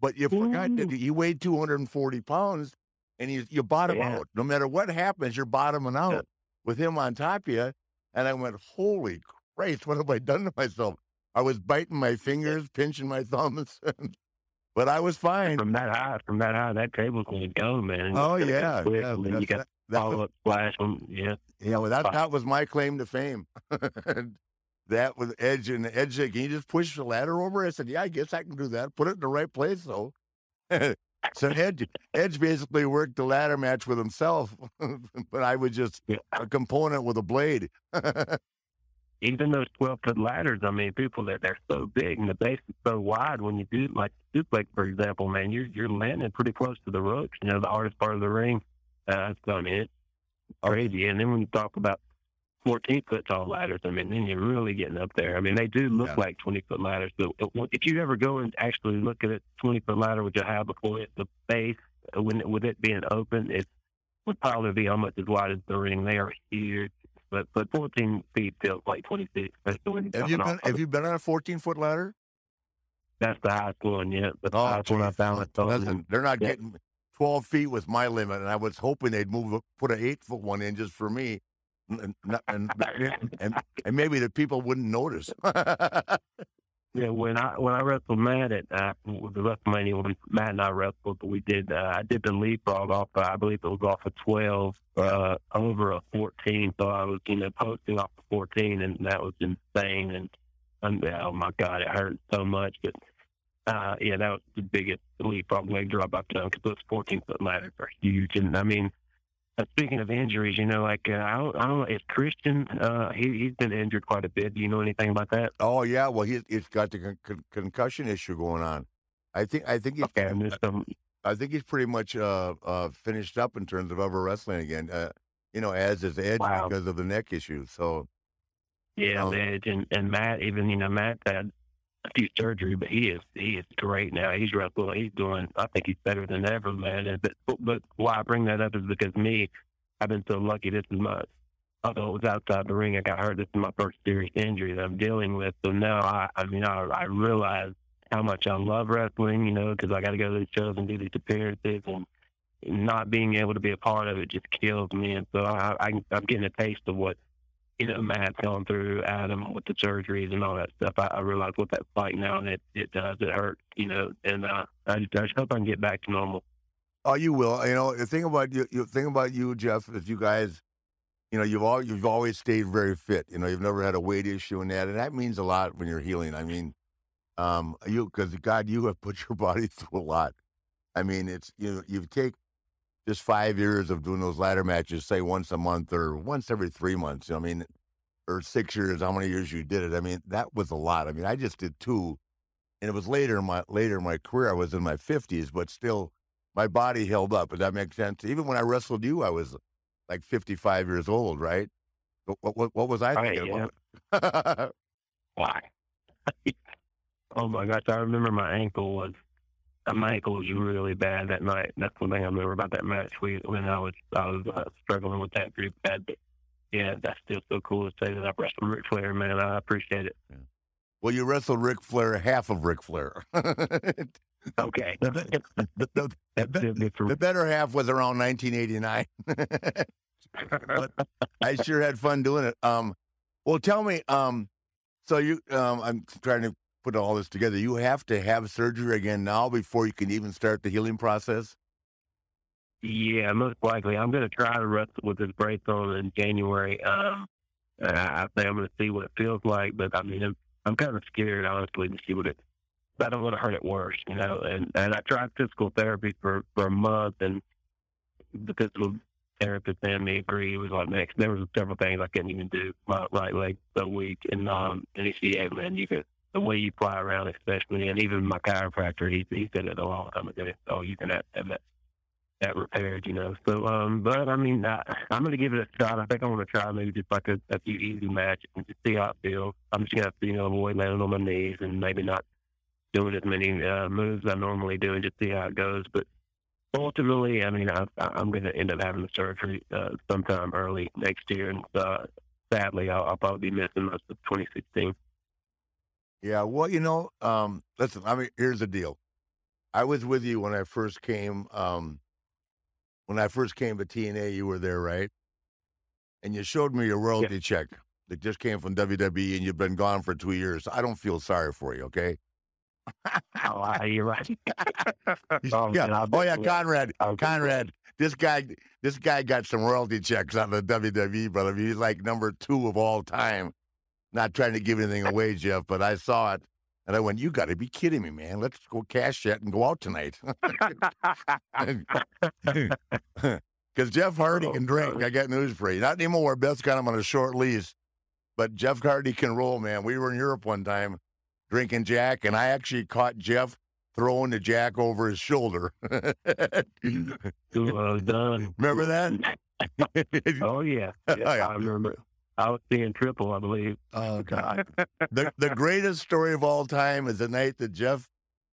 But you forgot that he weighed 240 pounds, and you you bottom Yeah. out. No matter what happens, you're bottoming out with him on top of you. And I went, holy Christ, what have I done to myself? I was biting my fingers, pinching my thumbs, but I was fine. From that high, from that high, that table's going to go, man. Oh yeah, Quick, yeah. you got that- follow was- up splash. Yeah. Yeah, well, that that was my claim to fame. that was Edge and Edge "Can you just push the ladder over?" I said, "Yeah, I guess I can do that. Put it in the right place, though." so Edge Edge basically worked the ladder match with himself, but I was just a component with a blade. Even those twelve foot ladders, I mean, people that they're so big and the base is so wide. When you do like suplex, for example, man, you're you're landing pretty close to the ropes. You know, the hardest part of the ring. Uh, so, I mean, it's crazy. And then when you talk about 14 foot tall ladders, I mean, then you're really getting up there. I mean, they do look like 20 foot ladders. But if you ever go and actually look at a 20 foot ladder, which I have before, it, the base, uh, when with it being open, it would probably be almost as wide as the ring. They are huge. But but 14 feet feels like 26. especially Have you been off Have you been on a 14 foot ladder? That's the highest one yet. But the Oh, highest one I found. Listen, they're not yeah. getting 12 feet was my limit, and I was hoping they'd move put an eight foot one in just for me, and and, and, and, and maybe the people wouldn't notice. Yeah, when I when I wrestled Matt at uh, the WrestleMania when Matt and I wrestled, we did uh, I did the leapfrog off. Uh, I believe it was off of twelve uh, over a fourteen. So I was you know posting off of fourteen, and that was insane. And, and oh my god, it hurt so much. But uh, yeah, that was the biggest leapfrog leg drop I've done because those fourteen foot ladders are huge. And I mean, uh, speaking of injuries, you know, like uh, I don't I don't know if Christian uh, he he's been injured quite a bit. Do you know anything about that? oh yeah, well he's he's got the con- con- concussion issue going on. I think I think he's Okay, I missed. I think he's pretty much uh, uh, finished up in terms of ever wrestling again. Uh, you know, as is Edge Wow. because of the neck issue. So Yeah, Um, Edge and, and Matt. Even you know Matt had a few surgery, but he is he is great now. He's wrestling. He's doing. I think he's better than ever, man. And but but why I bring that up is because me, I've been so lucky. This is my. Although it was outside the ring, I got hurt. This is my first serious injury that I'm dealing with. So now I, I mean, I, I realize how much I love wrestling. You know, because I got to go to these shows and do these appearances, and not being able to be a part of it just kills me. And so I, I I'm getting a taste of what you know, Matt's gone through, Adam with the surgeries and all that stuff. I, I realize what that's like now, and it it does. It hurts, you know. And uh, I, just, I just hope I can get back to normal. Oh, you will. You know, the thing about you, you thing about you, Jeff, is you guys, you know, you've all you've always stayed very fit. You know, you've never had a weight issue and that, and that means a lot when you're healing. I mean, um, you because God, you have put your body through a lot. I mean, it's you know, you take just five years of doing those ladder matches, say once a month or once every three months. I mean, or six years, how many years you did it? I mean, that was a lot. I mean, I just did two, and it was later in my later in my career. I was in my fifties, but still, my body held up. Does that make sense? Even when I wrestled you, I was like fifty-five years old, right? What what, what was I Right, thinking? Why? oh my gosh, I remember my ankle was my ankle was really bad that night. That's one thing I remember about that match. We when I was I was uh, struggling with that pretty bad. But yeah, that's still so cool to say that I wrestled Ric Flair, man. I appreciate it. well, you wrestled Ric Flair, half of Ric Flair. Okay. the, the- the- the- the better half was around 1989. but I sure had fun doing it. Um, well, tell me, um, so you, um, I'm trying to put all this together. You have to have surgery again now before you can even start the healing process. Yeah, most likely. I'm going to try to wrestle with this brace on in January. Um, I, think I'm going to see what it feels like, but I mean, I'm, I'm kind of scared, honestly, to see what it. I don't want to hurt it worse, you know. And and I tried physical therapy for for a month, and the physical therapist and me agreed. It was like, 'cause there was several things I couldn't even do. My right leg so weak, and um, and he said, hey, man, you could the way you fly around, especially, and even my chiropractor, he he said it a long time ago. Oh, you can have, have that that repaired, you know. So, um, but I mean, I, I'm going to give it a shot. I think I'm to try maybe just like a, a few easy matches and just see how it feels. I'm just going to, you know, avoid landing on my knees and maybe not doing as many uh, moves I normally do and just see how it goes. But ultimately, I mean, I, I'm going to end up having the surgery uh, sometime early next year, and uh, sadly, I'll, I'll probably be missing most of 2016. Yeah, well, you know, um, listen, I mean, here's the deal. I was with you when I first came, um, when I first came to TNA, you were there, right? And you showed me your royalty check. that just came from WWE and you've been gone for two years. I don't feel sorry for you, okay? oh, you're right. Oh, yeah. Oh yeah, Conrad. Conrad. This guy, this guy got some royalty checks on the WWE, brother. He's like number two of all time. Not trying to give anything away, Jeff, but I saw it and I went, "You got to be kidding me, man! Let's go cash that and go out tonight." Because Jeff Hardy oh, can drink. I got news for you. Not anymore. Beth's got him on a short lease, but Jeff Hardy can roll, man. We were in Europe one time drinking Jack, and I actually caught Jeff throwing the Jack over his shoulder. well done. Remember that? oh yeah. Oh, yeah, I remember. I was seeing triple, I believe. Oh God. the the greatest story of all time is the night that Jeff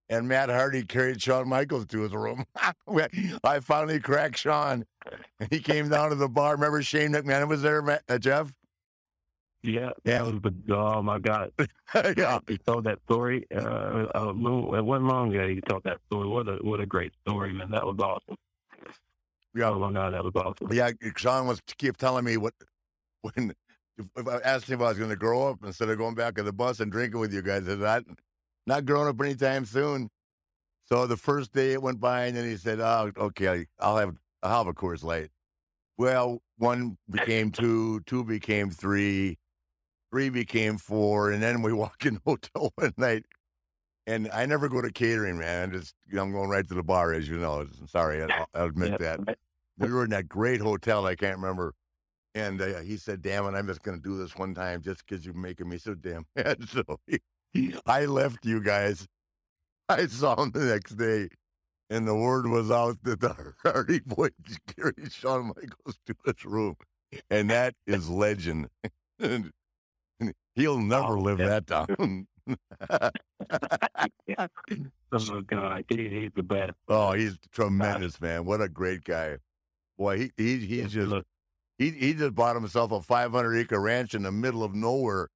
and Matt Hardy carried Shawn Michaels to his room. I finally cracked Shawn, and he came down to the bar. Remember Shane McMahon was there, Matt, uh, Jeff? Yeah, yeah. That was the, oh my God! yeah, he told that story. Uh, uh, it wasn't long ago. He told that story. What a what a great story, man! That was awesome. Yeah, oh my God, that was awesome. Yeah, Shawn was keep telling me what when if I asked him if I was going to grow up instead of going back on the bus and drinking with you guys. I said, not, not growing up anytime soon. So the first day it went by, and then he said, "Oh, okay, I'll have I'll have a Coors Light." Well, one became two, two became three, three became four, and then we walk in the hotel one night. And I never go to catering, man. I Just I'm going right to the bar, as you know. Sorry, I'll, I'll admit that. We were in that great hotel. I can't remember. And uh, he said, "Damn it, I'm just going to do this one time, just because you're making me so damn mad." So he, I left you guys. I saw him the next day, and the word was out that the Hardy Boys carried Shawn Michaels to his room, and that is legend. He'll never live that down. yeah. oh God, he, he's the best. Oh, he's tremendous, man. What a great guy. Boy, he, he he's just he he just bought himself a 500 acre ranch in the middle of nowhere.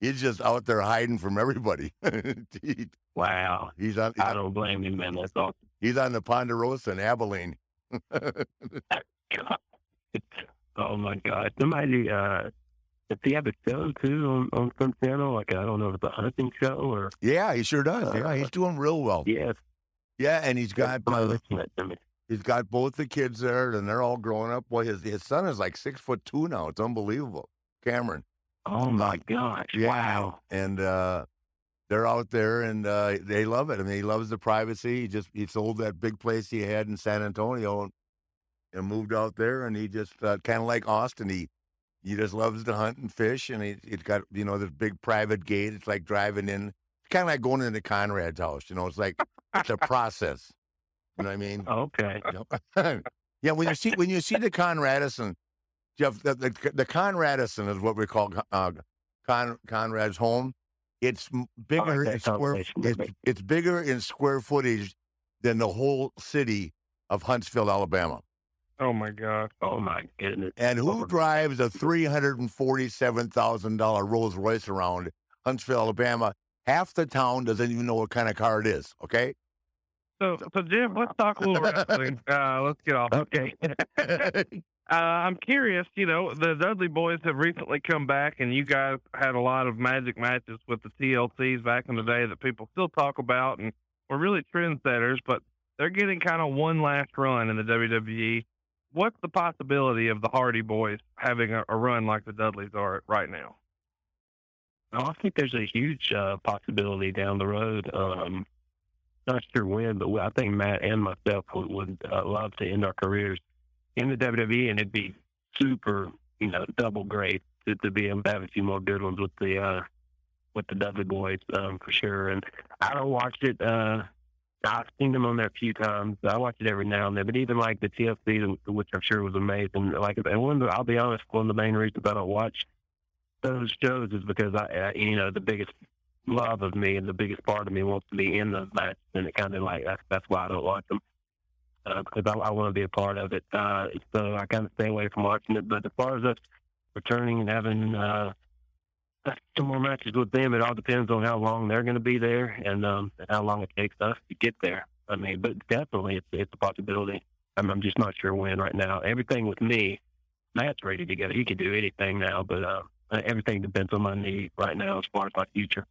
He's just out there hiding from everybody. He- Wow. he's on. I don't blame him, man. That's awesome. He's on the Ponderosa in Abilene. Oh my God! Somebody, uh, does he have a show too on, on some channel? Like I don't know if it's a hunting show or. Yeah, he sure does. Yeah, he's doing real well. Yes. Yeah, and he's got uh, listen to me. He's got both the kids there, and they're all growing up. Boy, his his son is like six foot two now. It's unbelievable. Cameron. Oh my gosh! Yeah. Wow. And uh, they're out there, and uh, they love it. I mean, he loves the privacy. He just he sold that big place he had in San Antonio and, and moved out there, and he just uh, kind of like Austin. He he just loves to hunt and fish, and he it's got you know this big private gate. It's like driving in. It's kind of like going into Conrad's house. You know, it's like it's a process. You know what I mean? Okay. yeah, when you see when you see the Conradison, Jeff, the the, the Conradison is what we call uh, Con, Conrad's home. It's bigger in square. It's, it's bigger in square footage than the whole city of Huntsville, Alabama. Oh my God. Oh my goodness. And who drives a three hundred and forty-seven thousand dollar Rolls Royce around Huntsville, Alabama? Half the town doesn't even know what kind of car it is. Okay. So, so Jim, let's talk a little wrestling. Uh, let's get off. Okay. uh, I'm curious. You know, the Dudley Boys have recently come back, and you guys had a lot of magic matches with the TLCs back in the day that people still talk about, and were really trendsetters. But they're getting kind of one last run in the WWE. What's the possibility of the Hardy Boys having a, a run like the Dudleys are right now? No, I think there's a huge uh, possibility down the road. Um, not sure when, but I think Matt and myself would, would uh, love to end our careers in the WWE, and it'd be super, you know, double great to, to be able to have a few more good ones with the uh, with the Dudley Boys um, for sure. And I don't watch it. Uh, I've seen them on there a few times. I watch it every now and then, but even like the TLC, which I'm sure was amazing. Like, and one, the- I'll be honest, one of the main reasons I don't watch those shows is because I, I you know, the biggest love of me and the biggest part of me wants to be in the match, and it kind of like that's that's why I don't watch them uh, because I, I want to be a part of it. Uh, so I kind of stay away from watching it. But as far as us returning and having uh, some more matches with them, it all depends on how long they're going to be there and um, how long it takes us to get there. I mean, but definitely it's it's a possibility. I'm, I'm just not sure when right now. Everything with me, Matt's ready to go. He could do anything now, but uh, uh, everything depends on my need right now as far as my future.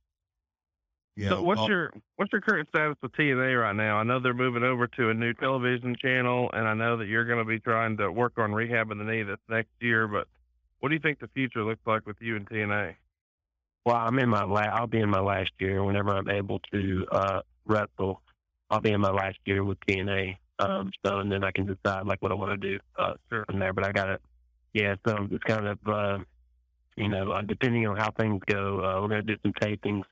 Yeah. so what's well- your what's your current status with TNA right now? I know they're moving over to a new television channel, and I know that you're going to be trying to work on rehabbing the knee this next year. But what do you think the future looks like with you and TNA? Well, I'm in my la- I'll be in my last year whenever I'm able to uh, wrestle. I'll be in my last year with TNA. Um, so and then I can decide like what I want to do uh, from there. But I got it. Yeah, so it's kind of uh, you know uh, depending on how things go, uh, we're gonna do some tapings.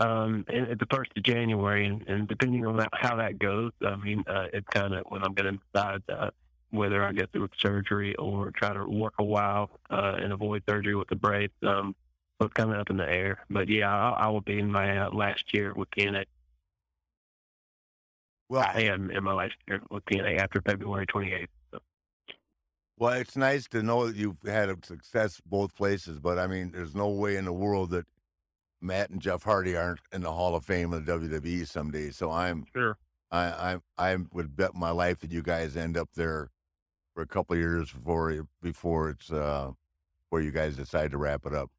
Um, and at the first of January, and, and depending on that, how that goes, I mean, uh, it's kind of when I'm going to decide uh, whether I get through surgery or try to work a while uh, and avoid surgery with the brace. Um, so it's kind of up in the air. But yeah, I, I will be in my uh, last year with TNA. Well, I am in my last year with TNA after February 28th. So. Well, it's nice to know that you've had a success both places, but I mean, there's no way in the world that Matt and Jeff Hardy aren't in the Hall of Fame of the WWE someday. So I'm sure. I I I would bet my life that you guys end up there for a couple of years before before it's uh where you guys decide to wrap it up.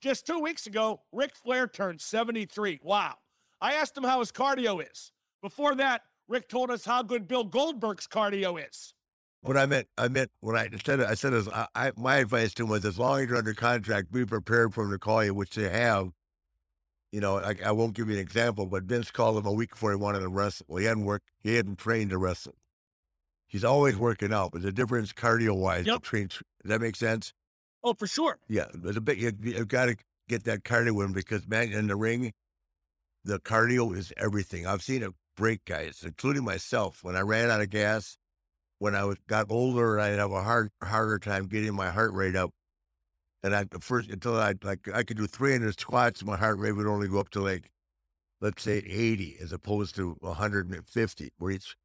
Just two weeks ago, Ric Flair turned 73. Wow. I asked him how his cardio is. Before that, Ric told us how good Bill Goldberg's cardio is. What I meant, I meant when I said, I said, is I, I, my advice to him was, as long as you're under contract, be prepared for him to call you, which they have. You know, I, I won't give you an example, but Vince called him a week before he wanted to wrestle. Well, he hadn't worked, he hadn't trained to wrestle. He's always working out, but the difference cardio wise, Yep. train. Does that make sense? Oh, for sure. Yeah, there's a bit. You, you've got to get that cardio in because man, in the ring, the cardio is everything. I've seen it break guys, including myself. When I ran out of gas, when I was, got older, I'd have a hard harder time getting my heart rate up. And I first until I like I could do 300 squats, my heart rate would only go up to like, let's say 80 as opposed to 150. Where it's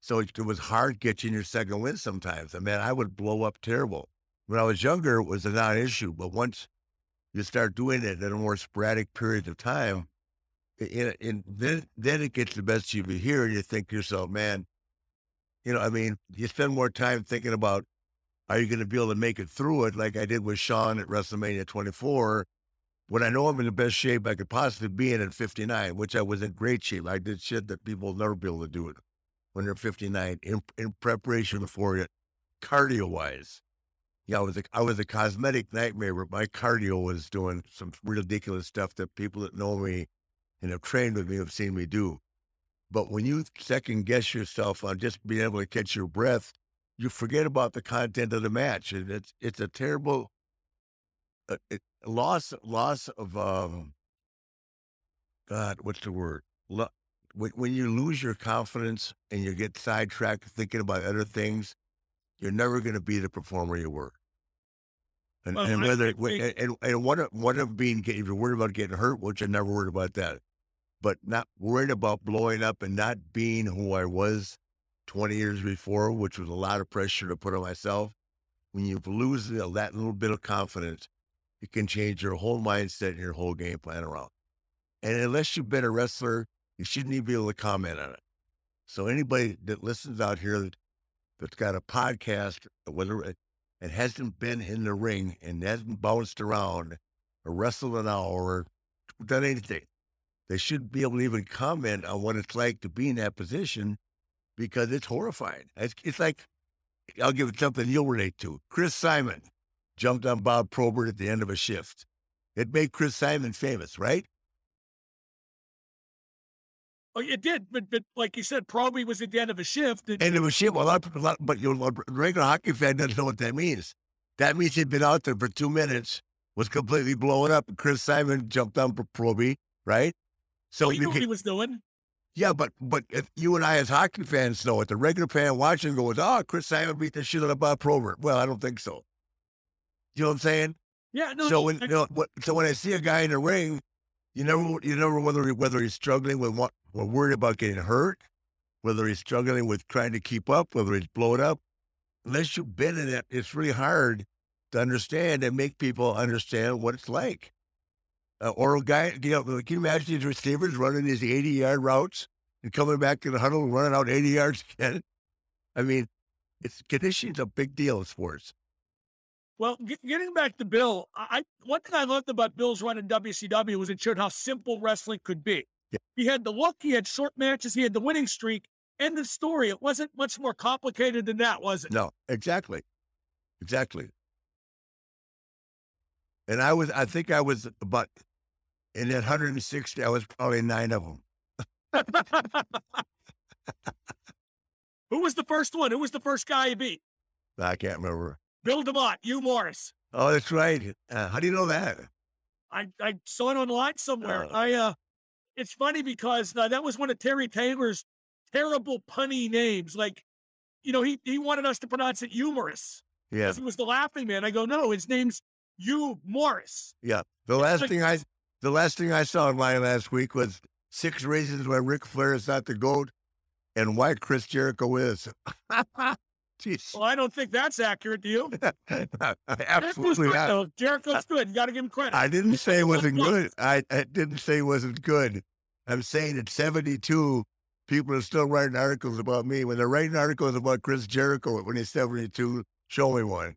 so it, it was hard getting your second wind sometimes. I mean, I would blow up terrible. When I was younger, it was a non-issue, but once you start doing it in a more sporadic period of time, and, and then then it gets the best of you here, and you think to yourself, man, you know, I mean, you spend more time thinking about are you going to be able to make it through it, like I did with Shawn at WrestleMania 24, when I know I'm in the best shape I could possibly be in at 59, which I was in great shape. I did shit that people will never be able to do it when they're 59 in, in preparation for it, cardio wise. Yeah, I was a, I was a cosmetic nightmare, but my cardio was doing some ridiculous stuff that people that know me and have trained with me have seen me do. But when you second guess yourself on just being able to catch your breath, you forget about the content of the match, and it's it's a terrible uh, it, loss loss of um. God, what's the word? Lo- when when you lose your confidence and you get sidetracked thinking about other things, you're never going to be the performer you were. And, Well, and whether agree. and, and, and one of of being if you're worried about getting hurt, which I never worried about that, but not worried about blowing up and not being who I was 20 years before, which was a lot of pressure to put on myself. When you lose that little bit of confidence, it can change your whole mindset and your whole game plan around. And unless you've been a wrestler, you shouldn't even be able to comment on it. So anybody that listens out here that, that's got a podcast, whether it, it hasn't been in the ring and hasn't bounced around or wrestled an hour or done anything, they shouldn't be able to even comment on what it's like to be in that position because it's horrifying. It's, it's like, I'll give it something you'll relate to. Chris Simon jumped on Bob Probert at the end of a shift. It made Chris Simon famous, right? Oh, it did, but but like you said, Proby was at the end of a shift. And, And it was shit. Well, a lot of people, a lot, but you know, a regular hockey fan doesn't know what that means. That means he'd been out there for two minutes, was completely blowing up, and Chris Simon jumped on for Proby, right? So he you knew what he was doing. Yeah, but but if you and I as hockey fans know it, the regular fan watching goes, "Oh, Chris Simon beat the shit out of Bob Probert." Well, I don't think so. You know what I'm saying? Yeah, no. so when I- you know, what, so when I see a guy in the ring, you never you never whether whether he's struggling with what or worried about getting hurt, whether he's struggling with trying to keep up, whether he's blowing up. Unless you've been in it, it's really hard to understand and make people understand what it's like. Uh, or a guy, you know, can you imagine these receivers running these 80 yard routes and coming back to the huddle and running out 80 yards again? I mean, it's conditioning's a big deal in sports. Well, get, getting back to Bill, I one thing I loved about Bill's run in WCW was it showed how simple wrestling could be. Yeah. He had the look, he had short matches, he had the winning streak. End of story. It wasn't much more complicated than that, was it? No, exactly, exactly. And I was, I think I was about in that 160. I was probably nine of them. Who was the first one? Who was the first guy you beat? I can't remember. Bill DeMott, Hugh Morrus. Oh, that's right. Uh, how do you know that? I, I saw it online somewhere. Oh. I uh, it's funny because uh, that was one of Terry Taylor's terrible punny names. Like, you know, he he wanted us to pronounce it humorous. Yeah, He was the laughing man. I go, no, his name's Hugh Morrus. yeah. The last like- thing I, the last thing I saw online last week was six reasons why Ric Flair is not the goat, and why Chris Jericho is. Jeez, Well, I don't think that's accurate. Do you? Absolutely not. though. Jericho's good. You got to give him credit. I didn't say it wasn't good. I, I didn't say it wasn't good. I'm saying at 72, people are still writing articles about me. When they're writing articles about Chris Jericho when he's 72, show me one.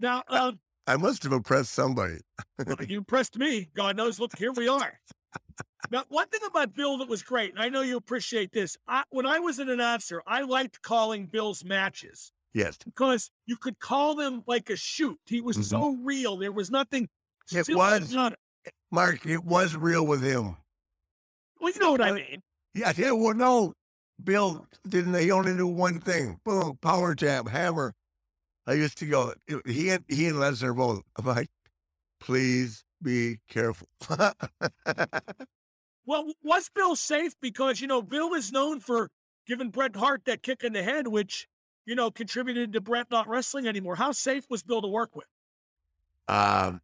Now, uh, I must have impressed somebody. you impressed me. God knows. Look, here we are. Now, one thing about Bill that was great, and I know you appreciate this. I, when I was an announcer, I liked calling Bill's matches Yes. because you could call them like a shoot. He was so real. There was nothing. It was. Not. Mark, it was real with him. Well, you know what I mean. Yeah, yeah, well, no. Bill didn't, he only knew one thing. Boom, power jab, hammer. I used to go, he and, he and Lesnar both. I'm like, please be careful. Well, was Bill safe? Because, you know, Bill is known for giving Bret Hart that kick in the head, which, you know, contributed to Bret not wrestling anymore. How safe was Bill to work with? Um,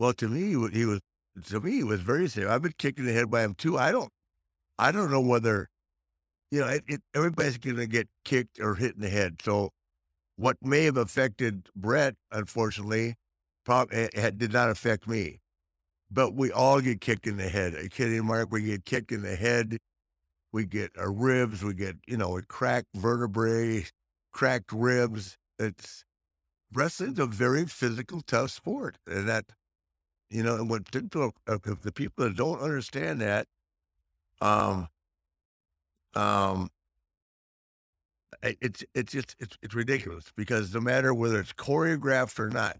well, to me, he was to me he was very safe. I've been kicked in the head by him too. I don't, I don't know whether, you know, it, it, everybody's going to get kicked or hit in the head. So, what may have affected Bret, unfortunately, probably did not affect me. But we all get kicked in the head. Are you kidding, Mark? We get kicked in the head. We get our ribs. We get, you know, cracked vertebrae, cracked ribs. It's wrestling's a very physical, tough sport, and that, you know, and what if the people that don't understand that, um, um, it's it's just it's it's ridiculous because no matter whether it's choreographed or not,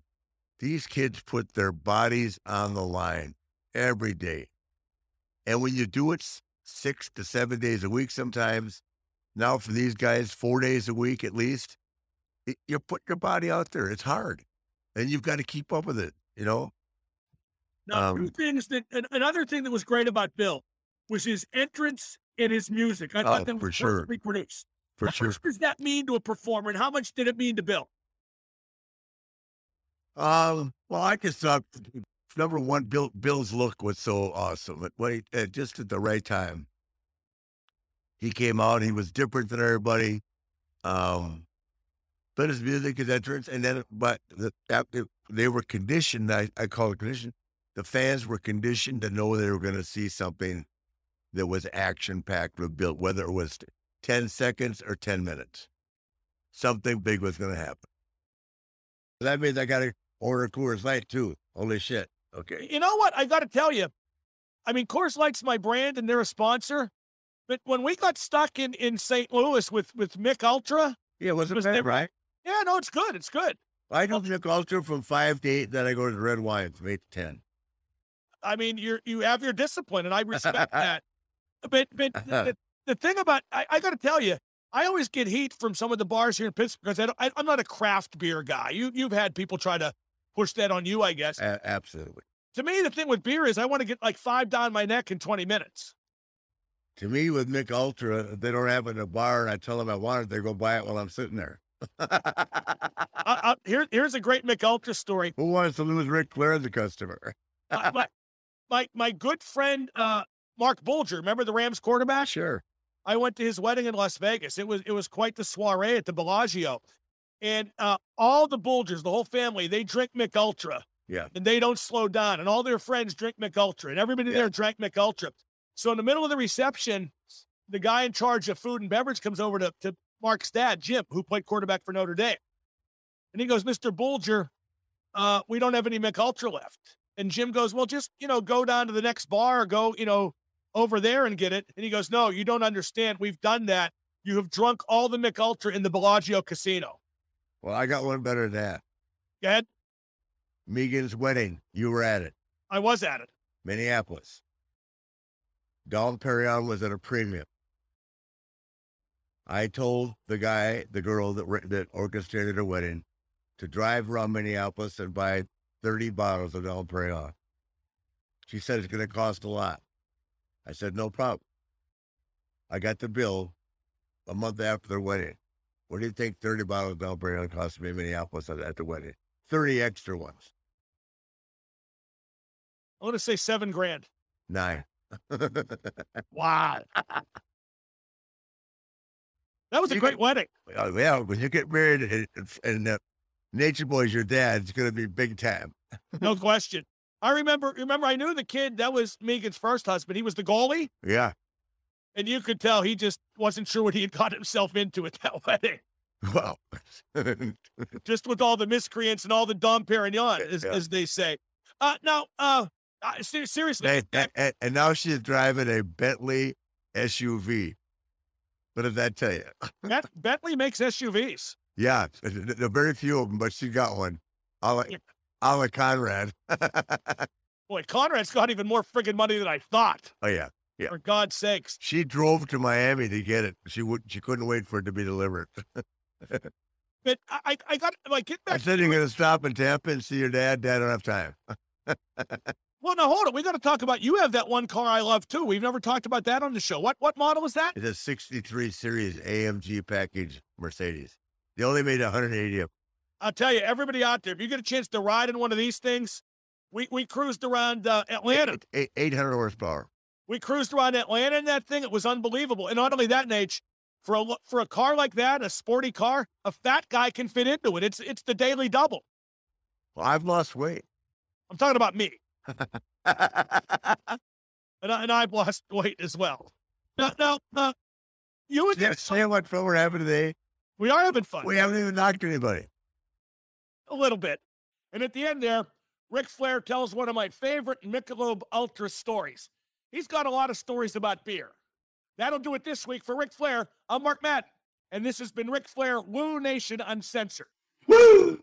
these kids put their bodies on the line every day, and when you do it six to seven days a week, sometimes now for these guys, four days a week at least, it, you put your body out there. It's hard, and you've got to keep up with it. You know, Now, Um, two things that an- another thing that was great about Bill was his entrance and his music. I Oh, thought that for was sure. produced. For how sure. much does that mean to a performer, and how much did it mean to Bill? Um, well, I just thought number one, Bill Bill's look was so awesome. What he, at just at the right time, he came out. He was different than everybody. Um, but his music, his entrance, and then but the, that, they were conditioned. I, I call it conditioned. The fans were conditioned to know they were going to see something that was action packed with Bill, whether it was ten seconds or ten minutes. Something big was going to happen. That means I got to order Coors Light too. Holy shit. Okay. You know what? I got to tell you. I mean, Coors Light's my brand, and they're a sponsor. But when we got stuck in in St. Louis with with Mich Ultra, Yeah, wasn't Was that there- right? yeah, no, it's good. It's good. I do Mich Ultra from five to eight, then I go to the red wine from eight to ten. I mean, you you have your discipline, and I respect that. But but uh-huh. the, the thing about I, I got to tell you, I always get heat from some of the bars here in Pittsburgh because I, don't- I, I'm not a craft beer guy. You you've had people try to push that on you, I guess. A- absolutely. To me, the thing with beer is I want to get like five down my neck in 20 minutes. To me, with Mich Ultra, they don't have it in a bar and I tell them I want it, they go buy it while I'm sitting there. I, I, here here's a great Mich Ultra story. Who wants to lose Ric Flair as a customer? my, my, my my good friend uh, Marc Bulger, remember the Rams quarterback? Sure. I went to his wedding in Las Vegas. It was it was quite the soiree at the Bellagio, and uh, all the Bulgers, the whole family, they drink Mich Ultra, Yeah. and they don't slow down. And all their friends drink Mich Ultra, and everybody there drank Mich Ultra. So in the middle of the reception, the guy in charge of food and beverage comes over to, to Mark's dad, Jim, who played quarterback for Notre Dame. And he goes, Mr. Bulger, uh, we don't have any Mich Ultra left. And Jim goes, Well, just, you know, go down to the next bar or go, you know, over there and get it. And he goes, No, you don't understand. We've done that. You have drunk all the Mich Ultra in the Bellagio casino. Well, I got one better than that. Go ahead. Megan's wedding. You were at it. I was at it. Minneapolis. Dom Perignon was at a premium. I told the guy, the girl that that orchestrated her wedding, to drive around Minneapolis and buy 30 bottles of Dom Perignon. She said it's going to cost a lot. I said, no problem. I got the bill a month after the wedding. What do you think 30 bottles of Perignon cost me in Minneapolis at, the wedding? 30 extra ones. I want to say seven grand. Nine. Wow. that was a great wedding. Oh, yeah, when you get married and, and uh, Nature Boy's your dad, it's going to be big time. No question. I remember remember I knew the kid that was Megan's first husband. He was the goalie, Yeah. and you could tell he just wasn't sure what he had got himself into at that wedding. Well, just with all the miscreants and all the Dom Perignon, as, Yeah. as they say. Uh, now, uh, seriously, and, and- and- and now she's driving a Bentley SUV. What did that tell you? Bet- Bentley makes SUVs. Yeah, th- th- very few of them, but she got one. A a la Conrad. Boy, Conrad's got even more friggin' money than I thought. oh yeah, yeah. For God's sakes. She drove to Miami to get it. She would. She couldn't wait for it to be delivered. But I, I- got like get I said you're going to stop in Tampa and see your dad. Dad don't have time. Well, now hold on. We got to talk about. You have that one car I love too. We've never talked about that on the show. What what model is that? It's a '63 Series AMG package Mercedes. They only made 180 of. I'll tell you, everybody out there, if you get a chance to ride in one of these things, we we cruised around uh, Atlanta. 800 horsepower. We cruised around Atlanta in that thing. It was unbelievable. And not only that, Nate, for a for a car like that, a sporty car, a fat guy can fit into it. It's it's the daily double. Well, I've lost weight. I'm talking about me. and, I, and I've lost weight as well. Now, now, uh, you and Yeah, say much fun we're having today. we are having fun. We haven't even knocked anybody. A little bit. And at the end there, Ric Flair tells one of my favorite Michelob Ultra stories. He's got a lot of stories about beer. That'll do it this week for Ric Flair. I'm Mark Madden, and this has been Ric Flair Woo Nation Uncensored. Woo!